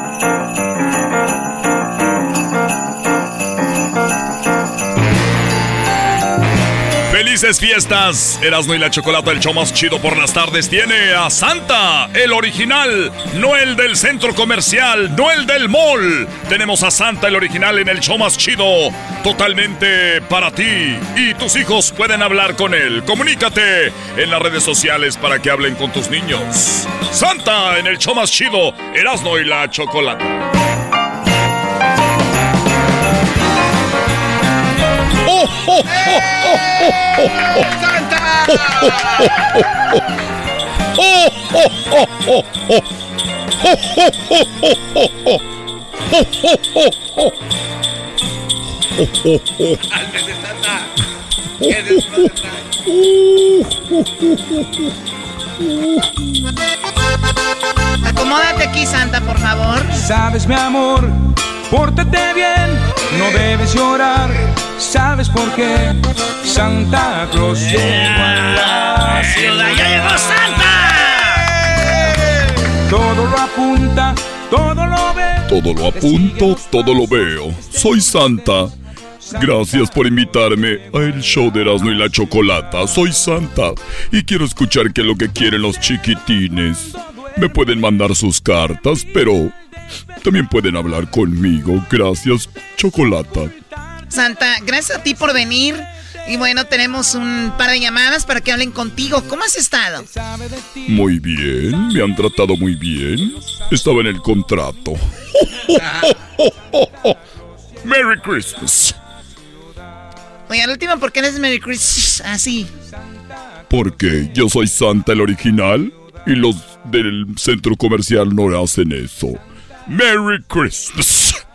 Felices fiestas. Erasmo y la Chocolata, el show más chido por las tardes, tiene a Santa, el original, no el del centro comercial, no el del mall. Tenemos a Santa, el original, en el show más chido, totalmente para ti. Y tus hijos pueden hablar con él. Comunícate en las redes sociales para que hablen con tus niños. Santa, en el show más chido, Erasmo y la Chocolata. ¡Oh, oh, oh, oh, oh, oh, ¡Santa! ¡Oh, oh, oh, oh, oh! ¡Oh, oh, oh, oh, oh, oh! ¡Oh, oh, oh, oh! ¡Oh, oh, oh! ¡Cálmese, Santa! ¿Qué desmadre Acomódate aquí, Santa, por favor. Sabes, mi amor, pórtate bien, no debes llorar. ¿Sabes por qué? Santa Claus llegó a la ciudad. ¡Ya llegó Santa! Todo lo apunta, todo lo ve. Todo lo apunto, todo lo veo. Soy Santa. Gracias por invitarme a el show de Erasmo y la Chocolata. Soy Santa y quiero escuchar qué es lo que quieren los chiquitines. Me pueden mandar sus cartas, pero también pueden hablar conmigo. Gracias, Chocolata. Santa, gracias a ti por venir. Y bueno, tenemos un par de llamadas para que hablen contigo. ¿Cómo has estado? Muy bien, me han tratado muy bien. Estaba en el contrato. [laughs] Merry Christmas. Oye, al último, ¿por qué eres Merry Christmas así? Porque yo soy Santa el original y los del centro comercial no hacen eso. Merry Christmas.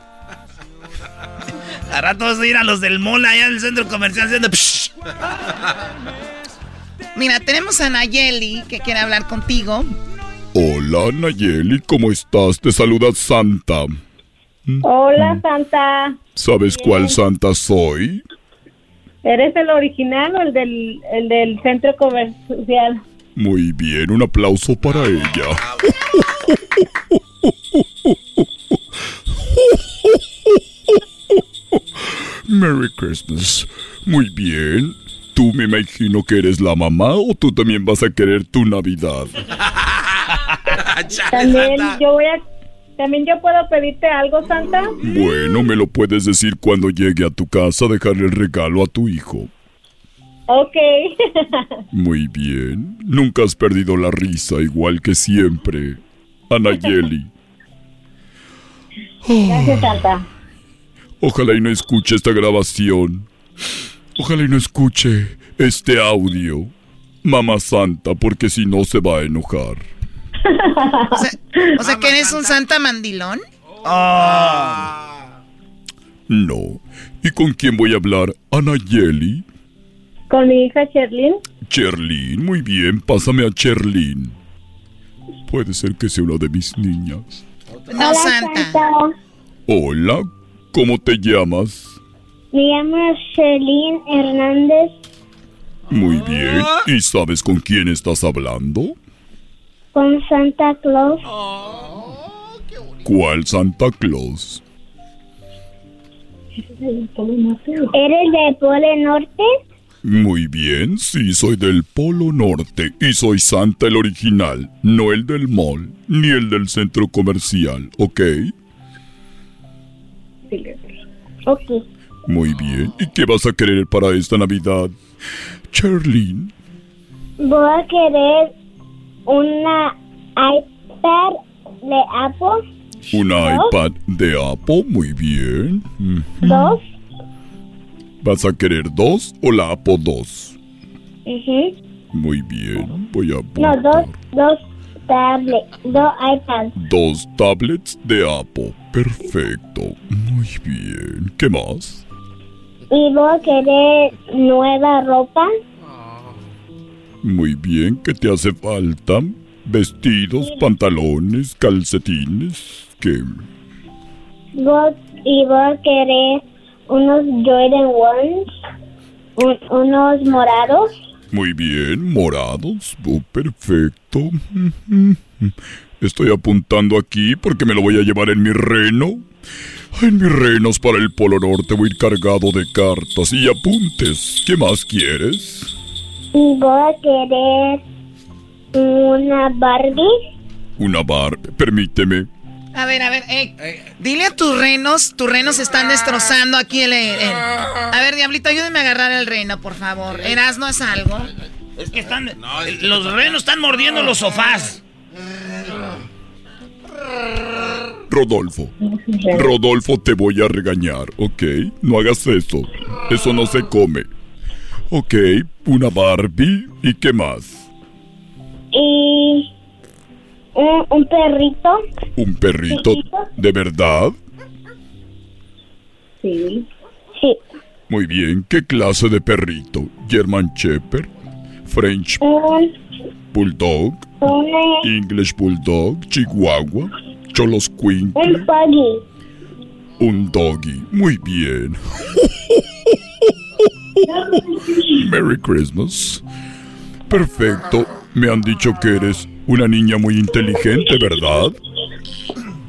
A rato vas a ir a los del mall allá del centro comercial haciendo... psh. Mira, tenemos a Nayeli que quiere hablar contigo. Hola Nayeli, ¿cómo estás? Te saluda Santa. Hola, Santa. ¿Sabes cuál Santa soy? ¿Eres el original o el del, el del centro comercial? Muy bien, un aplauso para ella. [laughs] Merry Christmas. Muy bien. Tú me imagino que eres la mamá o tú también vas a querer tu Navidad. También yo voy a... ¿También yo puedo pedirte algo, Santa? Bueno, me lo puedes decir cuando llegue a tu casa, dejarle el regalo a tu hijo. Ok. [laughs] Muy bien. Nunca has perdido la risa igual que siempre. Anayeli. [laughs] Gracias, Santa. Ojalá y no escuche esta grabación. Ojalá y no escuche este audio. Mamá Santa, porque si no se va a enojar. O sea, o sea [laughs] que eres un santa mandilón. Ah. No. ¿Y con quién voy a hablar? Anayeli. Con mi hija Sherlyn. Cherlin, muy bien, pásame a Cherlin. Puede ser que sea una de mis niñas. No, Santa. Hola, ¿cómo te llamas? Me llamo Sherlyn Hernández. Muy bien. ¿Y sabes con quién estás hablando? Con Santa Claus. ¿Cuál Santa Claus? ¿Eres del Polo Norte? Muy bien, sí, soy del Polo Norte y soy Santa el original, no el del mall, ni el del centro comercial, ¿ok? Ok. Muy bien, ¿y qué vas a querer para esta Navidad? Charlene, Voy a querer una iPad de Apple. una iPad de Apple, muy bien. Ujú. Dos. ¿Vas a querer dos o la Apple 2? Ujú. Muy bien, voy a No, apuntar. dos, dos tablets, dos iPads. Dos tablets de Apple. Perfecto. Muy bien. ¿Qué más? Y voy a querer nueva ropa. Muy bien. ¿Qué te hace falta? Vestidos, pantalones, calcetines. ¿Qué? Voy- y voy a querer unos Jordan Ones. un- unos morados. Muy bien. Morados. Oh, perfecto. [laughs] Estoy apuntando aquí porque me lo voy a llevar en mi reno. En mis renos para el Polo Norte voy a ir cargado de cartas y apuntes. ¿Qué más quieres? Y voy a querer una Barbie. Una bar. Permíteme. A ver, a ver, eh, dile a tus renos, tus renos están destrozando aquí el, el- A ver, Diablito, ayúdeme a agarrar el reno, por favor. Erasno es algo. Es que están. los renos están mordiendo los sofás. Rodolfo. Rodolfo, te voy a regañar, ¿ok? No hagas eso. Eso no se come. Ok, una Barbie. ¿Y qué más? Y un, un perrito. ¿Un perrito? ¿De verdad? Sí. Sí. Muy bien. ¿Qué clase de perrito? ¿German Shepherd? ¿French Un, Bulldog? una, ¿English Bulldog? ¿Chihuahua? ¿Cholos Queen? un puggy. Un doggy. Muy bien. [laughs] Merry Christmas. Perfecto. Me han dicho que eres una niña muy inteligente, ¿verdad?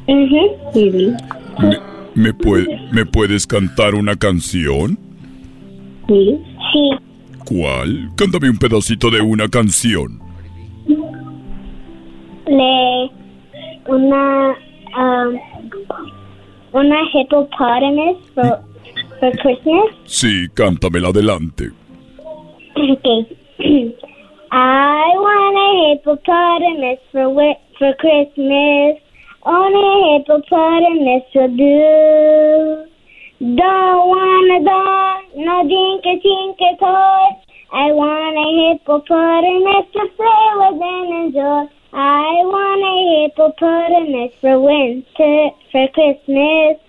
Ujú, sí. ¿Me, me pue- ¿Me puedes cantar una canción? Sí. Sí. ¿Cuál? Cántame un pedacito de una canción. Le, una, um, una hippopotamus for, for Christmas. Sí, cántamela adelante. Okay. [clears throat] I want a hippopotamus for wi- for Christmas. Only a hippopotamus will do. Don't want a doll, no dinka tinka toy. I want a hippopotamus to play with and enjoy. I want a hippopotamus for winter, for Christmas.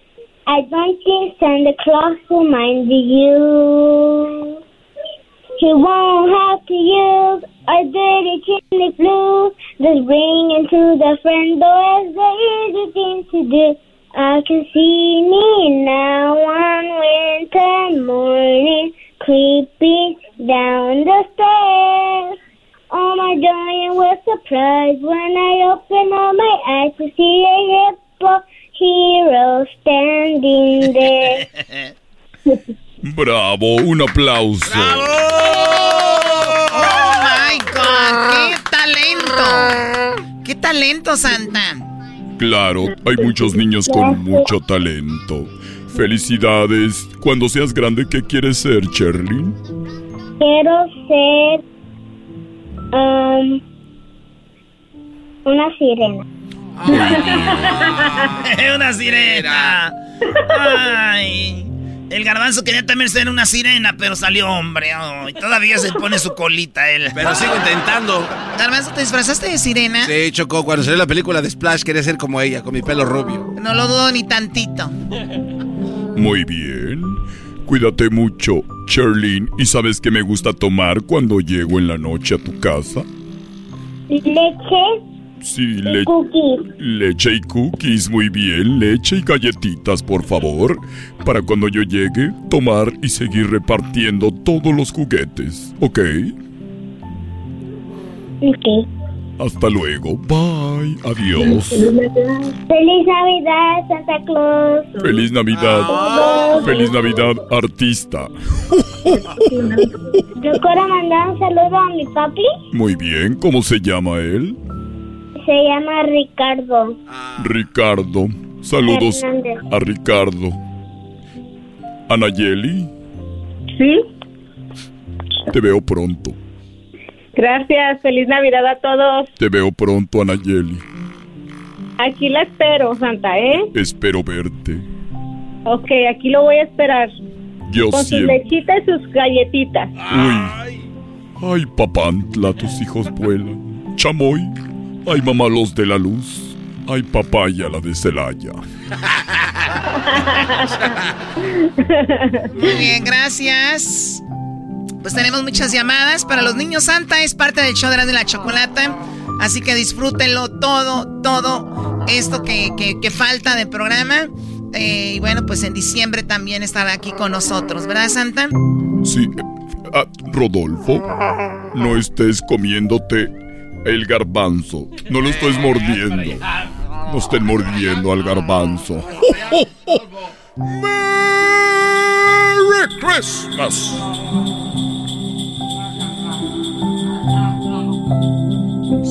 I don't think Santa Claus will mind you. He won't have to use a dirty chimney flue. Just bring him to the front door is the easy thing to do. I can see me now one winter morning creeping down the stairs. Oh my joy was surprised when I opened up my eyes to see a hippo hero standing there. [laughs] Bravo, un aplauso. ¡Oh, talento! ¡Qué talento, Santa! Claro, hay muchos niños con mucho talento. Felicidades. Cuando seas grande, ¿qué quieres ser, Cherlin? Quiero ser um, una sirena. [laughs] una sirena. [laughs] Ay. El garbanzo quería también ser una sirena, pero salió hombre. y todavía se pone su colita él. Pero sigo intentando. Garbanzo, ¿te disfrazaste de sirena? Sí, Choco, cuando salió la película de Splash quería ser como ella, con mi pelo rubio. No lo dudo ni tantito. Muy bien. Cuídate mucho, Cherlin. ¿Y sabes qué me gusta tomar cuando llego en la noche a tu casa? Leche Sí, le- cookies. leche y cookies, muy bien. Leche y galletitas, por favor. Para cuando yo llegue, tomar y seguir repartiendo todos los juguetes. ¿Ok? Ok. Hasta luego. Bye. Adiós. Feliz Navidad, Santa Claus. Feliz Navidad. Feliz Navidad, artista. Yo quiero mandar un saludo a mi papi. Muy bien. ¿Cómo se llama él? Se llama Ricardo. Ricardo. Saludos Hernández. a Ricardo. Anayeli, Sí, te veo pronto. gracias. Feliz Navidad a todos. Te veo pronto, Anayeli. Aquí la espero, Santa, ¿eh? Espero verte. Ok, aquí lo voy a esperar. Yo Con sus siempre. lechitas y sus galletitas. Uy. Ay, papantla, tus hijos vuelan. Chamoy. Ay, mamá, los de la luz. Ay, papaya, la de Celaya. Muy bien, gracias. Pues tenemos muchas llamadas. Para los niños Santa es parte del show de la, de la chocolata. Así que disfrútenlo todo, todo esto que, que- que falta del programa. Eh, y bueno, pues en diciembre también estará aquí con nosotros, ¿verdad, Santa? Sí. ah, Rodolfo, no estés comiéndote el garbanzo. No lo estés mordiendo. No estén mordiendo al garbanzo. ¡Merry Christmas!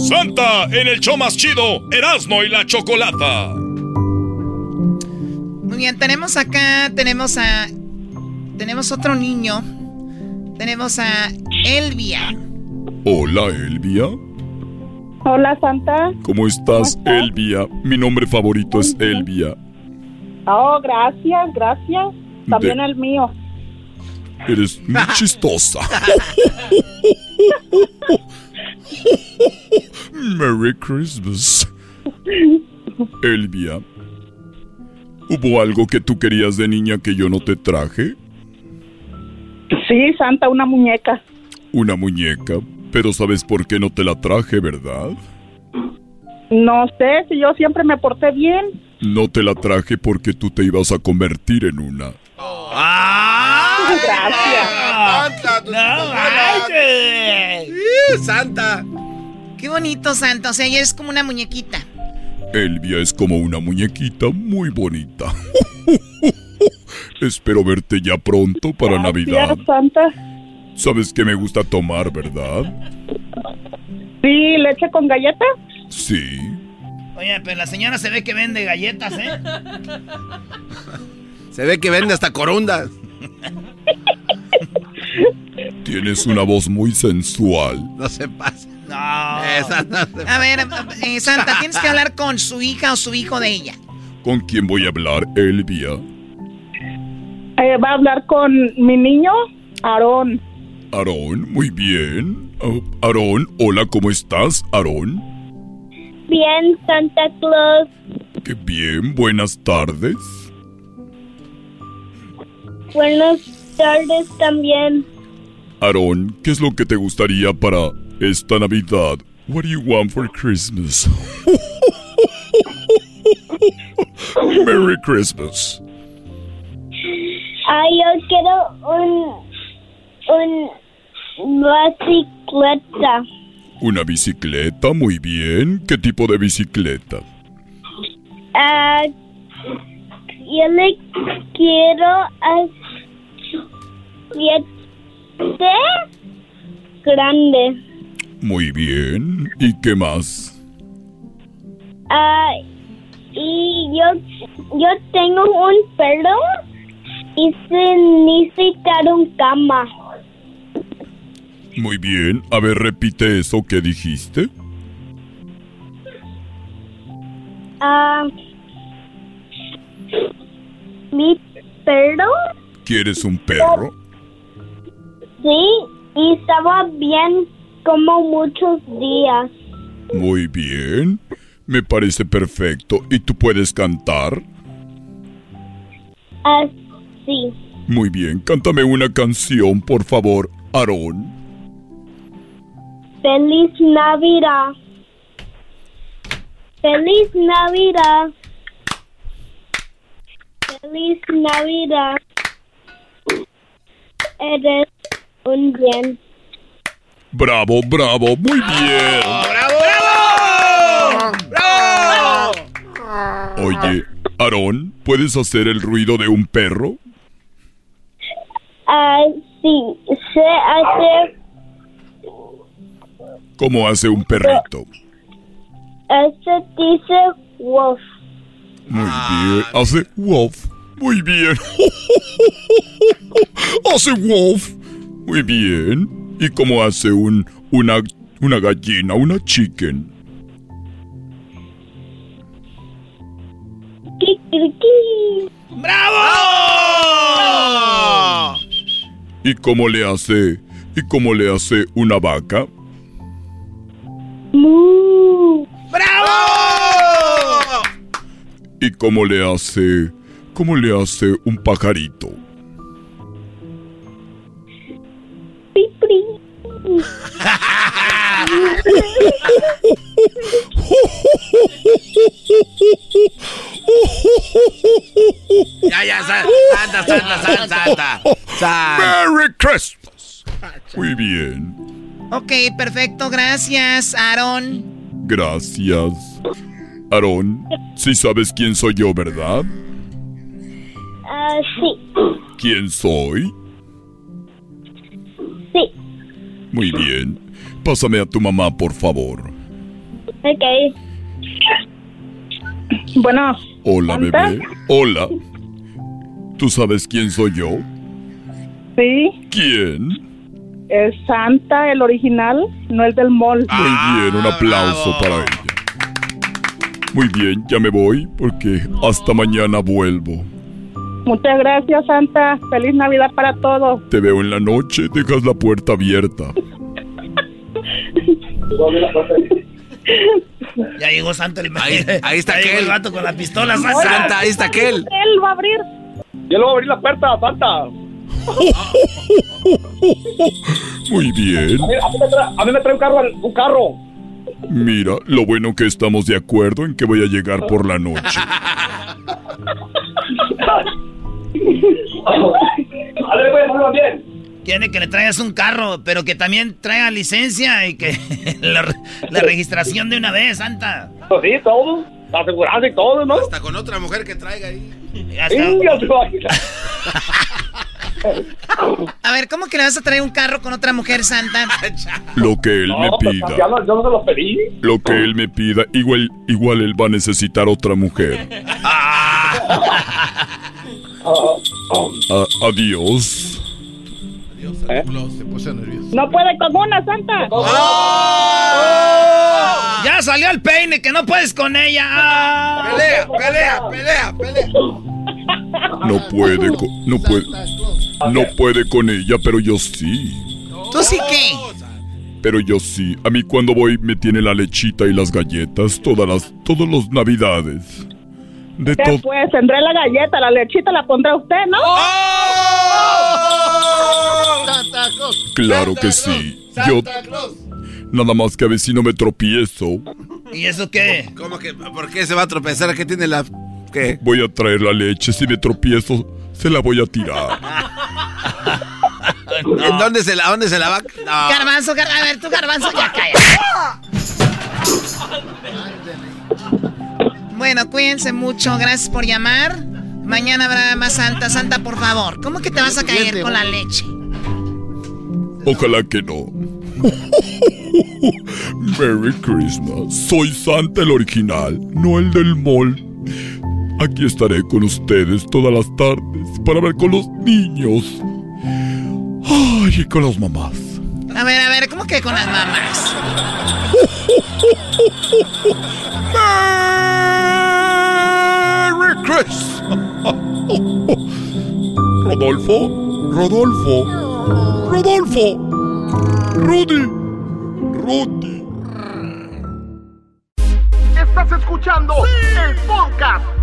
Santa en el show más chido, Erasmo y la Chocolata. Muy bien, tenemos acá, tenemos a. Tenemos otro niño. Tenemos a Elvia. Hola, Elvia. Hola, Santa. ¿Cómo estás, Elvia? Mi nombre favorito es Elvia. Oh, gracias, gracias. También De- el mío. Eres muy [laughs] chistosa. Merry Christmas. Elvia, ¿hubo algo que tú querías de niña que yo no te traje? Sí, Santa, una muñeca. Una muñeca. Pero sabes por qué no te la traje, ¿verdad? No sé si yo siempre me porté bien. No te la traje porque tú te ibas a convertir en una. Gracias. ¡No ¡Santa! Qué bonito, Santa. O sea, ella es como una muñequita. Elvia es como una muñequita muy bonita. [laughs] Espero verte ya pronto para Navidad. Gracias, Santa. Sabes que me gusta tomar, ¿verdad? Sí, leche con galleta. Sí. Oye, pero la señora se ve que vende galletas, ¿eh? [laughs] Se ve que vende hasta corundas. Tienes una voz muy sensual. No se pasa. No. Esa no se A ver, eh, Santa, tienes que hablar con su hija o su hijo de ella. ¿Con quién voy a hablar, Elvia? Eh, va a hablar con mi niño, Aarón. Aarón, muy bien. Oh, Aarón, hola, ¿cómo estás, Aarón? Bien, Santa Claus. Qué bien, buenas tardes. Buenas tardes también. Aarón, ¿qué es lo que te gustaría para esta Navidad? What do you want for Christmas? [laughs] Merry Christmas. Ah, yo quiero un, un bicicleta. Una bicicleta, muy bien. ¿Qué tipo de bicicleta? Ah, yo le quiero a siete grande. Muy bien. ¿Y qué más? Ah, y yo, yo tengo un perro y se necesita un cama. Muy bien. A ver, repite eso que dijiste. Ah, mi perro, ¿Quieres un perro? sí, y estaba bien como muchos días. Muy bien. Me parece perfecto. ¿Y tú puedes cantar? Ah, sí. Muy bien. Cántame una canción, por favor, Aarón. Feliz Navidad. Feliz Navidad. Feliz Navidad. Eres un bien. Bravo, bravo. Muy bien. ¡Bravo, bravo! ¡Bravo! Oye, Aarón, ¿puedes hacer el ruido de un perro? Ah, sí, se hace, ¿Cómo hace un perrito? se dice wolf. Muy bien. Hace wolf. Muy bien. [laughs] hace wolf. Muy bien. ¿Y cómo hace un una una gallina, una chicken? ¡Bravo! ¿Y cómo le hace y cómo le hace una vaca? Mu. ¡Bravo! ¿Y cómo le hace cómo le hace un pajarito? Pipri. [laughs] Ya, ya, sa- santa, santa, santa, santa. Santa. [laughs] Merry Christmas. Muy bien. Ok, perfecto, gracias, Aaron. Gracias. Aarón, sí sabes quién soy yo, ¿verdad? Ah, sí. ¿Quién soy? Sí. Muy bien. Pásame a tu mamá, por favor. Ok. Bueno, Hola, ¿Santa? bebé. Hola. ¿Tú sabes quién soy yo? sí, ¿Quién? Es Santa, el original, no el del mall. Muy bien, un aplauso para ella. Muy bien, ya me voy porque hasta mañana vuelvo. Muchas gracias, Santa. Feliz Navidad para todos. Te veo en la noche, dejas la puerta abierta. [laughs] Ya llegó Santa el Ahí, [laughs] ahí está aquel. el vato con la pistola, Santa. Santa, ahí está aquel. Él va a abrir. Yo le voy a abrir la puerta, Santa. [laughs] [laughs] Muy bien. A mí, a mí me, trae, a mí me trae un carro, un carro. Mira, lo bueno que estamos de acuerdo en que voy a llegar por la noche. [laughs] A ver, pues. Quiere que le traigas un carro, pero que también traiga licencia y que [laughs] la, la registración de una vez, Santa. Pues sí, todo. La aseguranza y todo, ¿no? Hasta con otra mujer que traiga ahí. Ya A ver, ¿cómo que le vas a traer un carro con otra mujer, Santa? Lo que él me No, pues, pida. ya no- yo no se los pedí. Lo que él me pida, igual, igual él va a necesitar otra mujer. A- adiós. Se puso nervioso. No puede con una, Santa. Ya salió el peine, que no puedes con ella. Ah. Pelea, pelea, pelea, pelea. No puede, co- no puede, no puede con ella, pero yo sí. ¿Tú sí qué? Pero yo sí. A mí cuando voy me tiene la lechita y las galletas todas las, todos los navidades. De ¿Qué todo. pues? Tendré la galleta, la lechita la pondrá usted, ¿no? Santa Claus. Claro que sí. Yo Santa Claus. nada más que a ver si no me tropiezo. ¿Y eso qué? ¿Cómo que? ¿Por qué se va a tropezar? ¿Qué tiene la ¿Qué? Voy a traer la leche. Si me tropiezo, se la voy a tirar. [laughs] ¿En dónde se la, dónde se la va? No. Garbanzo, gar- a ver, tú garbanzo, ya calla. Bueno, cuídense mucho, gracias por llamar. Mañana habrá más Santa. Santa, por favor, ¿cómo que te vas a caer con la leche? Ojalá que no. [laughs] Merry Christmas. Soy Santa el original, no el del mall. Aquí estaré con ustedes todas las tardes para ver con los niños. Ay, y con las mamás. A ver, a ver, ¿cómo que con las mamás? Merry Christmas. Rodolfo, Rodolfo, Rodolfo, Rudy, Rudy. Estás escuchando el podcast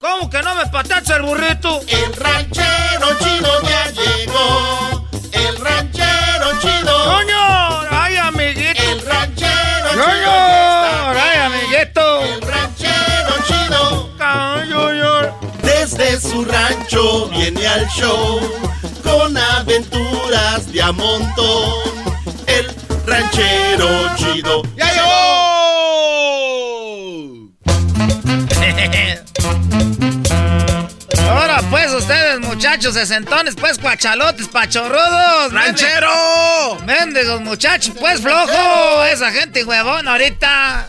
¿Cómo que no me patacha el burrito? El ranchero chido ya llegó. El ranchero chido. ¡Junior! ¡Ay, amiguito! El ranchero ¡Junior! ¡Ay, amiguito! El ranchero chido. ¡Ay, Junior! Desde su rancho viene al show con aventuras de a montón. El ranchero chido. ¡Ya [laughs] [laughs] Ahora pues ustedes muchachos sesentones, pues cuachalotes, pachorrudos. ¡Ranchero! Mendigos muchachos, pues flojo. Esa gente huevón ahorita.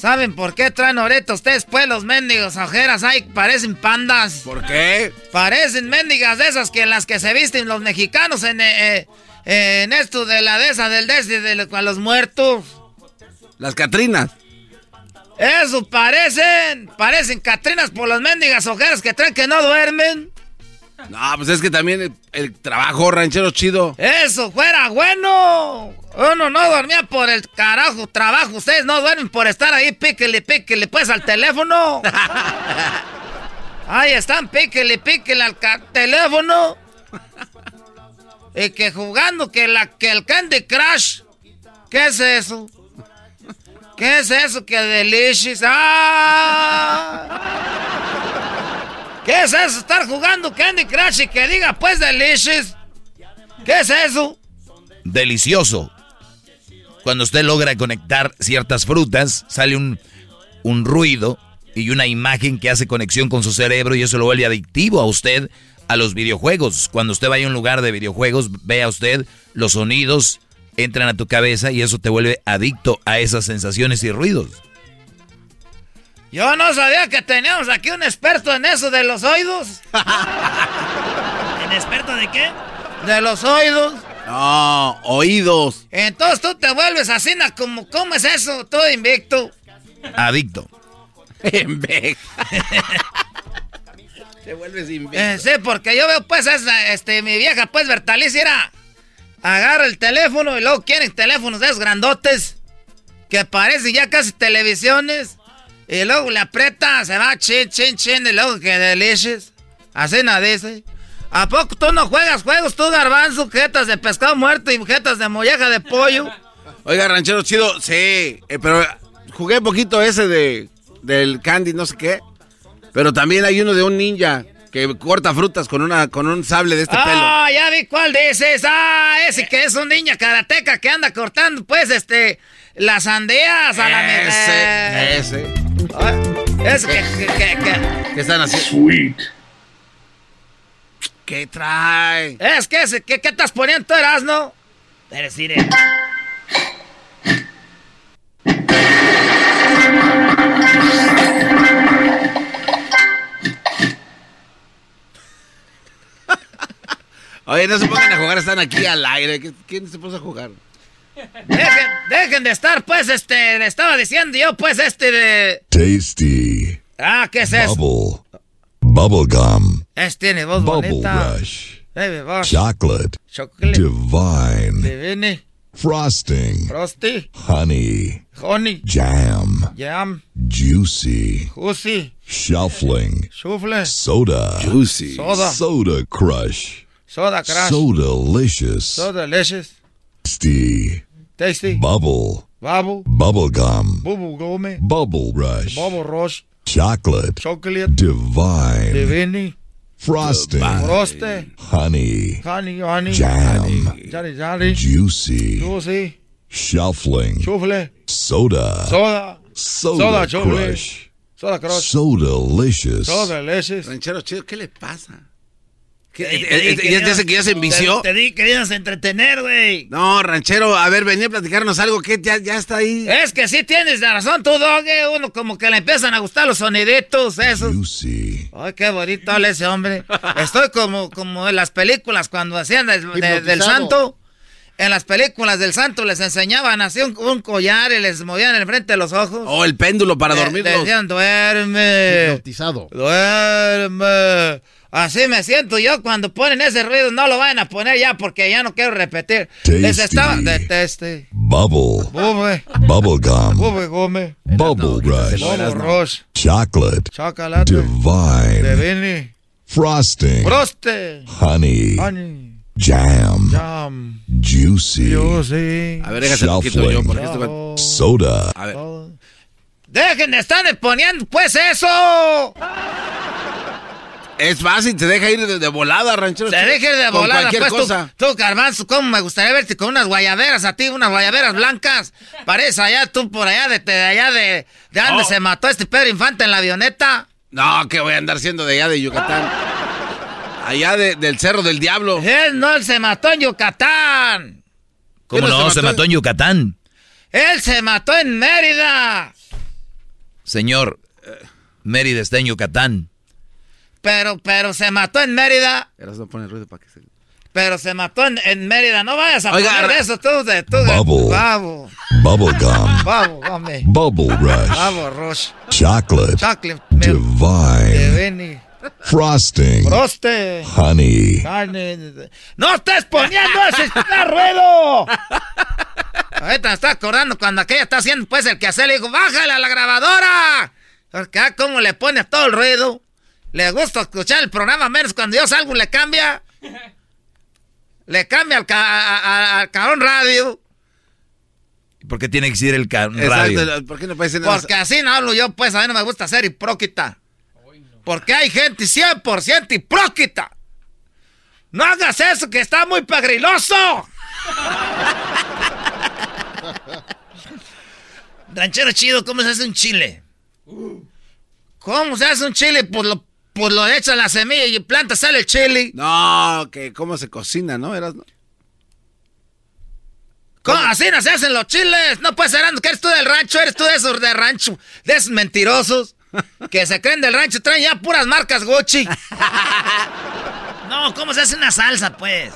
¿Saben por qué traen ahorita ustedes pues los mendigos ojeras? Ay, parecen pandas. ¿Por qué? Parecen mendigas de esas que las que se visten los mexicanos en, eh, eh, en esto de la de esa del des de, los muertos. Las Catrinas. Eso parecen, parecen Catrinas por las mendigas ojeras que traen que no duermen. No, pues es que también el, el trabajo ranchero chido. Eso fuera bueno. Uno no dormía por el carajo trabajo. Ustedes no duermen por estar ahí, píquele, píquele, pues al teléfono. [laughs] Ahí están, píquele, píquele al teléfono. Y que jugando que, la, que el Candy Crush. ¿Qué es eso? ¿Qué es eso? Que delicious. ¡Ah! ¿Qué es eso? Estar jugando Candy Crush y que diga pues delicious. ¿Qué es eso? Delicioso. Cuando usted logra conectar ciertas frutas, sale un, un ruido y una imagen que hace conexión con su cerebro y eso lo vuelve adictivo a usted a los videojuegos. Cuando usted vaya a un lugar de videojuegos, vea usted los sonidos, entran a tu cabeza y eso te vuelve adicto a esas sensaciones y ruidos. Yo no sabía que teníamos aquí un experto en eso de los oídos. [laughs] ¿En experto de qué? De los oídos. No, oídos. Entonces tú te vuelves así, como, ¿cómo es eso? Todo invicto. Adicto. [laughs] [laughs] Te vuelves Eh, sí, porque yo veo pues esa, este, mi vieja pues Bertalicia era, agarra el teléfono y luego quieren teléfonos esos grandotes que parecen ya casi televisiones y luego le aprieta, se va chin, chin, chin y luego que delicious. Así nada dice. ¿A poco tú no juegas juegos tú, garbanzo, jetas de pescado muerto y jetas de molleja de pollo? [laughs] Oiga, ranchero chido, sí, eh, pero jugué poquito ese de del candy, no sé qué. Pero también hay uno de un ninja que corta frutas con una con un sable de este pelo. Ah, ya vi cuál dices. Ah, ese que es un niña karateca que anda cortando, pues, este, las sandías a la me- eh, Ese, ese. Es que, que, que, que- ¿Qué están haciendo? Sweet. ¿Qué trae? Es que ese, ¿qué, qué estás poniendo tú, Erasno? Pero sí, Oye, no se pongan a jugar, están aquí al aire. ¿Quién se puso a jugar? Dejen, dejen de estar, pues, este, le estaba diciendo yo, pues, este de... Tasty. Ah, ¿qué es eso? Bubble. Bubble gum. Es tiene voz Bubble bonita. Rush. Baby, voz. Chocolate. Chocolate. Divine. Divine. Frosting. Frosty. Honey. Honey. Jam. Jam. Juicy. Juicy. Shuffling. Shuffle. Soda. Juicy. Soda. Soda Crush. Soda crush. So delicious. So delicious. Tasty. Tasty. Bubble. Bubble. Bubble gum. Bubble gum. Bubble Rush. Bubble rush. Chocolate. Chocolate. Divine. Divine. Frosting. Froste. Honey. Honey, honey. Jam. Jolly, jolly. Juicy. Juicy. Shuffling. Shuffle. Soda. Soda. Soda, Soda chocolate. Crush. Soda crush. So delicious. So delicious. Ranchero chido, ¿qué le pasa? ¿Qué, Te di- eh, te eh, que ¿Ya se ya se envició? Te, te di que ibas a entretener, güey. No, ranchero, a ver, venía a platicarnos algo que ya, ya está ahí. Es que sí tienes la razón, tú, Doge. Uno como que le empiezan a gustar los soniditos, esos. Juicy. Ay, qué bonito habla ese hombre. Estoy como, como en las películas cuando hacían del- de- del santo. En las películas del santo les enseñaban así un, un collar y les movían en el frente de los ojos. O el péndulo para Le- dormirlos. Decían, duerme. Hipnotizado. Duerme. Así me siento yo cuando ponen ese ruido. No lo vayan a poner ya porque ya no quiero repetir. Les estaba... Deteste. Bubble. Bube. Bubble gum. Bube gome. Bubble Rush. Bubble rush. Chocolate. Chocolate. Divine. Divini. Frosting. Broste. Honey. Honey. Jam. Jam. Juicy. Juicy. A ver, déjate un poquito yo, porque va- Soda. A ver. Dejen de estar poniendo pues eso. Es fácil, te deja ir de, de volada, ranchero. Se chido. deje de Con volada, cualquier pues tú, cosa. tú, Garbanzo, cómo me gustaría verte con unas guayaberas a ti, unas guayaberas blancas. Parece allá, tú por allá, de, de allá de, de donde Oh. se mató este Pedro Infante en la avioneta. No, que voy a andar siendo de allá de Yucatán. Allá de- del Cerro del Diablo. Él no, él se mató en Yucatán. ¿Cómo no? se Se mató en Yucatán. Él se mató en Mérida. Señor, Mérida está en Yucatán. Pero, pero se mató en Mérida. Eras no pone ruido para que se... Pero se mató en, en Mérida. No vayas a Oiga, poner eso tú de tú de Bubble. babo. Bubble gum. Babo, hombre. Bubble Rush. Babo, Rush. Chocolate. Chocolate. Divine. Divini. Frosting. Broste. Honey. Carne. ¡No estés poniendo ese está ruedo! Ahorita me estoy acordando cuando aquella está haciendo pues el quehacer, le digo, bájale a la grabadora. Porque ah, cómo le pone todo el ruido. Le gusta escuchar el programa menos cuando yo salgo le cambia. Le cambia al, ca- a- a- al cabrón radio. ¿Por qué tiene que ser el ca- radio? Exacto, ¿por qué no puede ser nada? Porque así no hablo yo, pues a mí no me gusta ser hipócrita. Porque hay gente 100% hipócrita. No hagas eso, que está muy pegriloso. Ranchero chido, ¿cómo se hace un chile? ¿Cómo se hace un chile? Pues lo, pues lo echas la semilla y planta, sale el chile. No, que cómo se cocina, ¿no? Eras, ¿no? ¿Cómo? Así no se hacen los chiles. No puedes ser que eres tú del rancho, eres tú de esos de rancho, de esos mentirosos [laughs] que se creen del rancho, traen ya puras marcas Gucci. [laughs] No, ¿cómo se hace una salsa, pues?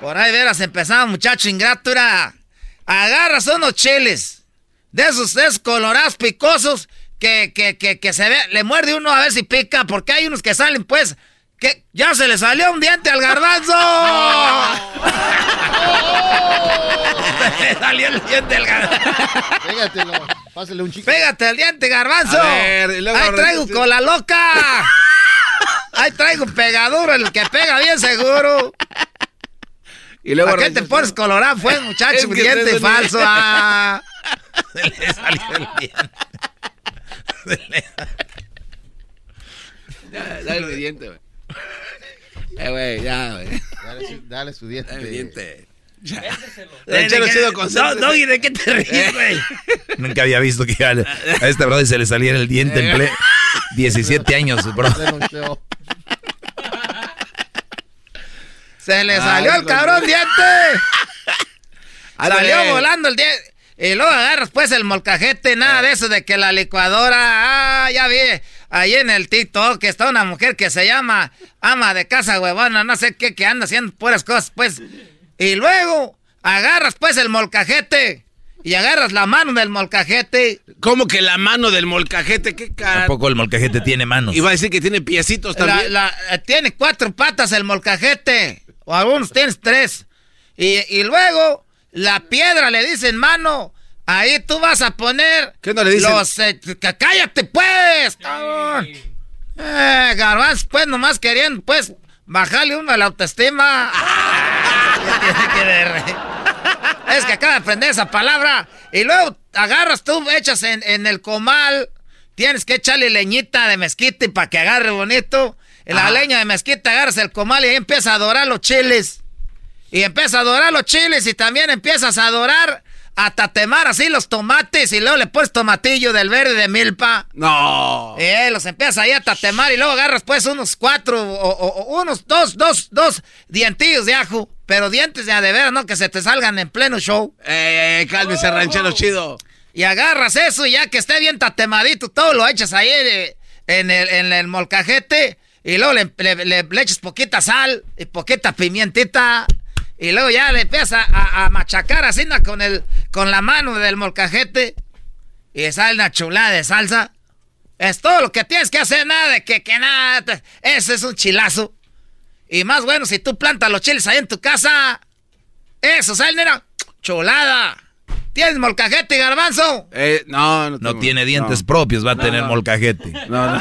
Por ahí veras empezaba, muchacho ingrato, era, Agarras unos chiles, de esos, de esos colorados picosos, que, que, que, que se ve, le muerde uno a ver si pica, porque hay unos que salen, pues, que ya se le salió un diente al garbanzo. Le [laughs] [laughs] salió el diente al garbanzo. Pégatelo, pásale un chico. Pégate el diente, garbanzo. A ver, y luego- Ahí traigo cola loca. Ahí traigo pegaduro, el que pega bien seguro. Y luego ¿Para qué te pones colorado? Fue [laughs] muchacho, Es que diente un- falso. Ah. Se le salió el diente. Dale mi diente, güey. Eh, güey, ya, güey. Dale, su- dale su diente. Dale diente. Ya. ¿De Ranchero qué- chido, No, concéntrese. Doggy, ¿de qué te ríes, güey? Nunca había visto que a, a este brother se le saliera el diente en ple 17 años, bro. Se le Ay, salió el cabrón diente. Salió volando el diente. Y luego agarras pues el molcajete, nada de eso de que la licuadora, ah, ya vi. ahí en el TikTok que está una mujer que se llama ama de casa huevona, no sé qué, que anda haciendo puras cosas, pues. Y luego agarras pues el molcajete y agarras la mano del molcajete. ¿Cómo que la mano del molcajete? ¿Qué cara? Tampoco el molcajete tiene manos. Iba a decir que tiene piecitos La- también. la- eh, tiene cuatro patas el molcajete. O algunos tienes tres. Y, y luego, la piedra le dicen mano. Ahí tú vas a poner. ¿Qué no le dicen? Los, eh, cállate, pues, cabrón. Eh, garbanzo, pues, nomás querían, pues, bajarle uno a la autoestima. [laughs] Es que acaba de aprender esa palabra. Y luego agarras tú, echas en, en el comal. Tienes que echarle leñita de mezquite para que agarre bonito. En la leña de mezquite agarras el comal y ahí empieza a dorar los chiles. Y empieza a dorar los chiles y también empiezas a dorar, a tatemar así los tomates y luego le pones tomatillo del verde de milpa. No. Eh, los empiezas ahí a tatemar y luego agarras pues unos cuatro o, unos dos, dos, dos dientillos de ajo. Pero dientes de a de veras, ¿no? Que se te salgan en pleno show. Eh, cálmese, ranchero chido. Y agarras eso y ya que esté bien tatemadito, todo lo echas ahí eh, en el, en el molcajete. Y luego le, le- le- le echas poquita sal y poquita pimientita. Y luego ya le empiezas a, machacar así ¿no? con, el, con la mano del molcajete. Y sale una chulada de salsa. Es todo lo que tienes que hacer, nada de que, que nada. te- Ese es un chilazo. Y más bueno, si tú plantas los chiles ahí en tu casa. Eso, sale, nena. Chulada. ¿Tienes molcajete garbanzo? Eh, no, no, No tengo. tiene dientes No. propios, va a No, tener no. molcajete. No, no.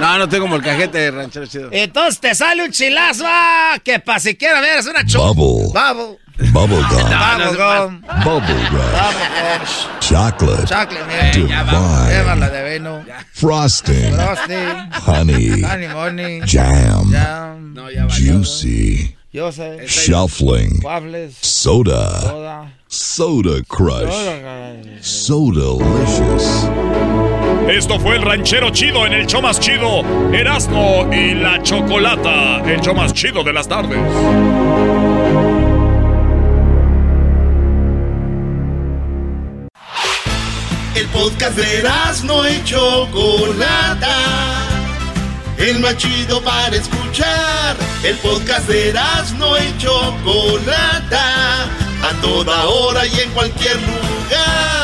No, no tengo molcajete, ranchero chido. Entonces te sale un chilazo, ah, que pa' siquiera ver, es una chulada. Bubble. Bubble. Bubblegum. Bubblegum. Bubble Wrap. Bubblegum. Chocolate. Chocolate, mira, ya. Divine. De vino. Frosting. Frosting. Honey. Honey, money. Jam. Jam. Juicy. Yo sé. Shuffling. Waffles. Soda. Soda. Soda Crush. Soda. So delicious. Esto fue el ranchero chido en el show más chido, Erasmo y la Chocolata, el show más chido de las tardes. El podcast de no y Chocolata. El más chido para escuchar. El podcast de no y Chocolata. A toda hora y en cualquier lugar.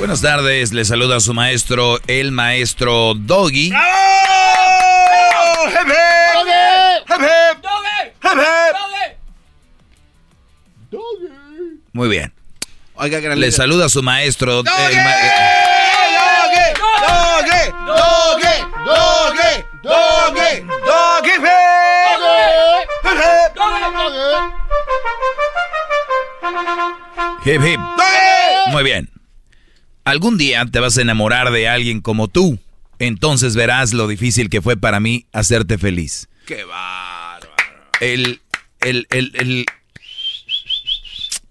Buenas tardes, le saluda a su maestro, el maestro Doggy. Muy bien. Oiga, gran Le líder. saluda a su maestro. el ma- ¡Doge! ¡Doge! ¡Doge! ¡Doge! ¡Doge! Hip, hip. Muy bien. Algún día te vas a enamorar de alguien como tú. Entonces verás lo difícil que fue para mí hacerte feliz. Qué bárbaro. El, el, el, el-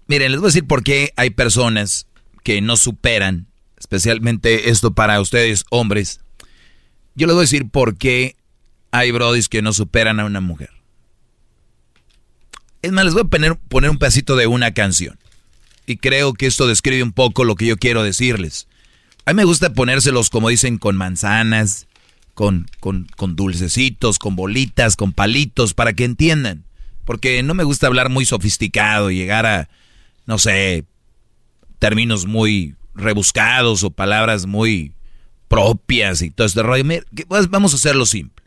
Miren, les voy a decir por qué hay personas que no superan, especialmente esto para ustedes hombres. Yo les voy a decir por qué hay brodis que no superan a una mujer. Es más, les voy a poner, poner un pedacito de una canción. Y creo que esto describe un poco lo que yo quiero decirles. A mí me gusta ponérselos, como dicen, con manzanas, con, con, con dulcecitos, con bolitas, con palitos, para que entiendan. Porque no me gusta hablar muy sofisticado, llegar a, no sé, términos muy rebuscados o palabras muy propias y todo este rollo. Vamos a hacerlo simple.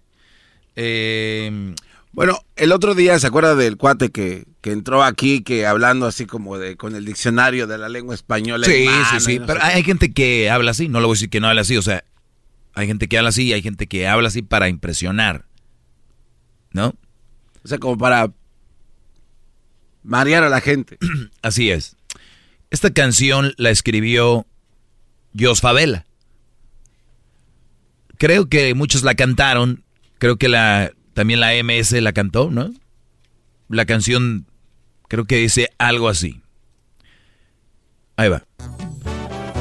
Eh, Bueno, el otro día, ¿se acuerda del cuate que, que entró aquí, que hablando así como de con el diccionario de la lengua española? Sí, sí, sí. no Pero hay gente que habla así. No le voy a decir que no habla así. O sea, hay gente que habla así y hay gente que habla así para impresionar. ¿No? O sea, como para marear a la gente. [clears throat] Así es. Esta canción la escribió Jos Favela. Creo que muchos la cantaron. Creo que la también la MS la cantó, ¿no? La canción creo que dice algo así. Ahí va.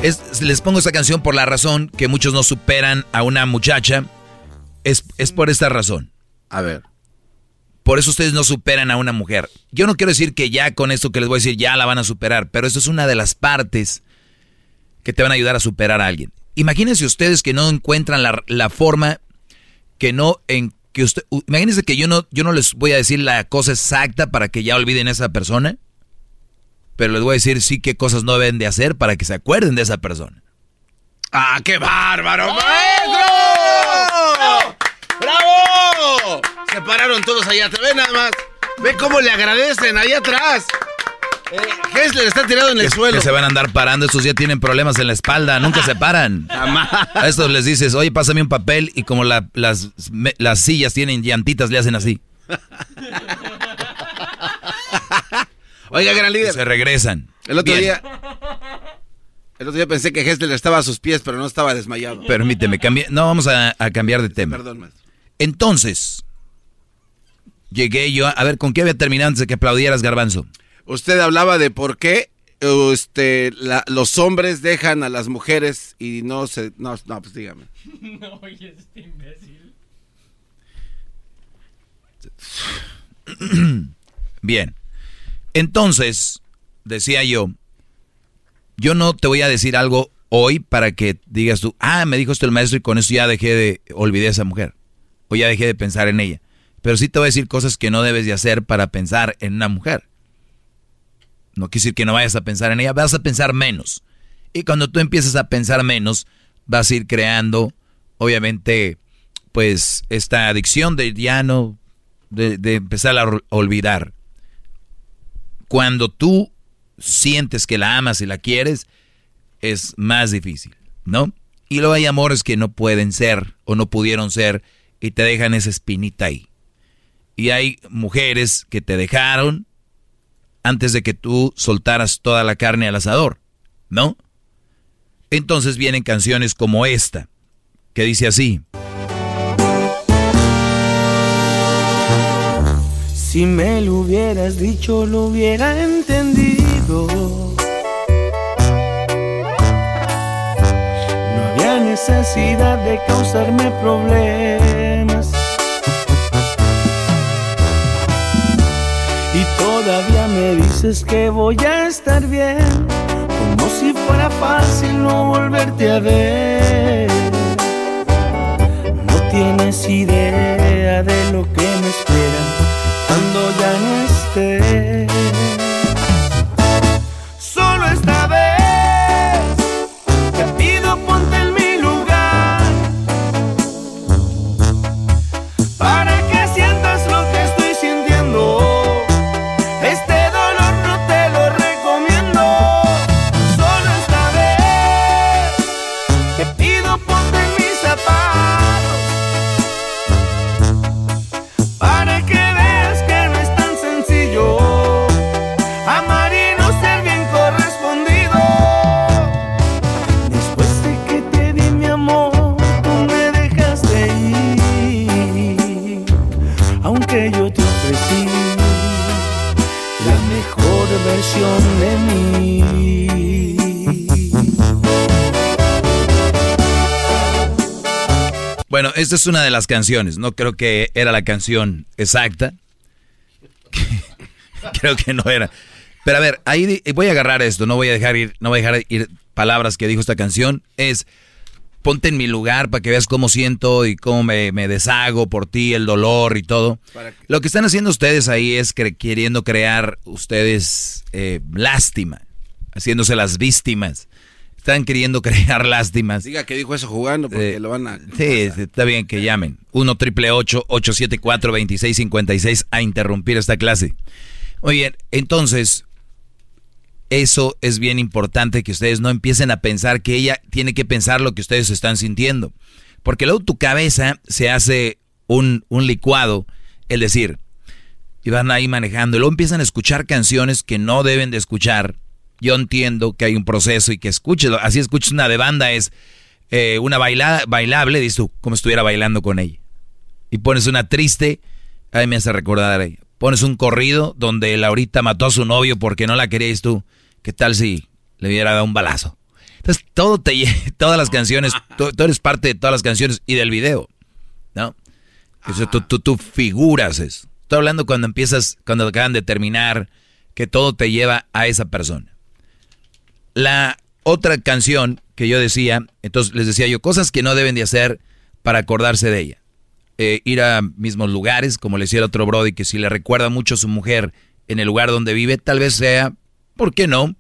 Es- les pongo esta canción por la razón que muchos no superan a una muchacha. Es, es por esta razón. A ver. Por eso ustedes no superan a una mujer. Yo no quiero decir que ya con esto que les voy a decir ya la van a superar, pero esto es una de las partes que te van a ayudar a superar a alguien. Imagínense ustedes que no encuentran la, la forma que no en que usted imagínense que yo no yo no les voy a decir la cosa exacta para que ya olviden a esa persona, pero les voy a decir sí qué cosas no deben de hacer para que se acuerden de esa persona. ¡Ah, qué bárbaro, maestro! ¡Bravo! Se pararon todos allá atrás. Ve nada más. Ve cómo le agradecen allá atrás. [laughs] Hessler está tirado en el que, suelo. que se van a andar parando, estos ya tienen problemas en la espalda, nunca se paran. [laughs] A estos les dices, oye, pásame un papel y como la- las, me- las sillas tienen llantitas, le hacen así. [laughs] Oiga, gran líder. Se regresan. El otro Bien. día. El otro día pensé que Hessler estaba a sus pies, pero no estaba desmayado. Permíteme, no vamos a, a cambiar de tema. Perdón, maestro. Entonces, llegué yo, a, a ver, ¿con qué había terminado antes de que aplaudieras, Garbanzo? Usted hablaba de por qué este, la- los hombres dejan a las mujeres y no se. No, no pues dígame. [laughs] No, oye, este imbécil. [clears throat] Bien. Entonces, decía yo, yo no te voy a decir algo hoy para que digas tú, ah, me dijo esto el maestro y con eso ya dejé de, olvidé a esa mujer. O ya dejé de pensar en ella. Pero sí te voy a decir cosas que no debes de hacer para pensar en una mujer. No quiere decir que no vayas a pensar en ella, vas a pensar menos. Y cuando tú empiezas a pensar menos, vas a ir creando, obviamente, pues, esta adicción de ya no, de, de empezar a ol- olvidar. Cuando tú sientes que la amas y la quieres, es más difícil, ¿no? Y luego hay amores que no pueden ser o no pudieron ser y te dejan esa espinita ahí. Y hay mujeres que te dejaron antes de que tú soltaras toda la carne al asador, ¿no? Entonces vienen canciones como esta, que dice así. Si me lo hubieras dicho, lo hubiera entendido. No había necesidad de causarme problemas. Todavía me dices que voy a estar bien, como si fuera fácil no volverte a ver. No tienes idea de lo que me espera cuando ya no esté. Esta es una de las canciones. No creo que era la canción exacta. [laughs] creo que no era. Pero a ver, ahí voy a agarrar esto. No voy a dejar ir, no voy a dejar ir palabras que dijo esta canción. Es ponte en mi lugar para que veas cómo siento y cómo me, me deshago por ti, el dolor y todo. Lo que están haciendo ustedes ahí es cre- queriendo crear ustedes eh, lástima, haciéndose las víctimas. Están queriendo [laughs] crear lástimas. Diga que dijo eso jugando porque Eh, lo van a... Sí, [laughs] está bien que llamen. 1 triple 874 2656 a interrumpir esta clase. Muy bien, entonces, eso es bien importante que ustedes no empiecen a pensar que ella tiene que pensar lo que ustedes están sintiendo. Porque luego tu cabeza se hace un, un licuado, el decir, y van ahí manejando, y luego empiezan a escuchar canciones que no deben de escuchar. Yo entiendo que hay un proceso y que escuches, así escuches una de banda, es eh, una baila, bailable, dices tú, como estuviera bailando con ella. Y pones una triste, ahí me hace recordar a ella. Pones un corrido donde Laurita mató a su novio porque no la querías tú. ¿Qué tal si le hubiera dado un balazo? Entonces, todo te [laughs] todas las canciones, tú, eres parte de todas las canciones y del video, ¿no? Tú, tú, tú figuras eso. Estoy hablando cuando empiezas, cuando acaban de terminar, que todo te lleva a esa persona. La otra canción que yo decía, entonces les decía yo, cosas que no deben de hacer para acordarse de ella. Eh, ir a mismos lugares, como le decía el otro Brody, que si le recuerda mucho a su mujer en el lugar donde vive, tal vez sea, ¿por qué no?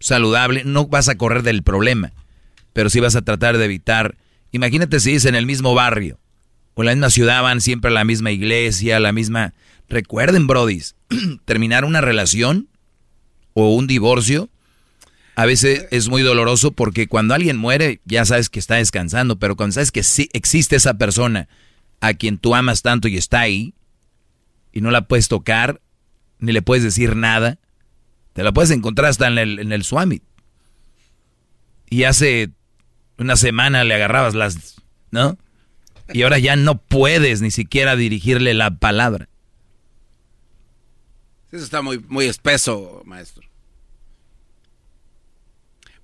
Saludable, no vas a correr del problema, pero sí vas a tratar de evitar. Imagínate si es en el mismo barrio o en la misma ciudad, van siempre a la misma iglesia, a la misma... Recuerden, Brodis, [clears throat] terminar una relación o un divorcio a veces es muy doloroso porque cuando alguien muere ya sabes que está descansando, pero cuando sabes que sí existe esa persona a quien tú amas tanto y está ahí y no la puedes tocar ni le puedes decir nada, te la puedes encontrar hasta en el, en el Swami. Y hace una semana le agarrabas las, ¿no? Y ahora ya no puedes ni siquiera dirigirle la palabra. Eso está muy, muy espeso, maestro.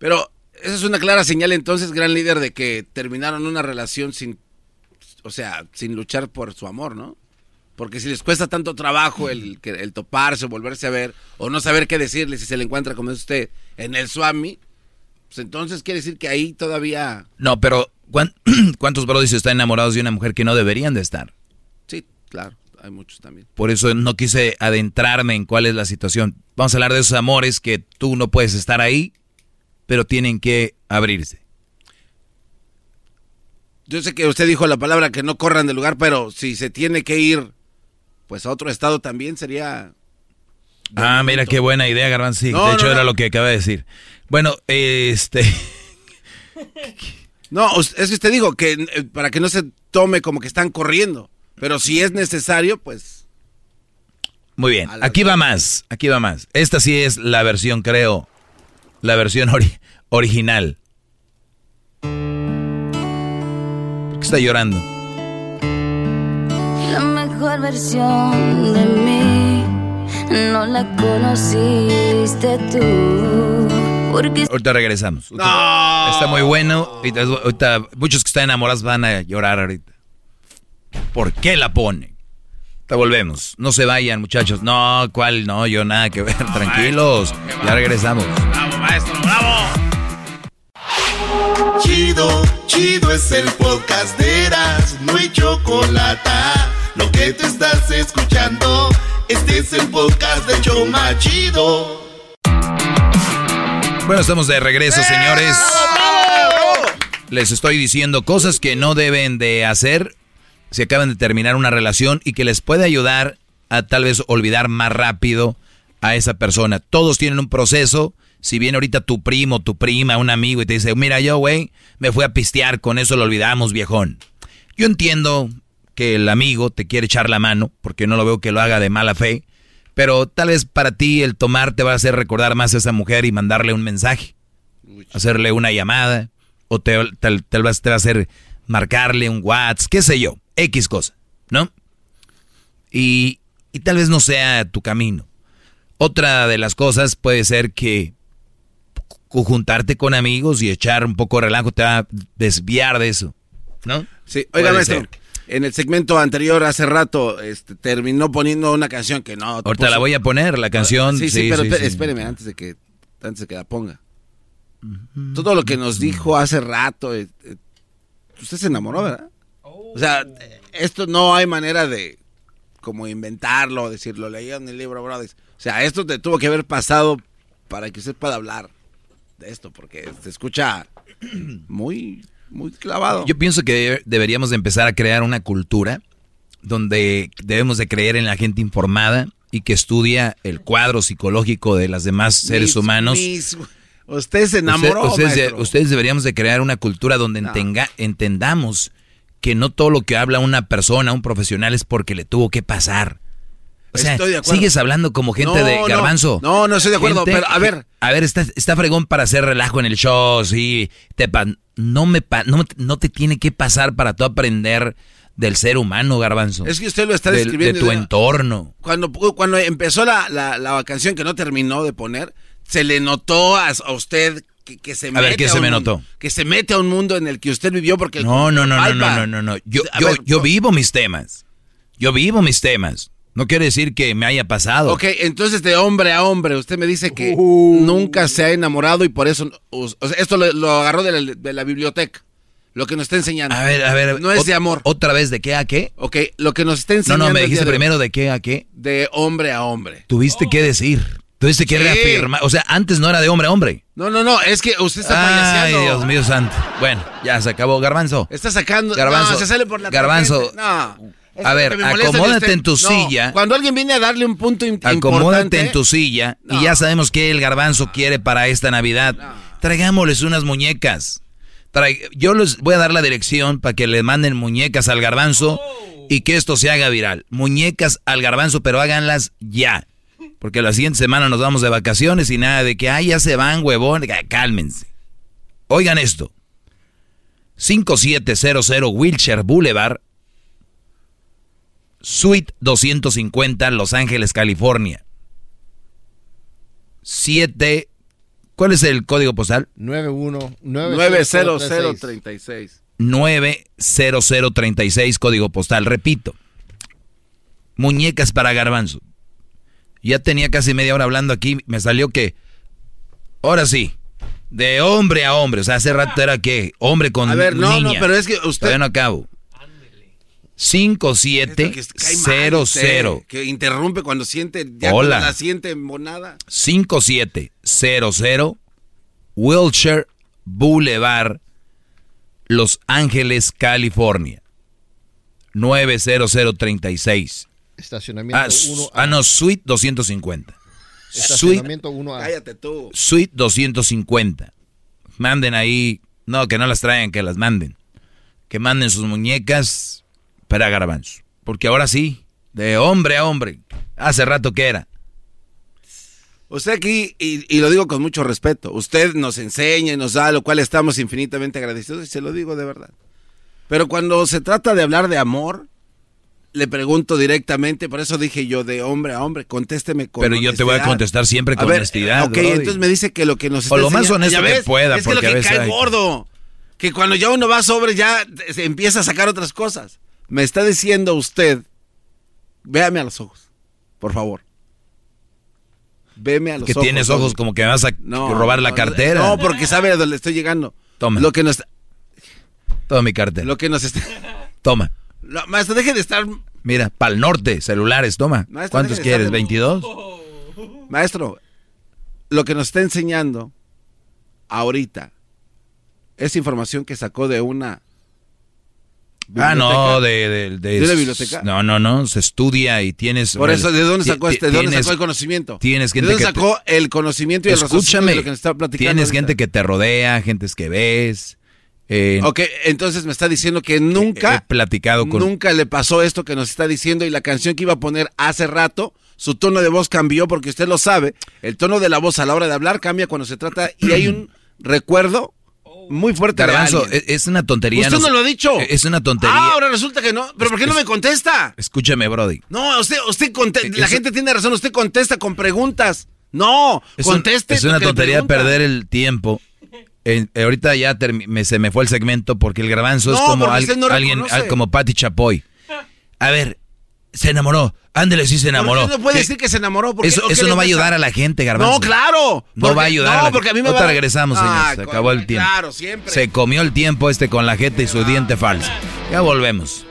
Pero esa es una clara señal entonces, gran líder, de que terminaron una relación sin, o sea, sin luchar por su amor, ¿no? Porque si les cuesta tanto trabajo el, el toparse, volverse a ver, o no saber qué decirle si se le encuentra, como dice usted, en el Swami, pues entonces quiere decir que ahí todavía... No, pero ¿cuán- [clears throat] ¿cuántos brodis están enamorados de una mujer que no deberían de estar? Sí, claro, hay muchos también. Por eso no quise adentrarme en cuál es la situación. Vamos a hablar de esos amores que tú no puedes estar ahí, pero tienen que abrirse. Yo sé que usted dijo la palabra que no corran del lugar, pero si se tiene que ir, pues a otro estado también sería... Ah, mira qué buena idea, No, de hecho no, era lo que acaba de decir. Bueno, este... [laughs] No, es que usted dijo que eh, para que no se tome como que están corriendo, pero si es necesario, pues... Muy bien, aquí va más, aquí va más. Esta sí es la versión, creo, la versión ori- original. ¿Por qué está llorando? La mejor versión de mí no la conociste tú. Porque Ahorita regresamos. Está muy bueno. Ahorita, ahorita muchos que están enamorados van a llorar ahorita. ¿Por qué la pone? Te volvemos. No se vayan, muchachos. No, ¿cuál? No, yo nada que ver. Tranquilos. Ya regresamos. ¡Bravo, maestro, bravo! Chido, chido es el podcast de Eras, no hay chocolate. Lo que te estás escuchando, este es el podcast de Choma Chido. Bueno, estamos de regreso, señores. Les estoy diciendo cosas que no deben de hacer si acaban de terminar una relación y que les puede ayudar a tal vez olvidar más rápido a esa persona. Todos tienen un proceso. Si viene ahorita tu primo, tu prima, un amigo y te dice, mira yo, güey, me fui a pistear, con eso lo olvidamos, viejón. Yo entiendo que el amigo te quiere echar la mano, porque no lo veo que lo haga de mala fe, pero tal vez para ti el tomar te va a hacer recordar más a esa mujer y mandarle un mensaje, hacerle una llamada, o te, tal, tal vez te va a hacer marcarle un WhatsApp, qué sé yo, X cosa, ¿no? Y, y tal vez no sea tu camino. Otra de las cosas puede ser que juntarte con amigos y echar un poco de relajo te va a desviar de eso, ¿no? Sí, oiga, Puede maestro, ser. en el segmento anterior, hace rato, este, terminó poniendo una canción que no... Ahorita la voy a poner, la canción. Sí, sí, sí, pero sí, espé- sí. espéreme antes de que antes de que la ponga. Todo lo que nos dijo hace rato, eh, eh, usted se enamoró, ¿verdad? O sea, esto no hay manera de como inventarlo, decirlo, leí en el libro, brothers. O sea, esto te tuvo que haber pasado para que usted pueda hablar esto, porque se escucha [clears throat] muy, muy clavado. Yo pienso que deberíamos de empezar a crear una cultura donde debemos de creer en la gente informada y que estudia el cuadro psicológico de las demás seres Mis- humanos. mis- usted se enamoró, Usted- ustedes, deberíamos de crear una cultura donde entenga- entendamos que no todo lo que habla una persona, un profesional, es porque le tuvo que pasar. O sea, Estoy de acuerdo. sigues hablando como gente No, de no. garbanzo. No, no estoy de acuerdo, Gente- pero a ver. A ver, está, está fregón para hacer relajo en el show, sí. Te pa- no, me pa- no, no te tiene que pasar para tú aprender del ser humano, garbanzo. Es que usted lo está describiendo. De tu de- entorno. Cuando, cuando empezó la, la, la canción que no terminó de poner, se le notó a, a usted que, que se A ver, ¿qué se un me mundo- notó? Que se mete a un mundo en el que usted vivió porque... No, no, no, no, no, no, no, no. Yo, A yo, ver, yo vivo mis temas. Yo vivo mis temas. No quiere decir que me haya pasado. Ok, entonces de hombre a hombre, usted me dice que Uh. nunca se ha enamorado y por eso... o sea, esto lo, lo agarró de la, de la biblioteca. Lo que nos está enseñando. A ver, a ver. No es de amor. ¿Otra vez de qué a qué? Ok, lo que nos está No, enseñando... no, me el dijiste de primero de qué a qué. De hombre a hombre. Tuviste que decir. Tuviste que Sí. reafirmar. O sea, antes no era de hombre a hombre. No, no, no, es que usted está Ay, payaseando. Dios mío santo. Bueno, ya se acabó. Garbanzo. Está sacando... Garbanzo. No, se sale por la Garbanzo. tangente. No. Es A ver, que acomódate en tu No, silla. Cuando alguien viene a darle un punto im- Acomódate importante... en tu silla y ya sabemos qué el garbanzo quiere para esta Navidad. Traigámosles unas muñecas. Trai- Yo les voy a dar la dirección para que le manden muñecas al garbanzo y que esto se haga viral. Muñecas al garbanzo, pero háganlas ya. Porque la siguiente semana nos vamos de vacaciones y nada de que, ay, ya se van, huevón. Cá- Cálmense. Oigan esto. 5700 Wilshire Boulevard, Suite 250, Los Ángeles, California. 7. ¿Cuál es el código postal? 91 90036. 90036, código postal. Repito. Muñecas para garbanzo. Ya tenía casi media hora hablando aquí. Me salió que. Ahora sí. De hombre a hombre. O sea, hace rato era que hombre con A ver, no, niña. no, pero es que usted- Todavía no acabo. 5700. Que interrumpe cuando siente... Ya Hola. cuando la siente monada. 5700 Wilshire Boulevard, Los Ángeles, California. 90036. Estacionamiento Ah, s- 1A. ah, no, Suite 250. Suite, Estacionamiento 1A. Cállate tú. Suite 250. Manden ahí. No, que no las traigan, que las manden. Que manden sus muñecas para garbanzo. Porque ahora sí, de hombre a hombre. Hace rato que era. Usted aquí, y, y lo digo con mucho respeto, usted nos enseña y nos da, lo cual estamos infinitamente agradecidos y se lo digo de verdad. Pero cuando se trata de hablar de amor, le pregunto directamente, por eso dije yo de hombre a hombre, contésteme con Pero yo te voy a contestar siempre con A ver, honestidad, Ok, brody. entonces me dice que lo que nos O está lo más honesto ¿Ya que pueda, Es que lo a que veces cae hay- gordo. Que cuando ya uno va sobre ya se empieza a sacar otras cosas. Me está diciendo usted, véame a los ojos, por favor. Veme a los Que ojos. tienes Doggy. ojos como que me vas a No, robar la cartera. No, porque sabe a dónde estoy llegando. Toma. Lo que nos, Toma mi cartera. lo que nos está... [laughs] Toma. Maestro, deje de estar... Mira, pa'l norte, celulares, toma. Maestro, ¿Cuántos de quieres? estar- ¿22? Maestro, lo que nos está enseñando ahorita es información que sacó de una... Ah, no, de, de, de- ¿De biblioteca? No, no, no, se estudia y tienes... Por eso, ¿de dónde sacó este? ¿De dónde tienes- sacó el conocimiento? Tienes ¿De gente dónde que te- sacó el conocimiento y el Escúchame, de lo que nos está platicando tienes ahorita? gente que te rodea, gentes que ves. eh, Ok, entonces me está diciendo que he nunca, platicado con... nunca le pasó esto que nos está diciendo y la canción que iba a poner hace rato, su tono de voz cambió porque usted lo sabe, el tono de la voz a la hora de hablar cambia cuando se trata y hay un recuerdo muy fuerte Garbanzo, alguien. es, una tontería. Usted no lo ha dicho. Es una tontería. Ah, ahora resulta que no. ¿Pero por qué no me contesta? Escúchame, Brody. No, usted, usted conte- la gente tiene razón, usted contesta con preguntas. No, Es, un- conteste. es una tontería perder el tiempo. Eh, ahorita ya me- se me fue el segmento porque el garbanzo es como al- no alguien, al- como Patti Chapoy. A ver, se enamoró. Ándele, sí se enamoró. ¿Por qué no puede ¿Qué? decir que se enamoró? ¿Por qué- Eso, eso no va a ayudar a la gente, garbanzo. No, claro. No Porque- va a ayudar. no, a la porque a mí me Ahorita va a- regresamos, señor. Ah, se acabó el tiempo. Claro, siempre. Se comió el tiempo este con la jeta y su diente falso. Ya volvemos.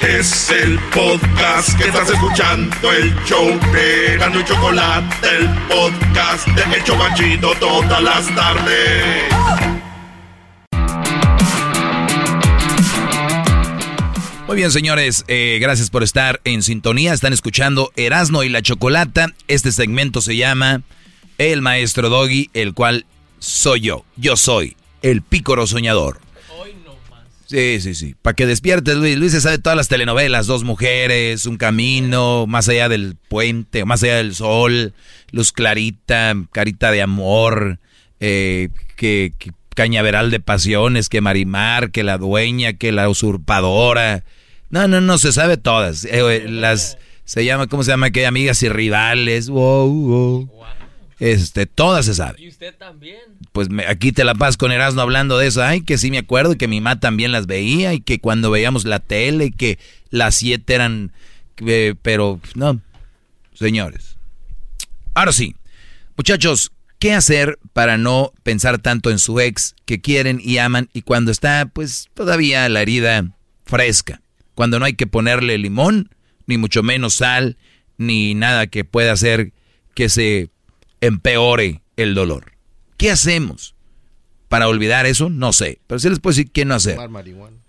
Es el podcast que estás escuchando, el show de Gano y Chocolate, el podcast de El Chocachito todas las tardes. Muy bien, señores, eh, gracias por estar en sintonía. Están escuchando Erasno y la Chocolata. Este segmento se llama El Maestro Doggy, el cual soy yo. Yo soy el pícoro soñador. Sí, sí, sí. Para que despiertes, Luis. Luis se sabe todas las telenovelas. Dos mujeres, un camino, más allá del puente, más allá del sol, luz clarita, carita de amor, eh, que, que cañaveral de pasiones, que Marimar, que la dueña, que la usurpadora. No, no, no, se sabe todas. Eh, las, se llama, ¿cómo se llama? aquella amigas y rivales. Wow, wow. Este, todas se sabe. Y usted también. Pues me- aquí te la pasas con Erasmo hablando de eso. Ay, que sí me acuerdo y que mi mamá también las veía y que cuando veíamos la tele y que las siete eran... eh, pero no, señores. Ahora sí, muchachos, ¿qué hacer para no pensar tanto en su ex que quieren y aman y cuando está pues todavía la herida fresca? Cuando no hay que ponerle limón, ni mucho menos sal, ni nada que pueda hacer que se empeore el dolor. ¿Qué hacemos? Para olvidar eso, no sé. Pero sí les puedo decir qué no hacer.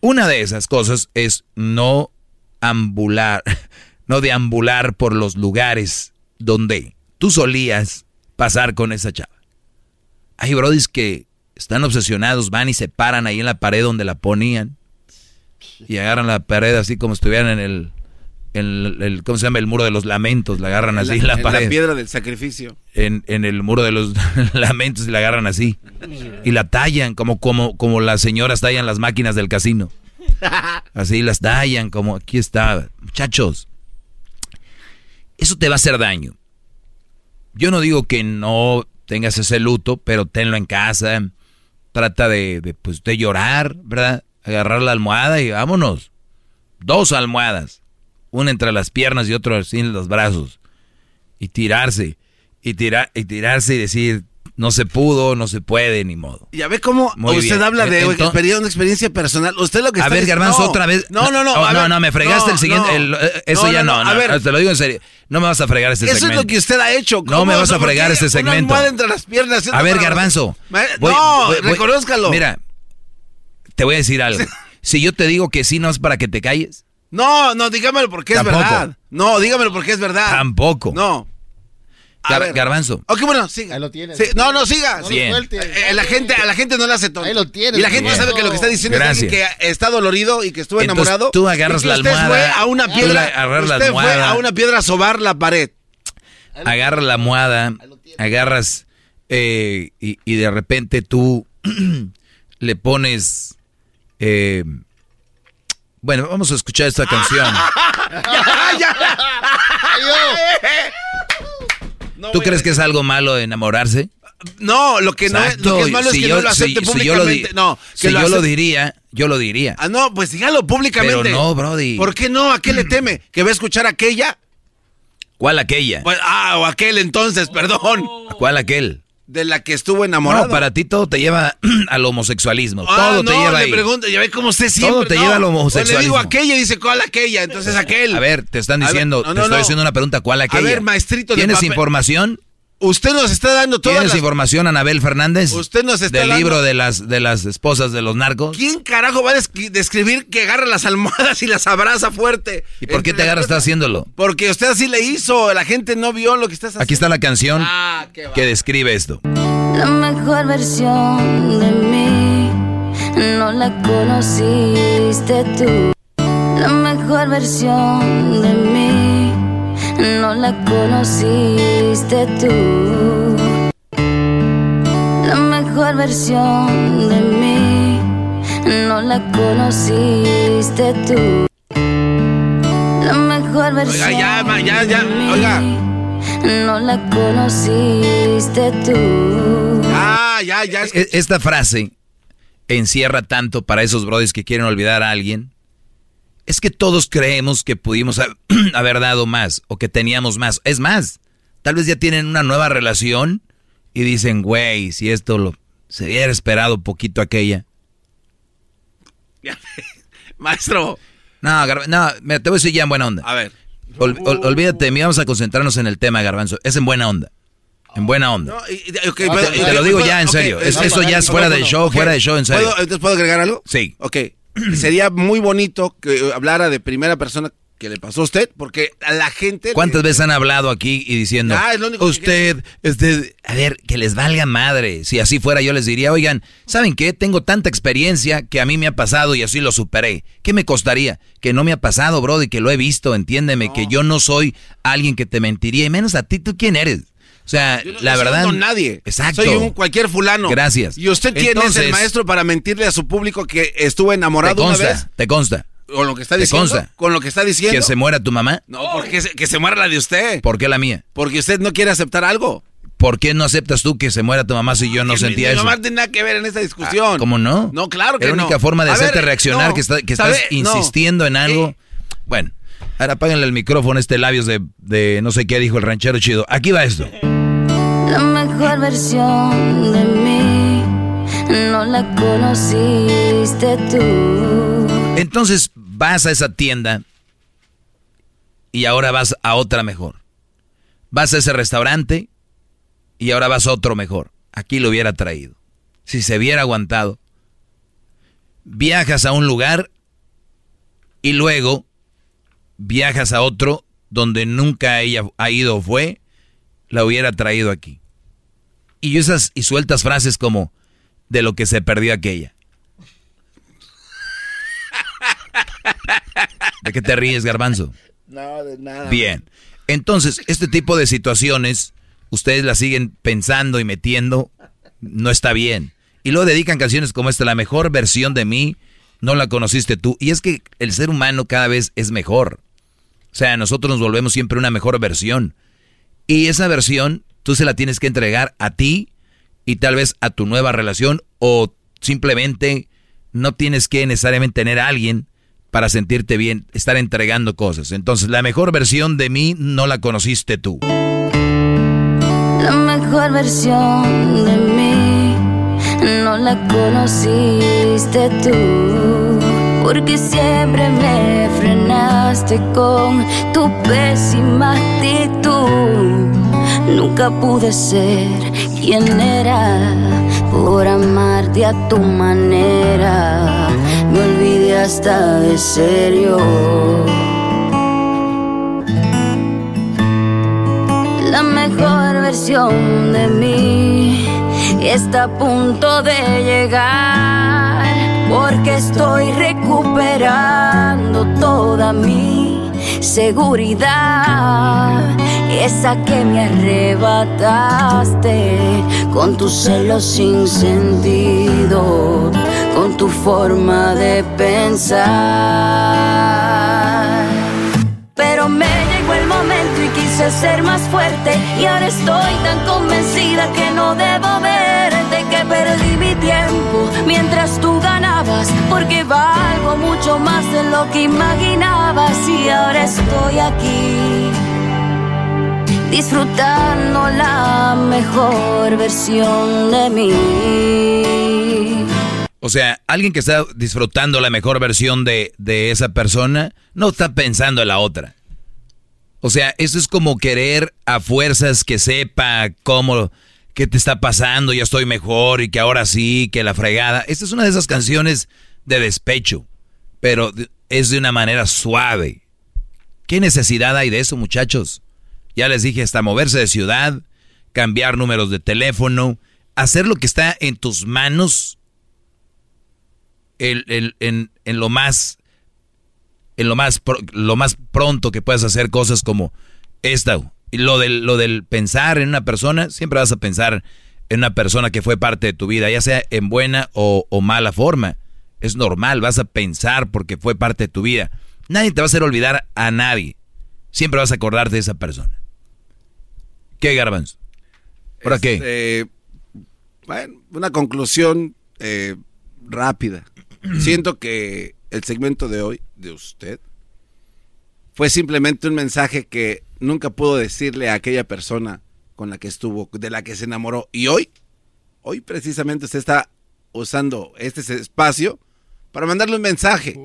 Una de esas cosas es no ambular, [laughs] no deambular por los lugares donde tú solías pasar con esa chava. Hay brodis que están obsesionados, van y se paran ahí en la pared donde la ponían y agarran la pared así como si estuvieran en el, en el, el- ¿cómo se llama? El muro de los lamentos, la agarran así en la, en pared. piedra del sacrificio. En, en el muro de los [laughs] lamentos y la agarran así. Y la tallan como, como, como las señoras tallan las máquinas del casino. [laughs] Así las tallan como aquí está. Muchachos, eso te va a hacer daño. Yo no digo que no tengas ese luto, pero tenlo en casa. Trata de, de, pues, de llorar, ¿verdad? Agarrar la almohada y vámonos. Dos almohadas. Una entre las piernas y otra en los brazos. Y tirarse. Y, tirar y tirarse y decir, no se pudo, no se puede, ni modo. Ya ve cómo Muy usted bien. habla de Entonces- experiencia, una experiencia personal. Usted lo que A está ver, Garbanzo, no, otra vez. No, no, no. Oh, no, ver, no, me fregaste no, el siguiente. no. el- eh, eso ya no, no, a ver. Te lo digo en serio. No me vas a fregar este Eso segmento. es lo que usted ha hecho. No me vas a fregar este Una segmento. almohada entre las piernas. A ver, Garbanzo. Voy- no, voy- reconózcalo. Mira, te voy a decir algo. [laughs] Si yo te digo que sí, no es para que te calles. No, no, dígamelo porque es verdad. No, dígamelo porque es verdad. Tampoco. No. Gar-. Garbanzo. Ok, bueno, siga. Ahí lo tienes. Sí, no, no, siga. Bien. Eh, eh, la gente, a la gente no le hace tonto. Ahí lo tienes, Y la gente Bien. sabe que lo que está diciendo Gracias. es que está dolorido y que estuvo Entonces, enamorado. tú agarras la usted almohada, fue a una piedra. la- agarras la usted fue a una piedra a sobar la pared. Agarras la almohada, agarras eh, y, y de repente tú [clears throat] le pones... eh, bueno, vamos a escuchar esta canción. ya, ya. No, ¿Tú güey. crees que es algo malo enamorarse? No, lo que no es, lo que es malo es que yo- no lo si- acepte si yo lo públicamente. no, que si yo lo acepte- diría, yo lo diría. Ah, no, pues dígalo públicamente. Pero no, Brody. ¿Por qué no? ¿A qué le teme? ¿Que va a escuchar aquella? ¿Cuál aquella? Pues, ah, o aquel entonces, perdón. ¿Cuál aquel? De la que estuvo enamorado. No, para ti todo te lleva [clears throat] al homosexualismo. Ah, todo te no, lleva le ahí. pregunto, ya ve cómo usted siempre. Todo te no. lleva al homosexualismo. Le digo aquella y dice, ¿cuál aquella? Entonces [laughs] aquel. A ver, te están A ver, diciendo, no, te estoy haciendo una pregunta, ¿cuál aquella? ver, maestrito de ¿Tienes papel. información? Usted nos está dando todas ¿Tienes las... información, Anabel Fernández? Usted nos está Del dando- libro de las, de las esposas de los narcos. ¿Quién carajo va a descri- describir que agarra las almohadas y las abraza fuerte? ¿Y por qué te agarras? las Estás haciéndolo. Porque usted así le hizo, la gente no vio lo que estás haciendo. Aquí está la canción Ah, que describe esto. La mejor versión de mí no la conociste tú. La mejor versión de mí no la conociste tú. La mejor versión de mí no la conociste tú. La mejor versión ya, ma, ya, ya, de mí oiga. no la conociste tú. Ah, ya, ya. E- Esta frase encierra tanto para esos brothers que quieren olvidar a alguien. Es que todos creemos que pudimos ha- [clears throat] haber dado más o que teníamos más. Es más, tal vez ya tienen una nueva relación y dicen, güey, si esto lo se hubiera esperado poquito aquella. [laughs] Maestro, No, no, mira, te voy a decir ya en buena onda. A ver. Ol- ol- olvídate, de mí, vamos a concentrarnos en el tema, Garbanzo. Es en buena onda. En buena onda. No, y- Te- lo digo puedo- ya en serio. Es- eso ya es fuera del show, fuera del show, en serio. ¿Puedo, entonces, ¿puedo agregar algo? Sí. Ok. Sería muy bonito que hablara de primera persona que le pasó a usted, porque a la gente... ¿Cuántas veces han hablado aquí y diciendo, Ah, es lo único que usted, usted, a ver, que les valga madre. Si así fuera, yo les diría, oigan, ¿saben qué? Tengo tanta experiencia que a mí me ha pasado y así lo superé. ¿Qué me costaría? Que no me ha pasado, bro, y que lo he visto, entiéndeme, que yo no soy alguien que te mentiría, y menos a ti, ¿tú quién eres? O sea, Yo no- la verdad... No nadie. Exacto. Soy un cualquier fulano. Gracias. Y usted quién es Entonces- el maestro para mentirle a su público que estuvo enamorado te una consta, vez. te consta. Con lo que está ¿Te diciendo. consta? Con lo que está diciendo. ¿Que se muera tu mamá? No, porque se- que se muera la de usted. ¿Por qué la mía? Porque usted no quiere aceptar algo. ¿Por qué no aceptas tú que se muera tu mamá si yo no Que sentía mi, eso? Mi mamá no tiene nada que ver en esta discusión. ¿Cómo no? No, claro que Es la no. única forma de A hacerte ver, reaccionar no, que, está- que estás No. insistiendo en algo. Bueno, ahora apáganle el micrófono a este labios de, de no sé qué dijo el ranchero chido. Aquí va esto. La mejor versión de mí no la conociste tú. Entonces vas a esa tienda y ahora vas a otra mejor. Vas a ese restaurante y ahora vas a otro mejor. Aquí lo hubiera traído. Si se hubiera aguantado. Viajas a un lugar y luego viajas a otro donde nunca ella ha ido o fue, la hubiera traído aquí. Y esas y sueltas frases como de lo que se perdió aquella. [laughs] ¿De qué te ríes, garbanzo? No, de nada. Bien. Entonces, este tipo de situaciones, ustedes las siguen pensando y metiendo, no está bien. Y luego dedican canciones como esta, la mejor versión de mí, no la conociste tú. Y es que el ser humano cada vez es mejor. O sea, nosotros nos volvemos siempre una mejor versión. Y esa versión tú se la tienes que entregar a ti y tal vez a tu nueva relación o simplemente no tienes que necesariamente tener a alguien para sentirte bien, estar entregando cosas. Entonces, la mejor versión de mí no la conociste tú. La mejor versión de mí no la conociste tú. Porque siempre me frenaste con tu pésima actitud. Nunca pude ser quien era por amarte a tu manera. Me olvidé hasta de serio. La mejor versión de mí está a punto de llegar estoy recuperando toda mi seguridad. Esa que me arrebataste con tus celos sin sentido, con tu forma de pensar. Pero me llegó el momento y quise ser más fuerte y ahora estoy tan convencida que no debo verte que perdí mi tiempo mientras tú ganabas porque valgo mucho más de lo que imaginabas y ahora estoy aquí disfrutando la mejor versión de mí. O sea, alguien que está disfrutando la mejor versión de, de esa persona no está pensando en la otra. O sea, eso es como querer a fuerzas que sepa cómo, qué te está pasando, ya estoy mejor y que ahora sí, que la fregada. Esta es una de esas canciones de despecho, pero es de una manera suave. ¿Qué necesidad hay de eso, muchachos? Ya les dije, hasta moverse de ciudad, cambiar números de teléfono, hacer lo que está en tus manos en, lo más en lo más pro- lo más pronto que puedas hacer cosas como esta lo del lo del pensar en una persona siempre vas a pensar en una persona que fue parte de tu vida ya sea en buena o, o mala forma. Es normal vas a pensar porque fue parte de tu vida. Nadie te va a hacer olvidar a nadie. Siempre vas a acordarte de esa persona. Qué garbanzo ¿Por qué? Este, bueno, una conclusión eh, rápida. [clears throat] Siento que el segmento de hoy, de usted, fue simplemente un mensaje que nunca pudo decirle a aquella persona con la que estuvo, de la que se enamoró. Y hoy, hoy precisamente usted está usando este espacio para mandarle un mensaje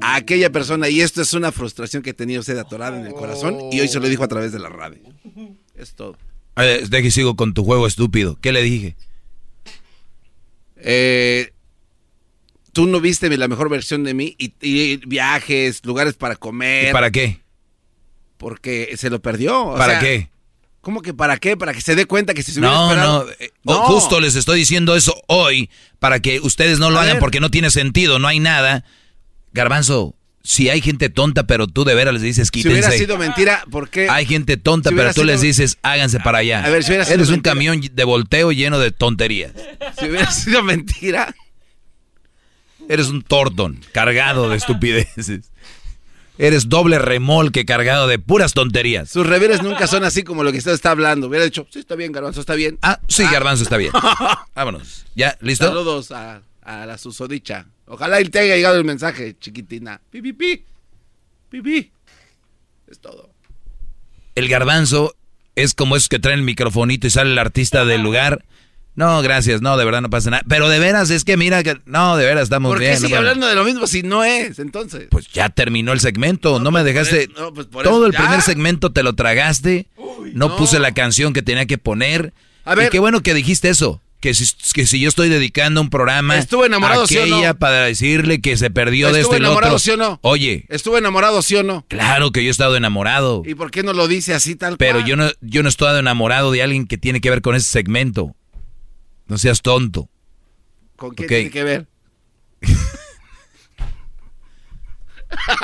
a aquella persona. Y esto es una frustración que tenía usted atorada en el corazón y hoy se lo dijo a través de la radio. Es todo. Ver, de que sigo con tu juego estúpido. ¿Qué le dije? Eh, tú no viste la mejor versión de mí y, y viajes, lugares para comer. ¿Y para qué? Porque se lo perdió. o ¿Para sea, qué? ¿Cómo que para qué? Para que se dé cuenta que si se hubiera No, esperado- no, eh, oh, justo les estoy diciendo eso hoy para que ustedes no lo A hagan ver. porque no tiene sentido, no hay nada. Garbanzo, si hay gente tonta, pero tú de veras les dices Si hubiera quítense. sido mentira, ¿por qué? Hay gente tonta, Si pero tú les dices háganse para allá. A ver, si hubiera sido Eres un mentira. camión de volteo lleno de tonterías. Si hubiera [laughs] sido mentira. Eres un tordón cargado de estupideces. Eres doble remolque cargado de puras tonterías. Sus reveres nunca son así como lo que usted está hablando. Hubiera dicho, sí, está bien, Garbanzo, está bien. Ah, sí, Garbanzo está bien. [laughs] Vámonos. ¿Ya? ¿Listo? Saludos a, a la susodicha. Ojalá y te haya llegado el mensaje, chiquitina. Pi, pi, pi. Pi, pi. Es todo. El garbanzo es como esos que traen el microfonito y sale el artista del lugar. No, gracias, no, de verdad no pasa nada. Pero de veras, es que mira, que no, de veras estamos ¿Por qué bien. sigue no, hablando de lo mismo si no es, entonces? Pues ya terminó el segmento, no, me dejaste. eso- no, pues todo eso el primer segmento te lo tragaste. no, no. puse la canción que tenía que poner. A ver. y qué bueno que dijiste eso. Que si, que si yo estoy dedicando un programa ¿Estuvo enamorado, a sí o no? aquella para decirle que se perdió de ¿Estuvo esto y lo enamorado, otro. sí o no? Oye, ¿Estuvo enamorado, sí o no? claro que yo he estado enamorado. ¿Y por qué no lo dice así tal Pero cual? yo no, yo no he estado enamorado de alguien que tiene que ver con ese segmento. No seas tonto. ¿Con qué tiene que ver? [laughs]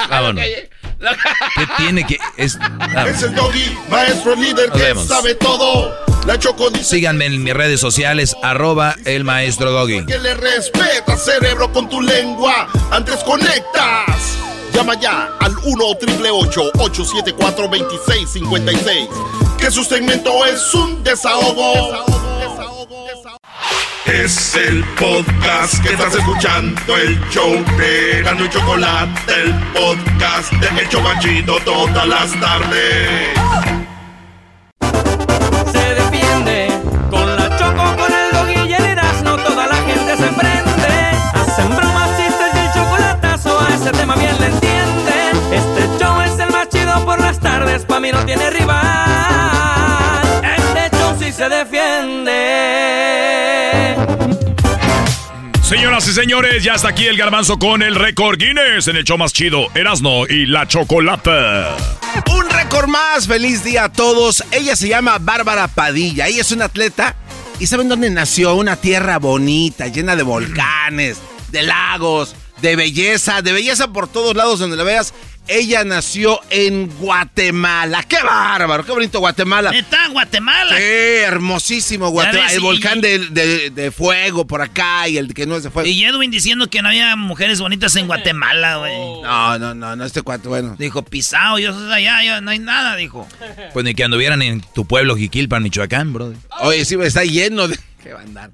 Vámonos. ¿Qué tiene que...? Es. Es el doggy, maestro líder Nos que vemos. sabe todo. La Choco dice Síganme en mis redes sociales, arroba el maestro Doggy. que le respeta, cerebro, con tu lengua. Antes conectas. Llama ya al 1 874 2656 Que su segmento es un desahogo. Es el podcast que estás escuchando, el show de Gano y Chocolate, el podcast de El Chobachito todas las tardes. Señoras y señores, ya está aquí el garbanzo con el récord Guinness en el show más chido, Erasno y la Chocolata. Un récord más, feliz día a todos. Ella se llama Bárbara Padilla, ella es una atleta. ¿Y saben dónde nació? Una tierra bonita, llena de volcanes, de lagos, de belleza, de belleza por todos lados donde la veas. Ella nació en Guatemala. ¡Qué bárbaro! ¡Qué bonito Guatemala! Está en Guatemala. Sí, hermosísimo Guatemala. ves, El y- volcán de, de- de fuego por acá y el que no es de fuego. Y Edwin diciendo que no había mujeres bonitas en Guatemala, güey. No, no, no, no, este cuate, bueno. Dijo, pisado, yo soy allá, yo- no hay nada, dijo. Pues ni que anduvieran en tu pueblo, Jiquilpan, Michoacán, bro. Oye, sí, está lleno de... [laughs] ¿Qué va a andar?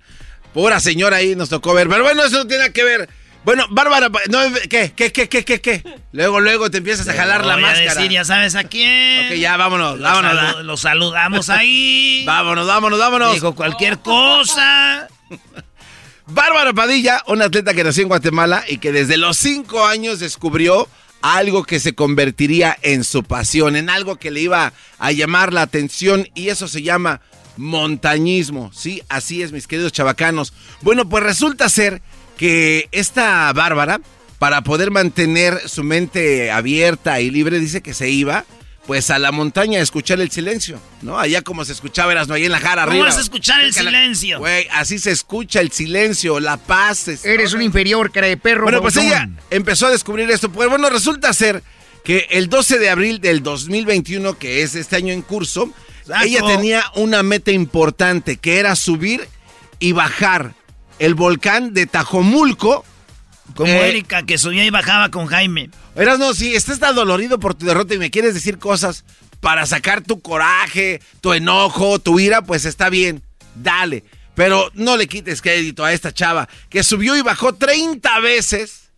Pura señora ahí nos tocó ver. Pero bueno, eso no tiene nada que ver. Bueno, Bárbara, no, ¿qué? ¿Qué, qué, qué, qué, qué? Luego, luego te empiezas a jalar la Voy a máscara. decir, ya sabes a quién. Ok, ya, vámonos, Lo vámonos. salu- Lo saludamos ahí. [laughs] Vámonos, vámonos, vámonos. Dijo cualquier cosa. [laughs] Bárbara Padilla, una atleta que nació en Guatemala y que desde los cinco años descubrió algo que se convertiría en su pasión, en algo que le iba a llamar la atención y eso se llama montañismo. Sí, así es, mis queridos chavacanos. Bueno, pues resulta ser que esta Bárbara, para poder mantener su mente abierta y libre, dice que se iba pues a la montaña a escuchar el silencio, ¿no? Allá como se escuchaba eras no ahí en la jara ¿Cómo arriba. vas a escuchar el silencio? Güey, así se escucha el silencio, la paz. es- Eres un inferior, cara de perro. Bueno, pues ella empezó a descubrir esto. Pues bueno, resulta ser que el 12 de abril del 2021, que es este año en curso, Exacto. ella tenía una meta importante, que era subir y bajar el volcán de Tajomulco. Como Eh, Erika, que subía y bajaba con Jaime. Verás, no, si estás tan dolorido por tu derrota y me quieres decir cosas para sacar tu coraje, tu enojo, tu ira, pues está bien, dale. Pero no le quites crédito a esta chava que subió y bajó 30 veces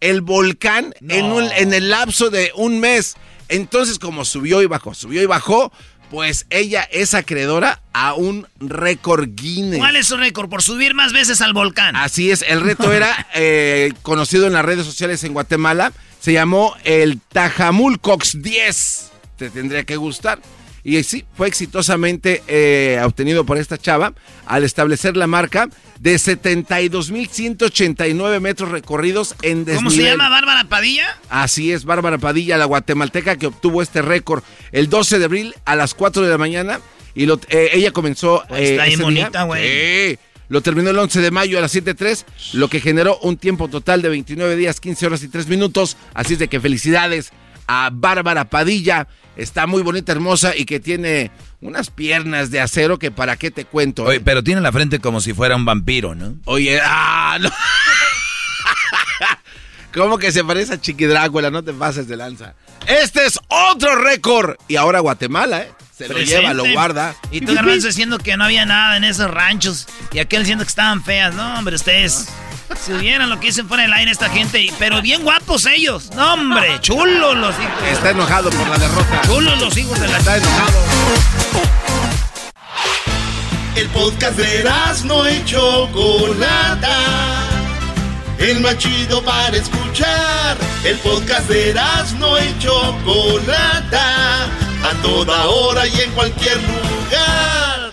el volcán en, un- en el lapso de un mes. Entonces, como subió y bajó, subió y bajó, Pues ella es acreedora a un récord Guinness. ¿Cuál es su récord? Por subir más veces al volcán. Así es, el reto [laughs] era eh, conocido en las redes sociales en Guatemala. Se llamó el Tajamulcox 10. Te tendría que gustar. Y sí, fue exitosamente eh, obtenido por esta chava al establecer la marca de 72.189 metros recorridos en desnivel. ¿Cómo se llama? ¿Bárbara Padilla? Así es, Bárbara Padilla, la guatemalteca que obtuvo este récord el 12 de abril a las 4 de la mañana. Y lo- eh, ella comenzó. Pues eh, está bien bonita, güey. Lo terminó el 11 de mayo a las 7.03, lo que generó un tiempo total de 29 días, 15 horas y 3 minutos. Así es de que felicidades a Bárbara Padilla. Está muy bonita, hermosa y que tiene unas piernas de acero que para qué te cuento. Oye, eh. pero tiene la frente como si fuera un vampiro, ¿no? Oye, ah, no. [laughs] ¿Cómo que se parece a Chiqui Drácula? No te pases de lanza. Este es otro récord. Y ahora Guatemala, ¿eh? Se lo Presente. lleva, lo guarda. Y tú, Garbanzo, diciendo que no había nada en esos ranchos. Y aquel diciendo que estaban feas. No, hombre, ustedes. Si vieran lo que dicen fuera del aire esta gente. Pero bien guapos ellos. No, hombre, chulos los hijos. Está enojado por la derrota. Chulos los hijos de la. Está enojado. El podcast de no y Chocolata. El más chido para escuchar. El podcast de no y Chocolata. A toda hora y en cualquier lugar.